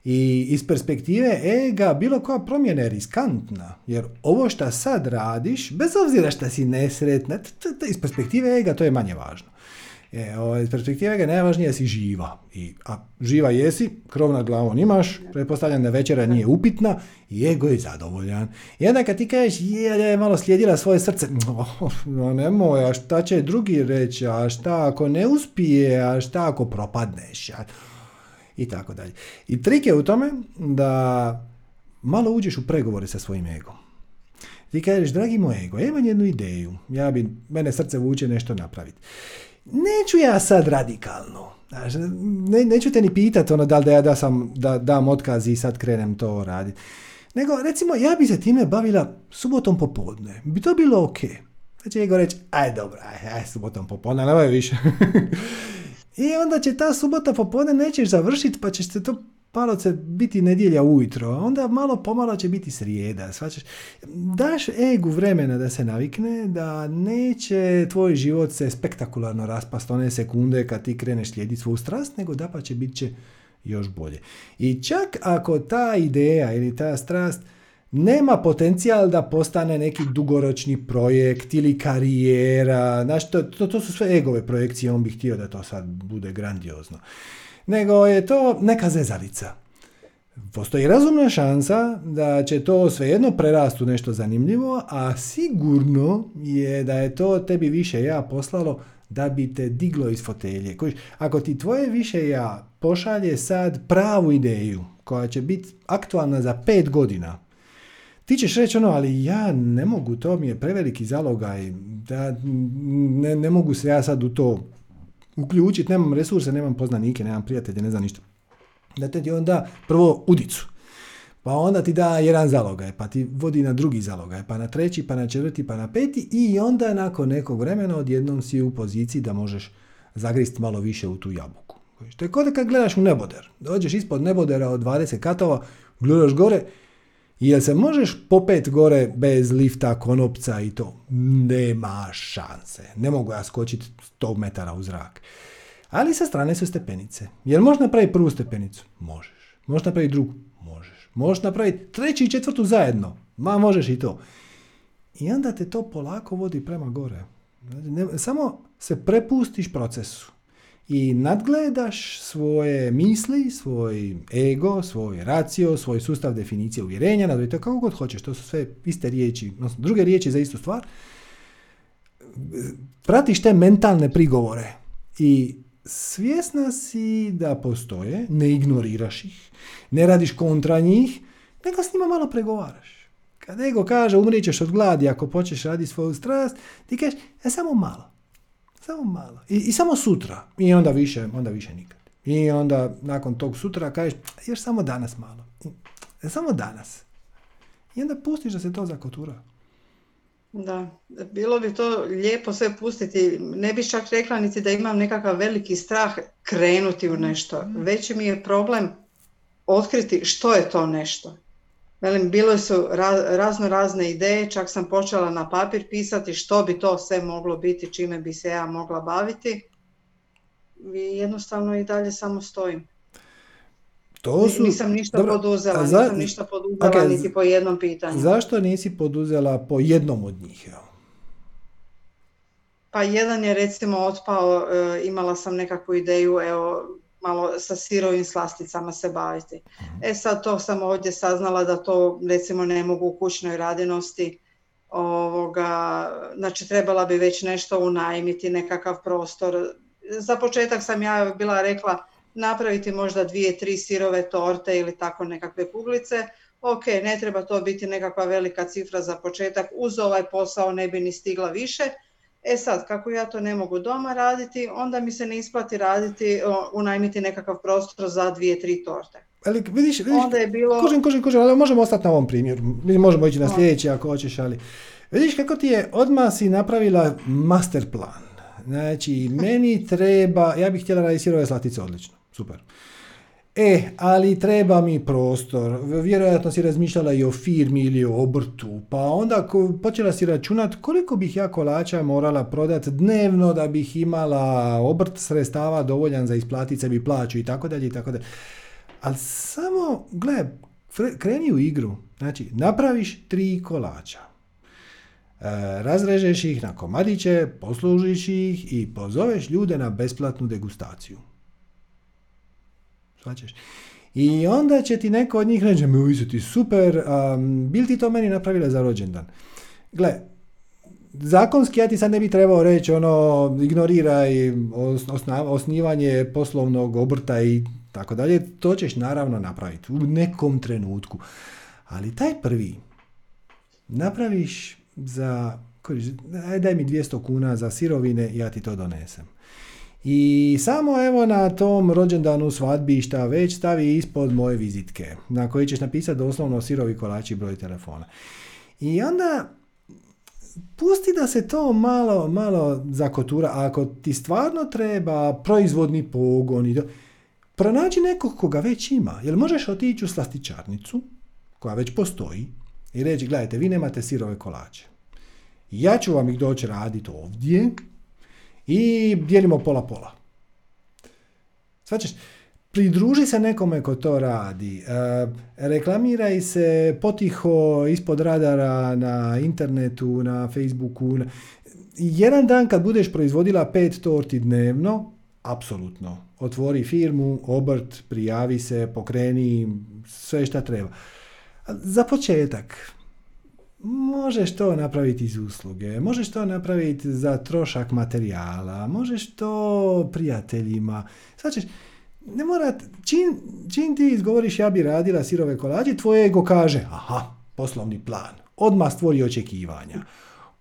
I iz perspektive ega bilo koja promjena je riskantna, jer ovo što sad radiš, bez obzira što si nesretna, iz perspektive ega to je manje važno. E, iz perspektive ega najvažnije je da si živa. I, a živa jesi, krov nad glavom imaš, pretpostavljam da večera nije upitna i ego je zadovoljan. I onda kad ti kažeš, je, je malo slijedila svoje srce, no nemoj, a šta će drugi reći, a šta ako ne uspije, a šta ako propadneš, a... i tako dalje. I trik je u tome da malo uđeš u pregovore sa svojim egom. Ti kažeš, dragi moj ego, ja imam jednu ideju, ja bi, mene srce vuče nešto napraviti. Neću ja sad radikalno, ne, neću te ni pitat ono da li da ja da sam, da dam otkaz i sad krenem to raditi. Nego, recimo, ja bi se time bavila subotom popodne. Bi to bilo ok. Znači, nego reći, aj dobro, aj, aj subotom popodne, nemoj više. I onda će ta subota popodne nećeš završiti, pa ćeš se to će biti nedjelja ujutro, onda malo pomalo će biti srijeda, svačaš. Daš egu vremena da se navikne, da neće tvoj život se spektakularno raspast one sekunde kad ti kreneš slijediti svoju strast, nego da pa će bit će još bolje. I čak ako ta ideja ili ta strast nema potencijal da postane neki dugoročni projekt ili karijera, znaš, to, to, to su sve egove projekcije, on bi htio da to sad bude grandiozno nego je to neka zezalica. Postoji razumna šansa da će to svejedno prerastu nešto zanimljivo, a sigurno je da je to tebi više ja poslalo da bi te diglo iz fotelje. Ako ti tvoje više ja pošalje sad pravu ideju koja će biti aktualna za pet godina, ti ćeš reći ono, ali ja ne mogu, to mi je preveliki zalogaj, da ne, ne mogu se ja sad u to uključiti, nemam resurse, nemam poznanike, nemam prijatelje, ne znam ništa. Da te ti onda prvo udicu, pa onda ti da jedan zalogaj, pa ti vodi na drugi zalogaj, pa na treći, pa na četvrti, pa na peti i onda nakon nekog vremena odjednom si u poziciji da možeš zagristi malo više u tu jabuku. To je kod kad gledaš u neboder. Dođeš ispod nebodera od 20 katova, gledaš gore, Jel se možeš popet gore bez lifta, konopca i to? Nema šanse. Ne mogu ja skočiti 100 metara u zrak. Ali sa strane su stepenice. Jel možeš napraviti prvu stepenicu? Možeš. Možeš napraviti drugu? Možeš. Možeš napraviti treći i četvrtu zajedno? Ma možeš i to. I onda te to polako vodi prema gore. Samo se prepustiš procesu i nadgledaš svoje misli, svoj ego, svoj racio, svoj sustav definicije uvjerenja, nazvite kako god hoćeš, to su sve iste riječi, odnosno druge riječi za istu stvar. Pratiš te mentalne prigovore i svjesna si da postoje, ne ignoriraš ih, ne radiš kontra njih, nego s njima malo pregovaraš. Kad ego kaže umrijećeš od gladi ako počneš raditi svoju strast, ti kažeš, e samo malo. Samo malo. I, I, samo sutra. I onda više, onda više nikad. I onda nakon tog sutra kažeš, još samo danas malo. I, e, samo danas. I onda pustiš da se to zakotura. Da, bilo bi to lijepo sve pustiti. Ne bih čak rekla niti da imam nekakav veliki strah krenuti u nešto. Mm. Veći mi je problem otkriti što je to nešto. Velim, bile su razno razne ideje, čak sam počela na papir pisati što bi to sve moglo biti, čime bi se ja mogla baviti. I jednostavno i dalje samo stojim. To su... Nisam ništa Dobro, poduzela, za... nisam ništa poduzela okay. niti po jednom pitanju. Zašto nisi poduzela po jednom od njih? Pa jedan je recimo otpao, e, imala sam nekakvu ideju, evo malo sa sirovim slasticama se baviti. Mhm. E sad to sam ovdje saznala da to recimo ne mogu u kućnoj radinosti ovoga, znači trebala bi već nešto unajmiti, nekakav prostor. Za početak sam ja bila rekla napraviti možda dvije, tri sirove torte ili tako nekakve kuglice. Ok, ne treba to biti nekakva velika cifra za početak, uz ovaj posao ne bi ni stigla više, E sad, kako ja to ne mogu doma raditi, onda mi se ne isplati raditi, unajmiti nekakav prostor za dvije, tri torte. Ali vidiš, vidiš, onda je bilo... kužim, kužim, kužim, ali možemo ostati na ovom primjeru. Mi možemo ići na sljedeći ako hoćeš, ali... Vidiš kako ti je, odmah si napravila master plan. Znači, meni treba, ja bih htjela raditi sirove slatice, odlično, super. E, ali treba mi prostor. Vjerojatno si razmišljala i o firmi ili o obrtu. Pa onda počela si računat koliko bih ja kolača morala prodati dnevno da bih imala obrt sredstava dovoljan za isplatiti sebi plaću i tako dalje i tako dalje. Ali samo, gle, kreni u igru. Znači, napraviš tri kolača. E, razrežeš ih na komadiće, poslužiš ih i pozoveš ljude na besplatnu degustaciju. Svačeš? I onda će ti neko od njih reći, mi ti super, um, bil ti to meni napravila za rođendan? Gle, zakonski ja ti sad ne bi trebao reći ono, ignoriraj osnivanje poslovnog obrta i tako dalje, to ćeš naravno napraviti u nekom trenutku. Ali taj prvi napraviš za, daj mi 200 kuna za sirovine, ja ti to donesem. I samo evo na tom rođendanu svadbi šta već stavi ispod moje vizitke, na koji ćeš napisati doslovno sirovi kolači broj telefona. I onda pusti da se to malo, malo zakotura. ako ti stvarno treba proizvodni pogon i do... pronađi nekog koga već ima. Jer možeš otići u slastičarnicu, koja već postoji, i reći, gledajte, vi nemate sirove kolače. Ja ću vam ih doći raditi ovdje i dijelimo pola-pola. Svačeš, pridruži se nekome ko to radi. E, reklamiraj se potiho ispod radara na internetu, na Facebooku. Jedan dan kad budeš proizvodila pet torti dnevno, apsolutno. Otvori firmu, obrt, prijavi se, pokreni, sve šta treba. Za početak, možeš to napraviti iz usluge, možeš to napraviti za trošak materijala, možeš to prijateljima. Sad ćeš, ne mora, čim, čim ti izgovoriš ja bi radila sirove kolače, tvoje ego kaže, aha, poslovni plan, odmah stvori očekivanja.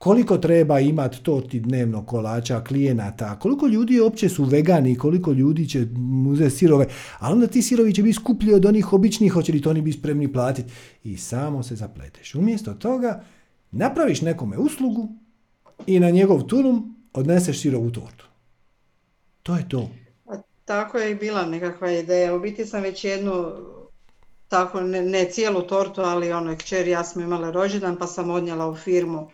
Koliko treba imati torti dnevno kolača, klijenata, koliko ljudi uopće su vegani, koliko ljudi će uzeti sirove, a onda ti sirovi će biti skuplji od onih običnih, hoće li to oni biti spremni platiti. I samo se zapleteš. Umjesto toga, napraviš nekome uslugu i na njegov tulum odneseš sirovu tortu. To je to. Tako je i bila nekakva ideja. U biti sam već jednu, tako ne, ne cijelu tortu, ali ono, kćer ja smo imali rođendan pa sam odnijela u firmu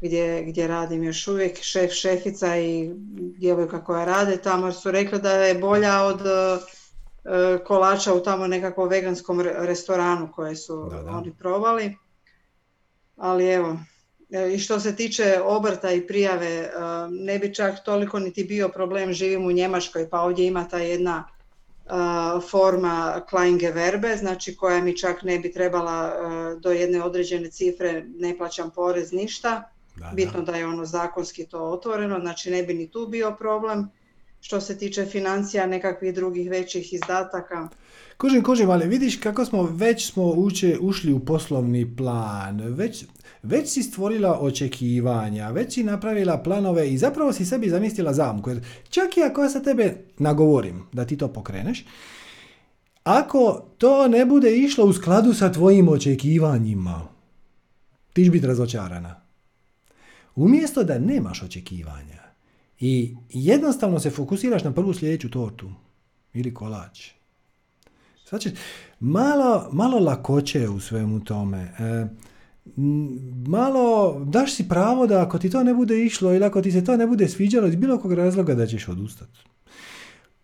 gdje, gdje radim još uvijek, šef, šefica i djevojka koja rade tamo su rekli da je bolja od uh, kolača u tamo nekakvom veganskom restoranu koje su oni probali. Ali evo, E, I što se tiče obrta i prijave, e, ne bi čak toliko niti bio problem, živim u Njemačkoj pa ovdje ima ta jedna e, forma Kleingewerbe, znači koja mi čak ne bi trebala do jedne određene cifre, ne plaćam porez, ništa. Bitno da je ono zakonski to otvoreno, znači ne bi ni tu bio problem. Što se tiče financija, nekakvih drugih većih izdataka. Kužim, kužim, ali vidiš kako smo već smo uče, ušli u poslovni plan, već već si stvorila očekivanja, već si napravila planove i zapravo si sebi zamislila zamku. Jer čak i ako ja sa tebe nagovorim da ti to pokreneš, ako to ne bude išlo u skladu sa tvojim očekivanjima, ti će biti razočarana. Umjesto da nemaš očekivanja i jednostavno se fokusiraš na prvu sljedeću tortu ili kolač. Znači, malo, malo lakoće u svemu tome. E, malo daš si pravo da ako ti to ne bude išlo ili ako ti se to ne bude sviđalo iz bilo kog razloga da ćeš odustati.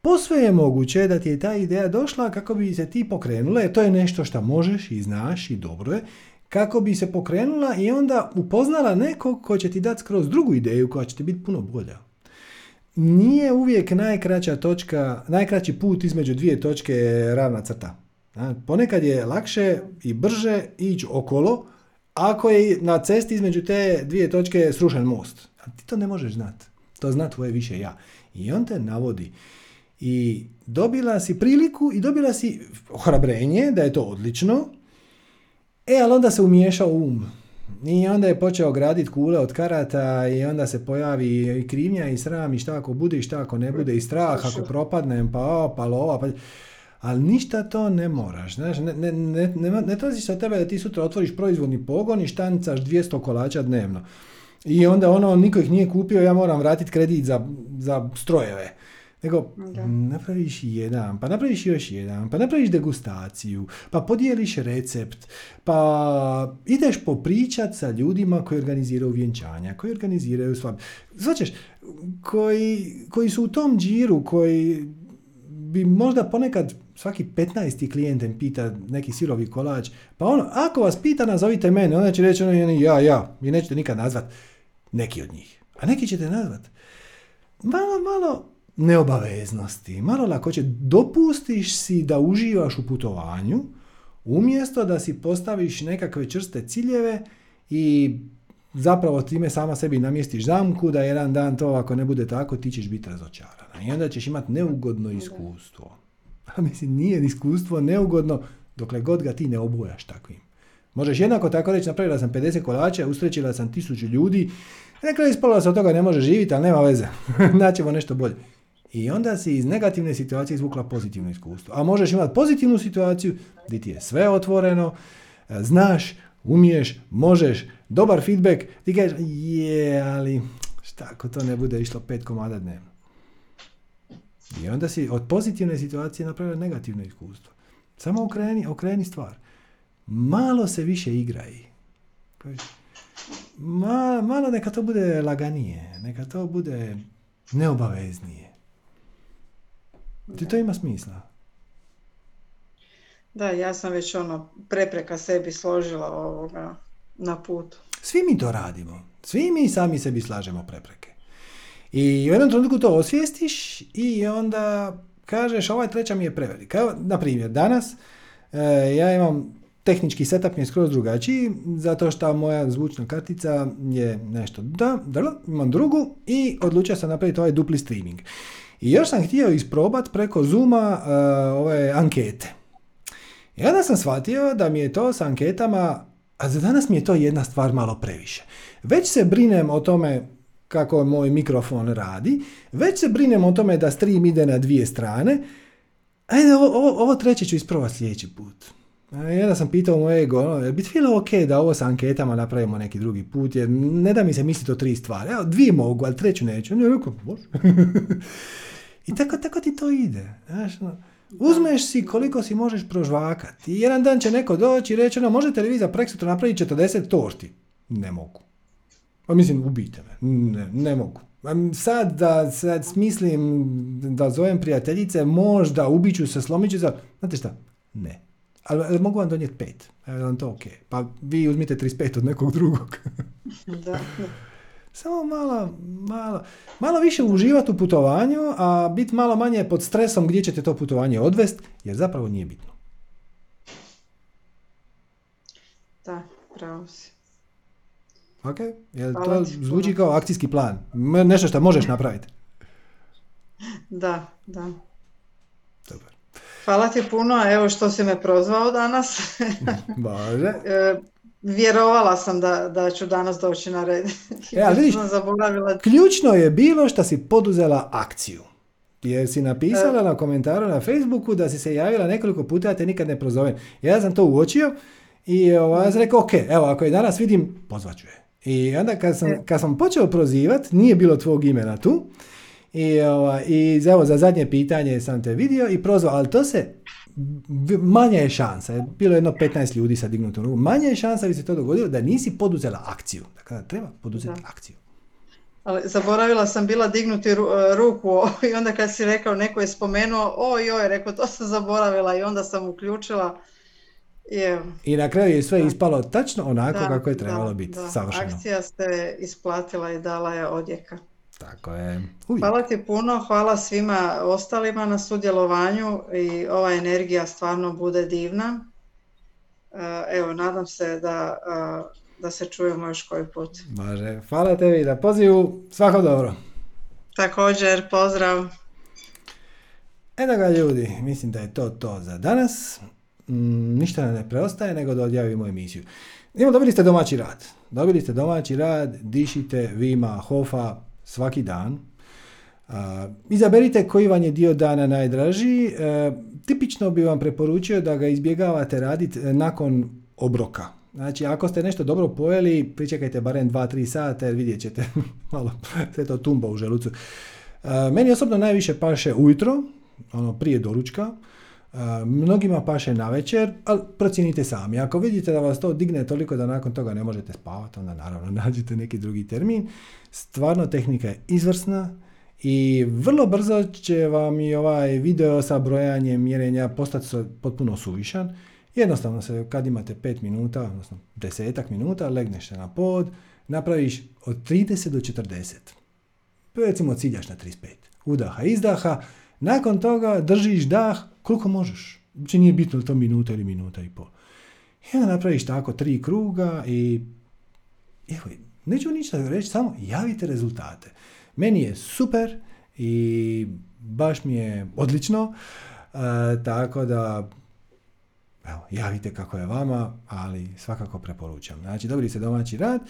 Posve je moguće da ti je ta ideja došla kako bi se ti pokrenula, to je nešto što možeš i znaš i dobro je, kako bi se pokrenula i onda upoznala nekog ko će ti dati skroz drugu ideju koja će ti biti puno bolja. Nije uvijek najkraća točka, najkraći put između dvije točke ravna crta. Ponekad je lakše i brže ići okolo, ako je na cesti između te dvije točke srušen most. A ti to ne možeš znati. To zna tvoje više ja. I on te navodi. I dobila si priliku i dobila si ohrabrenje da je to odlično. E, ali onda se umiješao um. I onda je počeo graditi kule od karata i onda se pojavi i krivnja i sram i šta ako bude i šta ako ne bude i strah ako propadnem pa o, pa lova pa ali ništa to ne moraš. Znaš, ne, ne, ne, ne, ne traži se od tebe da ti sutra otvoriš proizvodni pogon i štancaš 200 kolača dnevno. I onda ono, niko ih nije kupio, ja moram vratiti kredit za, za strojeve. Nego, napraviš jedan, pa napraviš još jedan, pa napraviš degustaciju, pa podijeliš recept, pa ideš popričat sa ljudima koji organiziraju vjenčanja, koji organiziraju svab... Značeš, koji, koji su u tom džiru, koji bi možda ponekad svaki 15. klijentem pita neki sirovi kolač, pa ono, ako vas pita, nazovite mene, onda će reći ono, ja, ja, vi nećete nikad nazvat neki od njih. A neki ćete nazvat. Malo, malo neobaveznosti, malo lakoće. Dopustiš si da uživaš u putovanju, umjesto da si postaviš nekakve črste ciljeve i zapravo time sama sebi namjestiš zamku da jedan dan to ako ne bude tako ti ćeš biti razočarana i onda ćeš imati neugodno iskustvo. A mislim, nije iskustvo neugodno dokle god ga ti ne obujaš takvim. Možeš jednako tako reći, napravila sam 50 kolača, ustrećila sam tisuću ljudi, rekla ispala se od toga ne može živjeti, ali nema veze, naćemo nešto bolje. I onda si iz negativne situacije izvukla pozitivno iskustvo. A možeš imati pozitivnu situaciju gdje ti je sve otvoreno, e, znaš, umiješ, možeš, dobar feedback, ti kažeš, je, ali šta ako to ne bude išlo pet komada dnevno. I onda si od pozitivne situacije napravila negativno iskustvo. Samo okreni, okreni stvar. Malo se više igraj. Ma, malo neka to bude laganije, neka to bude neobaveznije. Ti to ima smisla. Da, ja sam već ono prepreka sebi složila ovoga na putu. Svi mi to radimo. Svi mi sami sebi slažemo prepreke. I u jednom trenutku to osvijestiš i onda kažeš ovaj treća mi je prevelika. Evo, na primjer, danas e, ja imam tehnički setup mi je skroz drugačiji, zato što moja zvučna kartica je nešto da, da, imam drugu i odlučio sam napraviti ovaj dupli streaming. I još sam htio isprobat preko Zooma uh, ove ankete. I onda sam shvatio da mi je to s anketama, a za danas mi je to jedna stvar malo previše. Već se brinem o tome kako moj mikrofon radi, već se brinem o tome da stream ide na dvije strane, ajde, ovo, ovo, ovo treće ću isprobati sljedeći put. Jedna sam pitao moj ego, ono, bi bilo ok da ovo sa anketama napravimo neki drugi put, jer ne da mi se misliti o tri stvari. Evo, dvije mogu, ali treću neću. Ne, rekao, može. I tako, tako ti to ide. Znaš, no, uzmeš si koliko si možeš prožvakati. I jedan dan će neko doći i reći, ono, možete li vi za preksutra napraviti 40 torti? Ne mogu. Pa mislim, ubijte me. Ne, ne mogu. Sad da sad smislim da zovem prijateljice, možda ubiću se, slomit ću se. Znate šta? Ne. Ali, mogu vam donijeti pet. Je vam to ok. Pa vi uzmite 35 od nekog drugog. da. Samo malo, malo, malo više uživati u putovanju, a biti malo manje pod stresom gdje ćete to putovanje odvest, jer zapravo nije bitno. Da, pravo si. Ok, jel to zvuči kao akcijski plan? Nešto što možeš napraviti? Da, da. Dobar. Hvala ti puno, evo što si me prozvao danas. Bože. E, vjerovala sam da, da ću danas doći na red. E, ali vidiš, ključno je bilo što si poduzela akciju. Jer si napisala e. na komentaru na Facebooku da si se javila nekoliko puta, ja te nikad ne prozovem. Ja sam to uočio i ovaj, ja sam rekao, ok, evo, ako je danas vidim, pozvaću je. I onda kad sam, e. kad sam počeo prozivati, nije bilo tvog imena tu. I, ovaj, i evo, za zadnje pitanje sam te vidio i prozvao, ali to se manja je šansa, bilo jedno 15 ljudi sa dignutom ruku, manja je šansa bi se to dogodilo da nisi poduzela akciju. Dakle, treba poduzeti akciju. Ali zaboravila sam bila dignuti e, ruku i onda kad si rekao, neko je spomenuo, oj, oj, rekao, to sam zaboravila i onda sam uključila. I na kraju je sve ispalo tačno onako kako je trebalo biti. Savršeno. Akcija ste isplatila i dala je odjeka. Tako je. Hvala ti puno, hvala svima ostalima na sudjelovanju i ova energija stvarno bude divna. E, evo, nadam se da, e, da se čujemo još koji put. Može. Hvala tebi da pozivu. Svako dobro. Također, pozdrav. E da ga ljudi, mislim da je to to za danas. Mm, ništa ne preostaje nego da odjavimo emisiju. Evo, dobili ste domaći rad. Dobili ste domaći rad, dišite Vima, Hofa svaki dan. Izaberite koji vam je dio dana najdraži. Uh, tipično bi vam preporučio da ga izbjegavate raditi e, nakon obroka. Znači, ako ste nešto dobro pojeli, pričekajte barem 2-3 sata jer vidjet ćete malo sve to tumba u želucu. Uh, meni osobno najviše paše ujutro, ono prije doručka. Mnogima paše na večer, ali procijenite sami. Ako vidite da vas to digne toliko da nakon toga ne možete spavati, onda naravno nađite neki drugi termin. Stvarno tehnika je izvrsna i vrlo brzo će vam i ovaj video sa brojanjem mjerenja postati potpuno suvišan. Jednostavno se kad imate 5 minuta, odnosno desetak minuta, legneš se na pod, napraviš od 30 do 40. Recimo ciljaš na 35. Udaha, izdaha, nakon toga držiš dah koliko možeš. Znači nije bitno li to minuta ili minuta i pol. I onda napraviš tako tri kruga i evo, neću ništa reći, samo javite rezultate. Meni je super i baš mi je odlično, e, tako da evo, javite kako je vama, ali svakako preporučam. Znači, dobili ste domaći rad.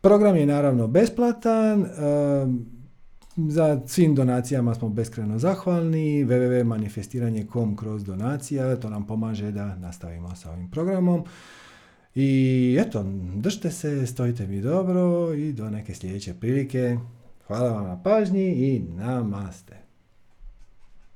Program je naravno besplatan. E, za svim donacijama smo beskreno zahvalni. www.manifestiranje.com kroz donacija, to nam pomaže da nastavimo sa ovim programom. I eto, držite se, stojite mi dobro i do neke sljedeće prilike. Hvala vam na pažnji i namaste.